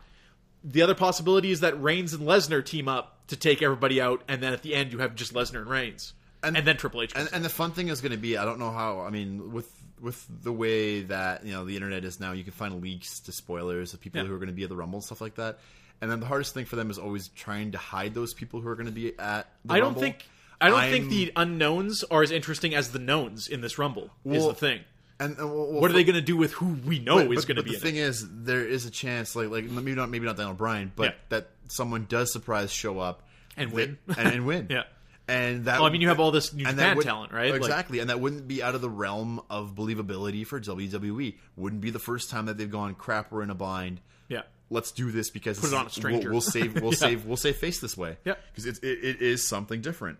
The other possibility is that Reigns and Lesnar team up to take everybody out, and then at the end you have just Lesnar and Reigns. and, And- then Triple H. and, and the fun thing is going to be I don't know how I mean with with the way that you know the internet is now you can find leaks to spoilers of people Yeah. who are going to be at the rumble and stuff like that and then the hardest thing for them is always trying to hide those people who are going to be at the I don't Rumble. think I don't think I'm- the unknowns are as interesting as the knowns in this Rumble. is the thing. and, uh, and well, What are they going to do with who we know But- is going to be the in thing it? is there is a chance like like maybe not maybe not Daniel Bryan but Yeah. that someone does surprise show up And win. and, and win Yeah. and that Well, I mean, you have all this New Japan would- talent, right? Like- Exactly, and that wouldn't be out of the realm of believability for WWE. Wouldn't be the first time that they've gone crap. We're in a bind. Yeah. Let's do this because Put it on a stranger. We'll, we'll save. We'll Yeah. save. We'll save face this way. Yeah. because it, it is something different.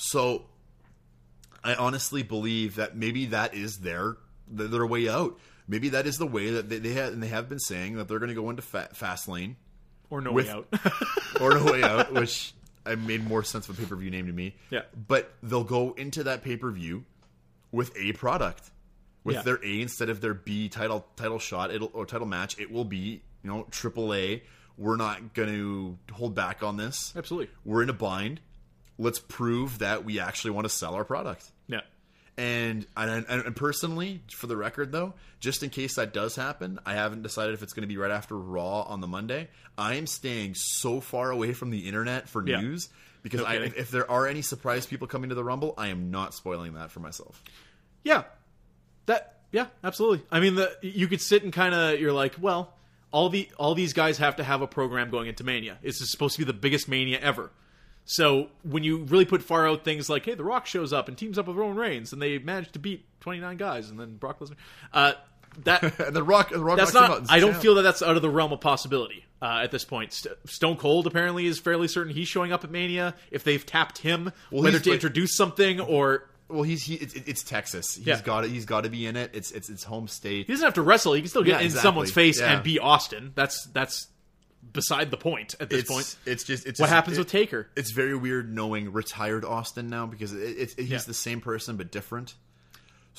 So, I honestly believe that maybe that is their their, way out. Maybe that is the way that they, they have and they have been saying that they're going to go into fa- Fastlane Or no with- way out. or No Way Out, which I made more sense of a pay per view name to me. Yeah. But they'll go into that pay per view with a product, with Yeah. their A instead of their B title title shot it'll, or title match. It will be you know triple A. We're not going to hold back on this. Absolutely. We're in a bind. Let's prove that we actually want to sell our product. yeah. And, and and personally, for the record though, just in case that does happen, I haven't decided if it's going to be right after Raw on the Monday. I am staying so far away from the internet for Yeah. news because No I, if, there are any surprise people coming to the Rumble, I am not spoiling that for myself. Yeah. That yeah, absolutely. I mean the you could sit and kind of you're like, well, all the all these guys have to have a program going into Mania. This is supposed to be the biggest Mania ever. So when you really put far out things like, hey, The Rock shows up and teams up with Roman Reigns and they manage to beat 29 guys and then Brock Lesnar, uh, that And the Rock, the Rock that's knocks him out not. I don't feel that that's out of the realm of possibility uh, at this point. St- Stone Cold apparently is fairly certain he's showing up at Mania. If they've tapped him, Well, whether to but- introduce something or Well, he's he. It's, it's Texas. He's Yeah. got. He's got to be in it. It's it's its home state. He doesn't have to wrestle. He can still get Yeah, in exactly. someone's face Yeah. and be Austin. That's that's beside the point at this it's, point. it's just it's What just- happens it- with Taker? It's very weird knowing retired Austin now because it, it's he's Yeah. the same person but different.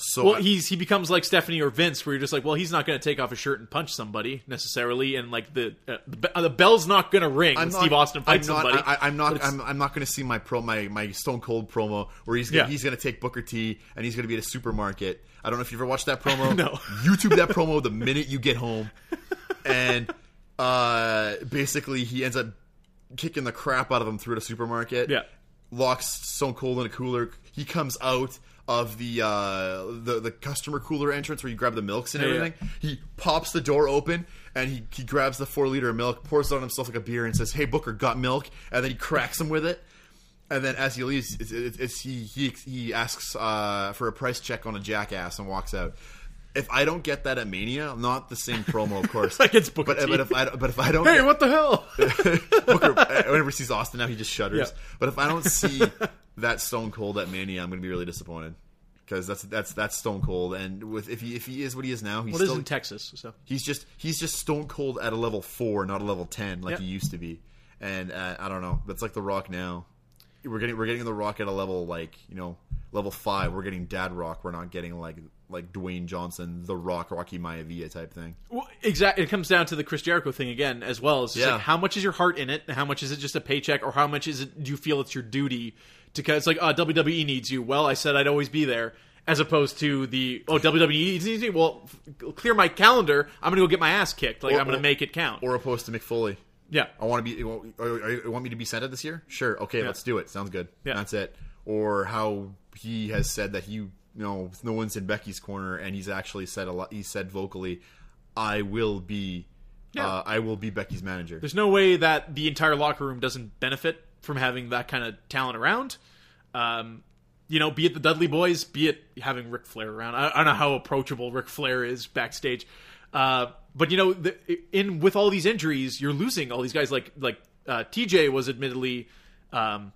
So Well, I- he's he becomes like Stephanie or Vince, where you're just like, well, he's not going to take off his shirt and punch somebody necessarily, and like the uh, the, uh, the bell's not going to ring when Steve Austin fights I'm not, somebody. I, I'm not. I'm, I'm not going to see my pro my, my Stone Cold promo where he's gonna, Yeah. he's going to take Booker T and he's going to be at a supermarket. I don't know if you ever watched that promo. No. YouTube that promo the minute you get home, and uh, basically he ends up kicking the crap out of him through the supermarket. Yeah. locks Stone Cold in a cooler. He comes out of the uh, the the customer cooler entrance where you grab the milks and Yeah, yeah. everything. He pops the door open and he, he grabs the four liter of milk, pours it on himself like a beer, and says, "Hey Booker, got milk?" And then he cracks him with it. And then as he leaves, it's, it's, it's, he he he asks uh, for a price check on a jackass and walks out. If I don't get that at Mania, not the same promo, of course. Like it's Booker but, T. but if I but if I don't, hey, get- what the hell? Booker, whenever he sees Austin now, he just shudders. Yeah. But if I don't see that Stone Cold at Mania, I'm going to be really disappointed because that's that's that's Stone Cold. And with if he if he is what he is now, he's well, still in Texas, so he's just he's just Stone Cold at a level four, not a level ten like Yeah. he used to be. And uh, I don't know. That's like the Rock now. We're getting we're getting the Rock at a level like you know level five. We're getting Dad Rock. We're not getting like like Dwayne Johnson, the Rock, Rocky Maivia type thing. Well, exactly. It comes down to the Chris Jericho thing again, as well. It's just Yeah. like, how much is your heart in it? and How much is it just a paycheck, or how much is it? Do you feel it's your duty to? It's like, uh, oh, WWE needs you. Well, I said I'd always be there, as opposed to the oh, WWE needs me. Well, f- clear my calendar. I'm gonna go get my ass kicked. Like Or- I'm gonna or- make it count. Or opposed to Mick Foley. yeah, I want to be. You want, you want me to be Santa this year? Sure. Okay, let's do it. Sounds good. Yeah. That's it. Or how he has said that he, you know, no one's in Becky's corner, and he's actually said a lot. He said vocally, "I will be, Yeah. uh, I will be Becky's manager." There's no way that the entire locker room doesn't benefit from having that kind of talent around. Um, you know, be it the Dudley Boys, be it having Ric Flair around. I, I don't know how approachable Ric Flair is backstage, uh, but you know, the, in with all these injuries, you're losing all these guys. Like like uh, TJ was admittedly. Um,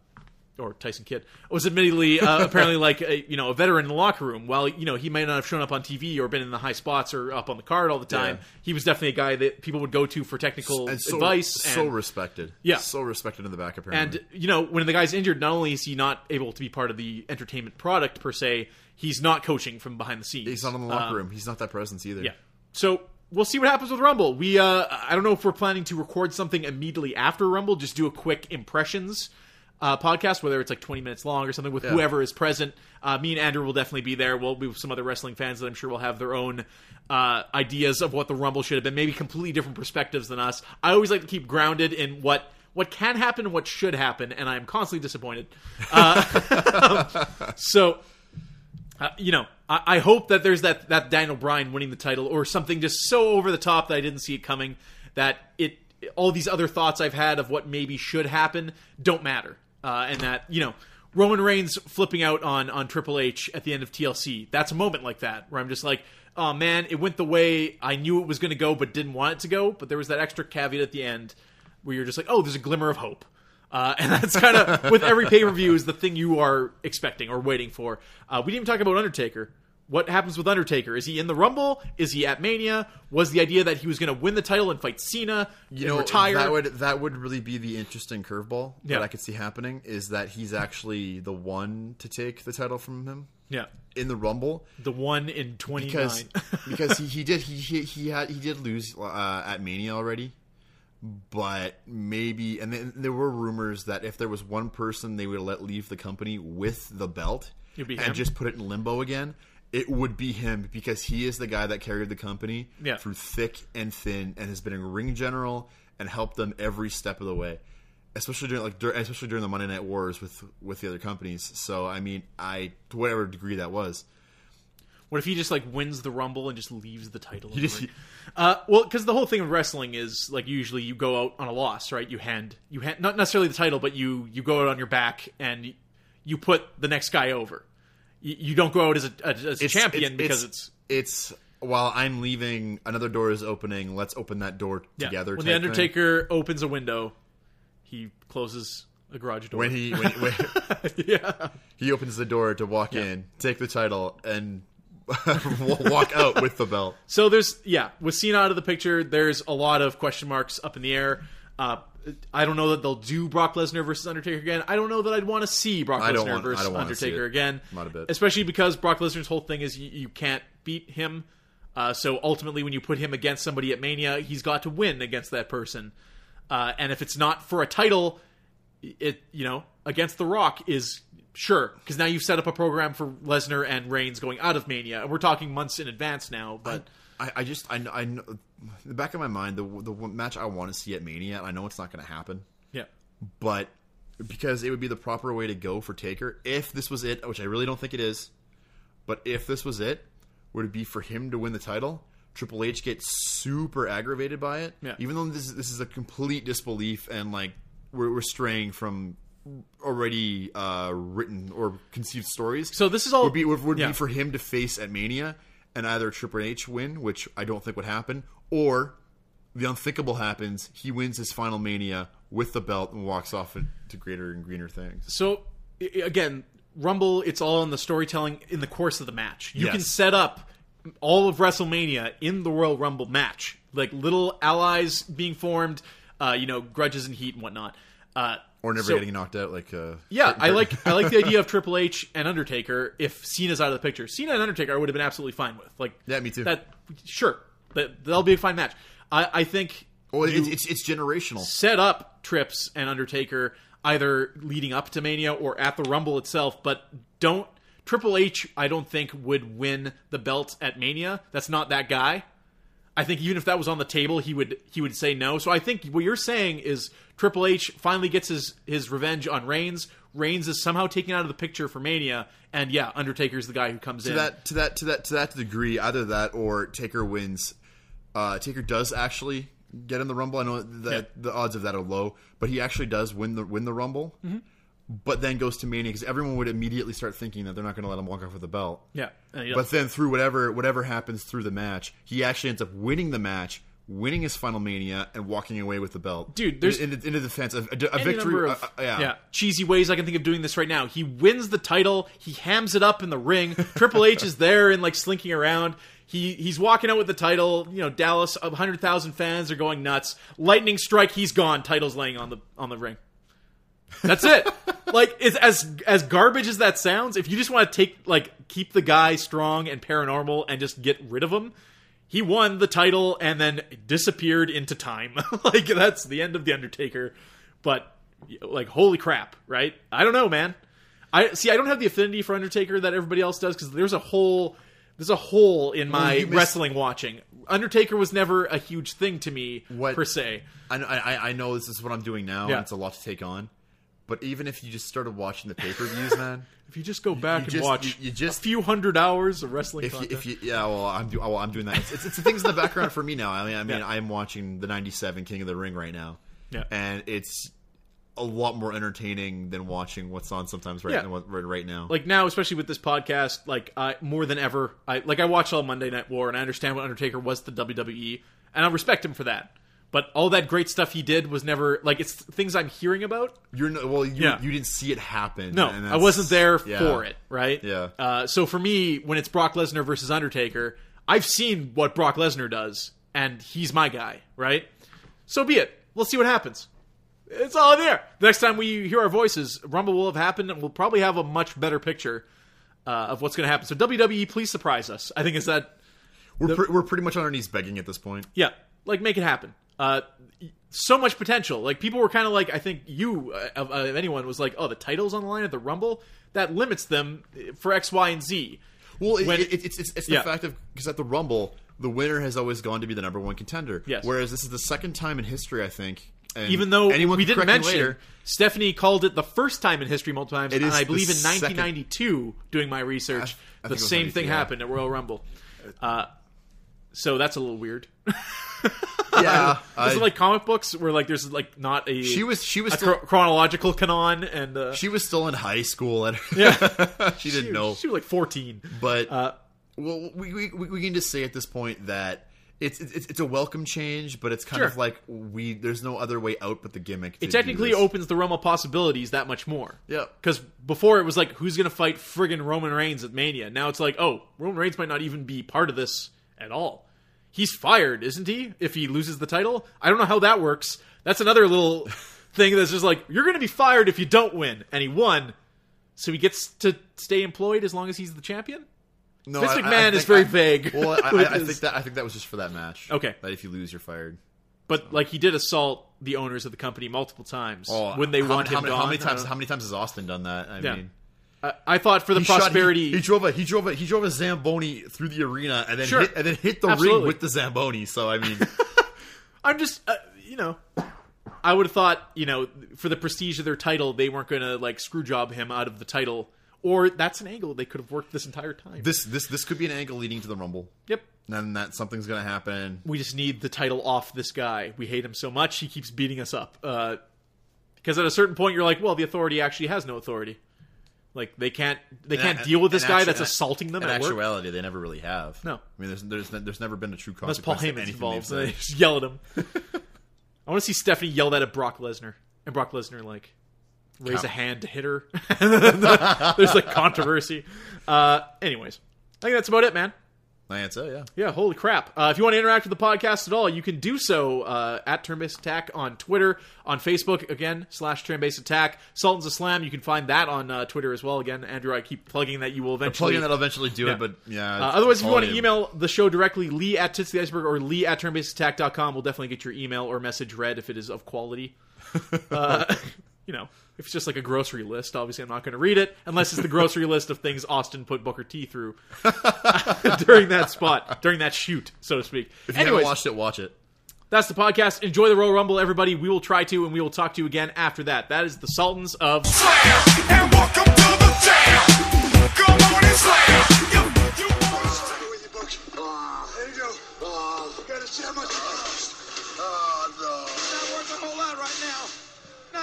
or Tyson Kidd was admittedly uh, apparently like a, you know a veteran in the locker room. While you know he may not have shown up on TV or been in the high spots or up on the card all the time, Yeah. he was definitely a guy that people would go to for technical and so, advice. so and, respected. Yeah. so respected in the back apparently. and you know when the guy's injured, not only is he not able to be part of the entertainment product per se, he's not coaching from behind the scenes. he's not in the locker Um, room. He's not that presence either. Yeah. So we'll see what happens with Rumble. We uh I don't know if we're planning to record something immediately after Rumble, just do a quick impressions. Uh, podcast, whether it's like 20 minutes long or something with whoever is present. Uh, me and Andrew will definitely be there. We'll be with some other wrestling fans that I'm sure will have their own uh, ideas of what the Rumble should have been, maybe completely different perspectives than us. I always like to keep grounded in what what can happen what should happen, and I'm constantly disappointed. Uh, so uh, you know, I, I hope that there's that that Daniel Bryan winning the title or something just so over the top that I didn't see it coming that it all these other thoughts I've had of what maybe should happen don't matter, uh, and that you know Roman Reigns flipping out on on Triple H at the end of TLC. That's a moment like that where I'm just like. Oh man, it went the way I knew it was going to go, but didn't want it to go. But there was that extra caveat at the end where you're just like, "Oh, there's a glimmer of hope." Uh, and that's kind of with every pay per view is the thing you are expecting or waiting for. Uh, we didn't even talk about Undertaker. What happens with Undertaker? Is he in the Rumble? Is he at Mania? Was the idea that he was going to win the title and fight Cena You know, retire? that would that would really be the interesting curveball Yeah. that I could see happening. Is that he's actually the one to take the title from him yeah, in the Rumble the one in twenty because because he, he did he, he he had he did lose uh, at Mania already, but maybe and then there were rumors that if there was one person they would let leave the company with the belt and him? just put it in limbo again. It would be him because he is the guy that carried the company Yeah. through thick and thin, and has been a ring general and helped them every step of the way, especially during like dur- especially during the Monday Night Wars with with the other companies. So I mean, I to whatever degree that was, What if he just like wins the Rumble and just leaves the title? the just- ring? uh, well, because the whole thing of wrestling is like usually you go out on a loss, right? You hand you hand not necessarily the title, but you you go out on your back and you put the next guy over. You, you don't go out as a, as a It's- champion because it's, it's while I'm leaving, another door is opening. Let's open that door yeah. together. When the thing. Undertaker opens a window, he closes a garage door. when he when, when yeah. he opens the door to walk in, take the title, and walk out with the belt. So there's yeah, with Cena out of the picture, there's a lot of question marks up in the air. Uh, I don't know that they'll do Brock Lesnar versus Undertaker again. I don't know that I'd want to see Brock Lesnar want- versus don't wanna see Undertaker again. Not a bit. Especially because Brock Lesnar's whole thing is you, you can't beat him. Uh, so ultimately, when you put him against somebody at Mania, he's got to win against that person. Uh, and if it's not for a title, it you know against The Rock is sure because now you've set up a program for Lesnar and Reigns going out of Mania, and we're talking months in advance now. But I, I just I, I the back of my mind the the match I want to see at Mania. I know it's not going to happen, yeah, but because it would be the proper way to go for Taker if this was it, which I really don't think it is. But if this was it, would it be for him to win the title? Triple H gets super aggravated by it, Yeah. even though this this is a complete disbelief and like we're, we're straying from already uh, written or conceived stories. So this is all- would be would, would yeah. be for him to face at Mania and either Triple H win, which I don't think would happen, or the unthinkable happens. He wins his final Mania with the belt and walks off into greater and greener things. So again, Rumble, it's all in the storytelling in the course of the match. You can set up all of WrestleMania in the Royal Rumble match, like little allies being formed, uh, you know, grudges and heat and whatnot. Uh, Or never so- getting knocked out like uh, Yeah, I like I like the idea of Triple H and Undertaker if Cena's out of the picture. Cena and Undertaker I would have been absolutely fine with. Like Yeah, me too. That sure, that that'll be a fine match. I, I think Well, it's, it's it's generational. set up Trips and Undertaker either leading up to Mania or at the Rumble itself, but don't Triple H. I don't think would win the belt at Mania. That's not that guy. I think even if that was on the table, he would he would say no. So I think what you're saying is Triple H finally gets his his revenge on Reigns. Reigns is somehow taken out of the picture for Mania, and yeah, Undertaker's the guy who comes to in. that to that to that to that degree, either that or Taker wins. Uh, Taker does actually get in the Rumble. I know that Yeah. the odds of that are low, but he actually does win the win the Rumble. Mm-hmm. But then goes to Mania because everyone would immediately start thinking that they're not going to let him walk off with the belt. yeah, and he But then through whatever whatever happens through the match, he actually ends up winning the match, winning his final Mania, and walking away with the belt. Dude, there's- in, in, in the defense a, a, a victory. uh, of uh, yeah. cheesy ways I can think of doing this right now. He wins the title. He hams it up in the ring. Triple H is there and like slinking around. He he's walking out with the title. You know, Dallas, hundred thousand fans are going nuts. Lightning strike. He's gone. Title's laying on the on the ring. That's it. like it's as as garbage as that sounds. If you just want to take like keep the guy strong and paranormal and just get rid of him, he won the title and then disappeared into time. like that's the end of the Undertaker. But like holy crap, right? I don't know, man. I see. I don't have the affinity for Undertaker that everybody else does because there's a whole there's a hole in my you miss- wrestling watching. Undertaker was never a huge thing to me What- per se. I, know- I I know this is what I'm doing now. Yeah. and It's a lot to take on. But even if you just started watching the pay per views, man, If you just go back and just- watch you- you just- a few hundred hours of wrestling if you, content, if you yeah, well, I'm do, well, I'm doing that. It's, it's, it's the things in the background for me now. I mean, I mean, Yeah. I'm watching the '97 King of the Ring right now, Yeah. and it's a lot more entertaining than watching what's on sometimes right Yeah. now, right, right now. like now, especially with this podcast, like I more than ever, I like I watch all Monday Night War and I understand what Undertaker was to WWE, and I respect him for that. But all that great stuff he did was never like it's things I'm hearing about. You're no, well, you, Yeah. you didn't see it happen. No, and I wasn't there yeah. for it. Right? Yeah. Uh, so for me, when it's Brock Lesnar versus Undertaker, I've seen what Brock Lesnar does, and he's my guy. Right? So be it. Let's see what happens. It's all there. The next time we hear our voices, Rumble will have happened, and we'll probably have a much better picture uh, of what's going to happen. So WWE, please surprise us. I think is that We're pre- we're pretty much on our knees begging at this point. yeah, like make it happen. Uh, so much potential. Like people were kind of like, I think you uh, of, of anyone was like, oh, the titles on the line at the Rumble that limits them for X, Y, and Z. Well, it, When- it, it's it's, it's the Yeah. fact of because at the Rumble, the winner has always gone to be the number one contender. Yes. Whereas this is the second time in history, I think. And Even though anyone we didn't mention, later, Stephanie called it the first time in history multiple times, It and is I believe in second- 1992, doing my research, I the it was same thing yeah. happened at Royal Rumble. Uh, so that's a little weird. yeah, Is I- it like comic books where like there's like not a she was she was still chro- chronological canon and uh, she was still in high school. and yeah she didn't she, know, she was like 14. but Uh, well, we, we we can just say at this point that. It's, it's it's a welcome change, but it's kind Sure. of like we there's no other way out but the gimmick. it technically opens the realm of possibilities that much more. Yeah. Because before it was like, who's going to fight friggin' Roman Reigns at Mania? Now it's like, oh, Roman Reigns might not even be part of this at all. He's fired, isn't he? If he loses the title, I don't know how that works. That's another little thing that's just like, you're going to be fired if you don't win, and he won, so he gets to stay employed as long as he's the champion. No, Vince McMahon is very I- vague Well, I, I, I think that I think that was just for that match. Okay. that if you lose, you're fired. But like, he did assault the owners of the company multiple times oh, when they Oh, how, want how, him many, gone. how many times? How many times has Austin done that? I Yeah. mean, I, I thought for the he shot- he- prosperity. he, drove a he drove a he drove a zamboni through the arena and then Sure. hit, and then hit the Absolutely. ring with the zamboni. So I mean, I'm just, uh, you know, I would have thought, you know, for the prestige of their title, they weren't going to like screw job him out of the title, or that's an angle they could have worked this entire time. this this this could be an angle leading to the Rumble. yep. And then that something's gonna happen. We just need the title off this guy. We hate him so much he keeps beating us up. Uh, because at a certain point, you're like, well, the authority actually has no authority. Like they can't they can't In- deal with this guy actu- that's assaulting them In at work. actuality, they never really have. No. I mean, there's there's there's never been a true Unless Paul consequence Heyman's involved, they just yell at him. I want to see Stephanie yell that at Brock Lesnar, and Brock Lesnar like raise Cow. a hand to hit her. There's like controversy. Uh, anyways, I think that's about it, man. That's it, yeah. Yeah, holy crap. Uh, if you want to interact with the podcast at all, you can do so uh, at Turn Based Attack on Twitter, on Facebook, again, slash Turn Based Attack. Sultans a Slam, you can find that on uh, Twitter as well. Again, Andrew, I keep plugging that you will eventually. Plugging that'll eventually do Yeah. it, but yeah. Uh, otherwise, if you want to email the show directly, lee at tits the iceberg or lee at turnbaseattack.com, we'll definitely get your email or message read if it is of quality. uh, you know, if it's just like a grocery list, obviously I'm not going to read it unless it's the grocery list of things Austin put Booker T through during that spot, during that shoot, so to speak. If you Anyways, haven't watched it, watch it. that's the podcast. Enjoy the Royal Rumble, everybody. We will try to, and we will talk to you again after that. That is the Sultans of. Slam and welcome to the jam. Come on and slam.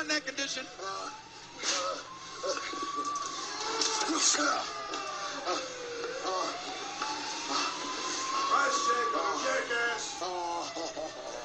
not in that condition. Right, shake, shake ass.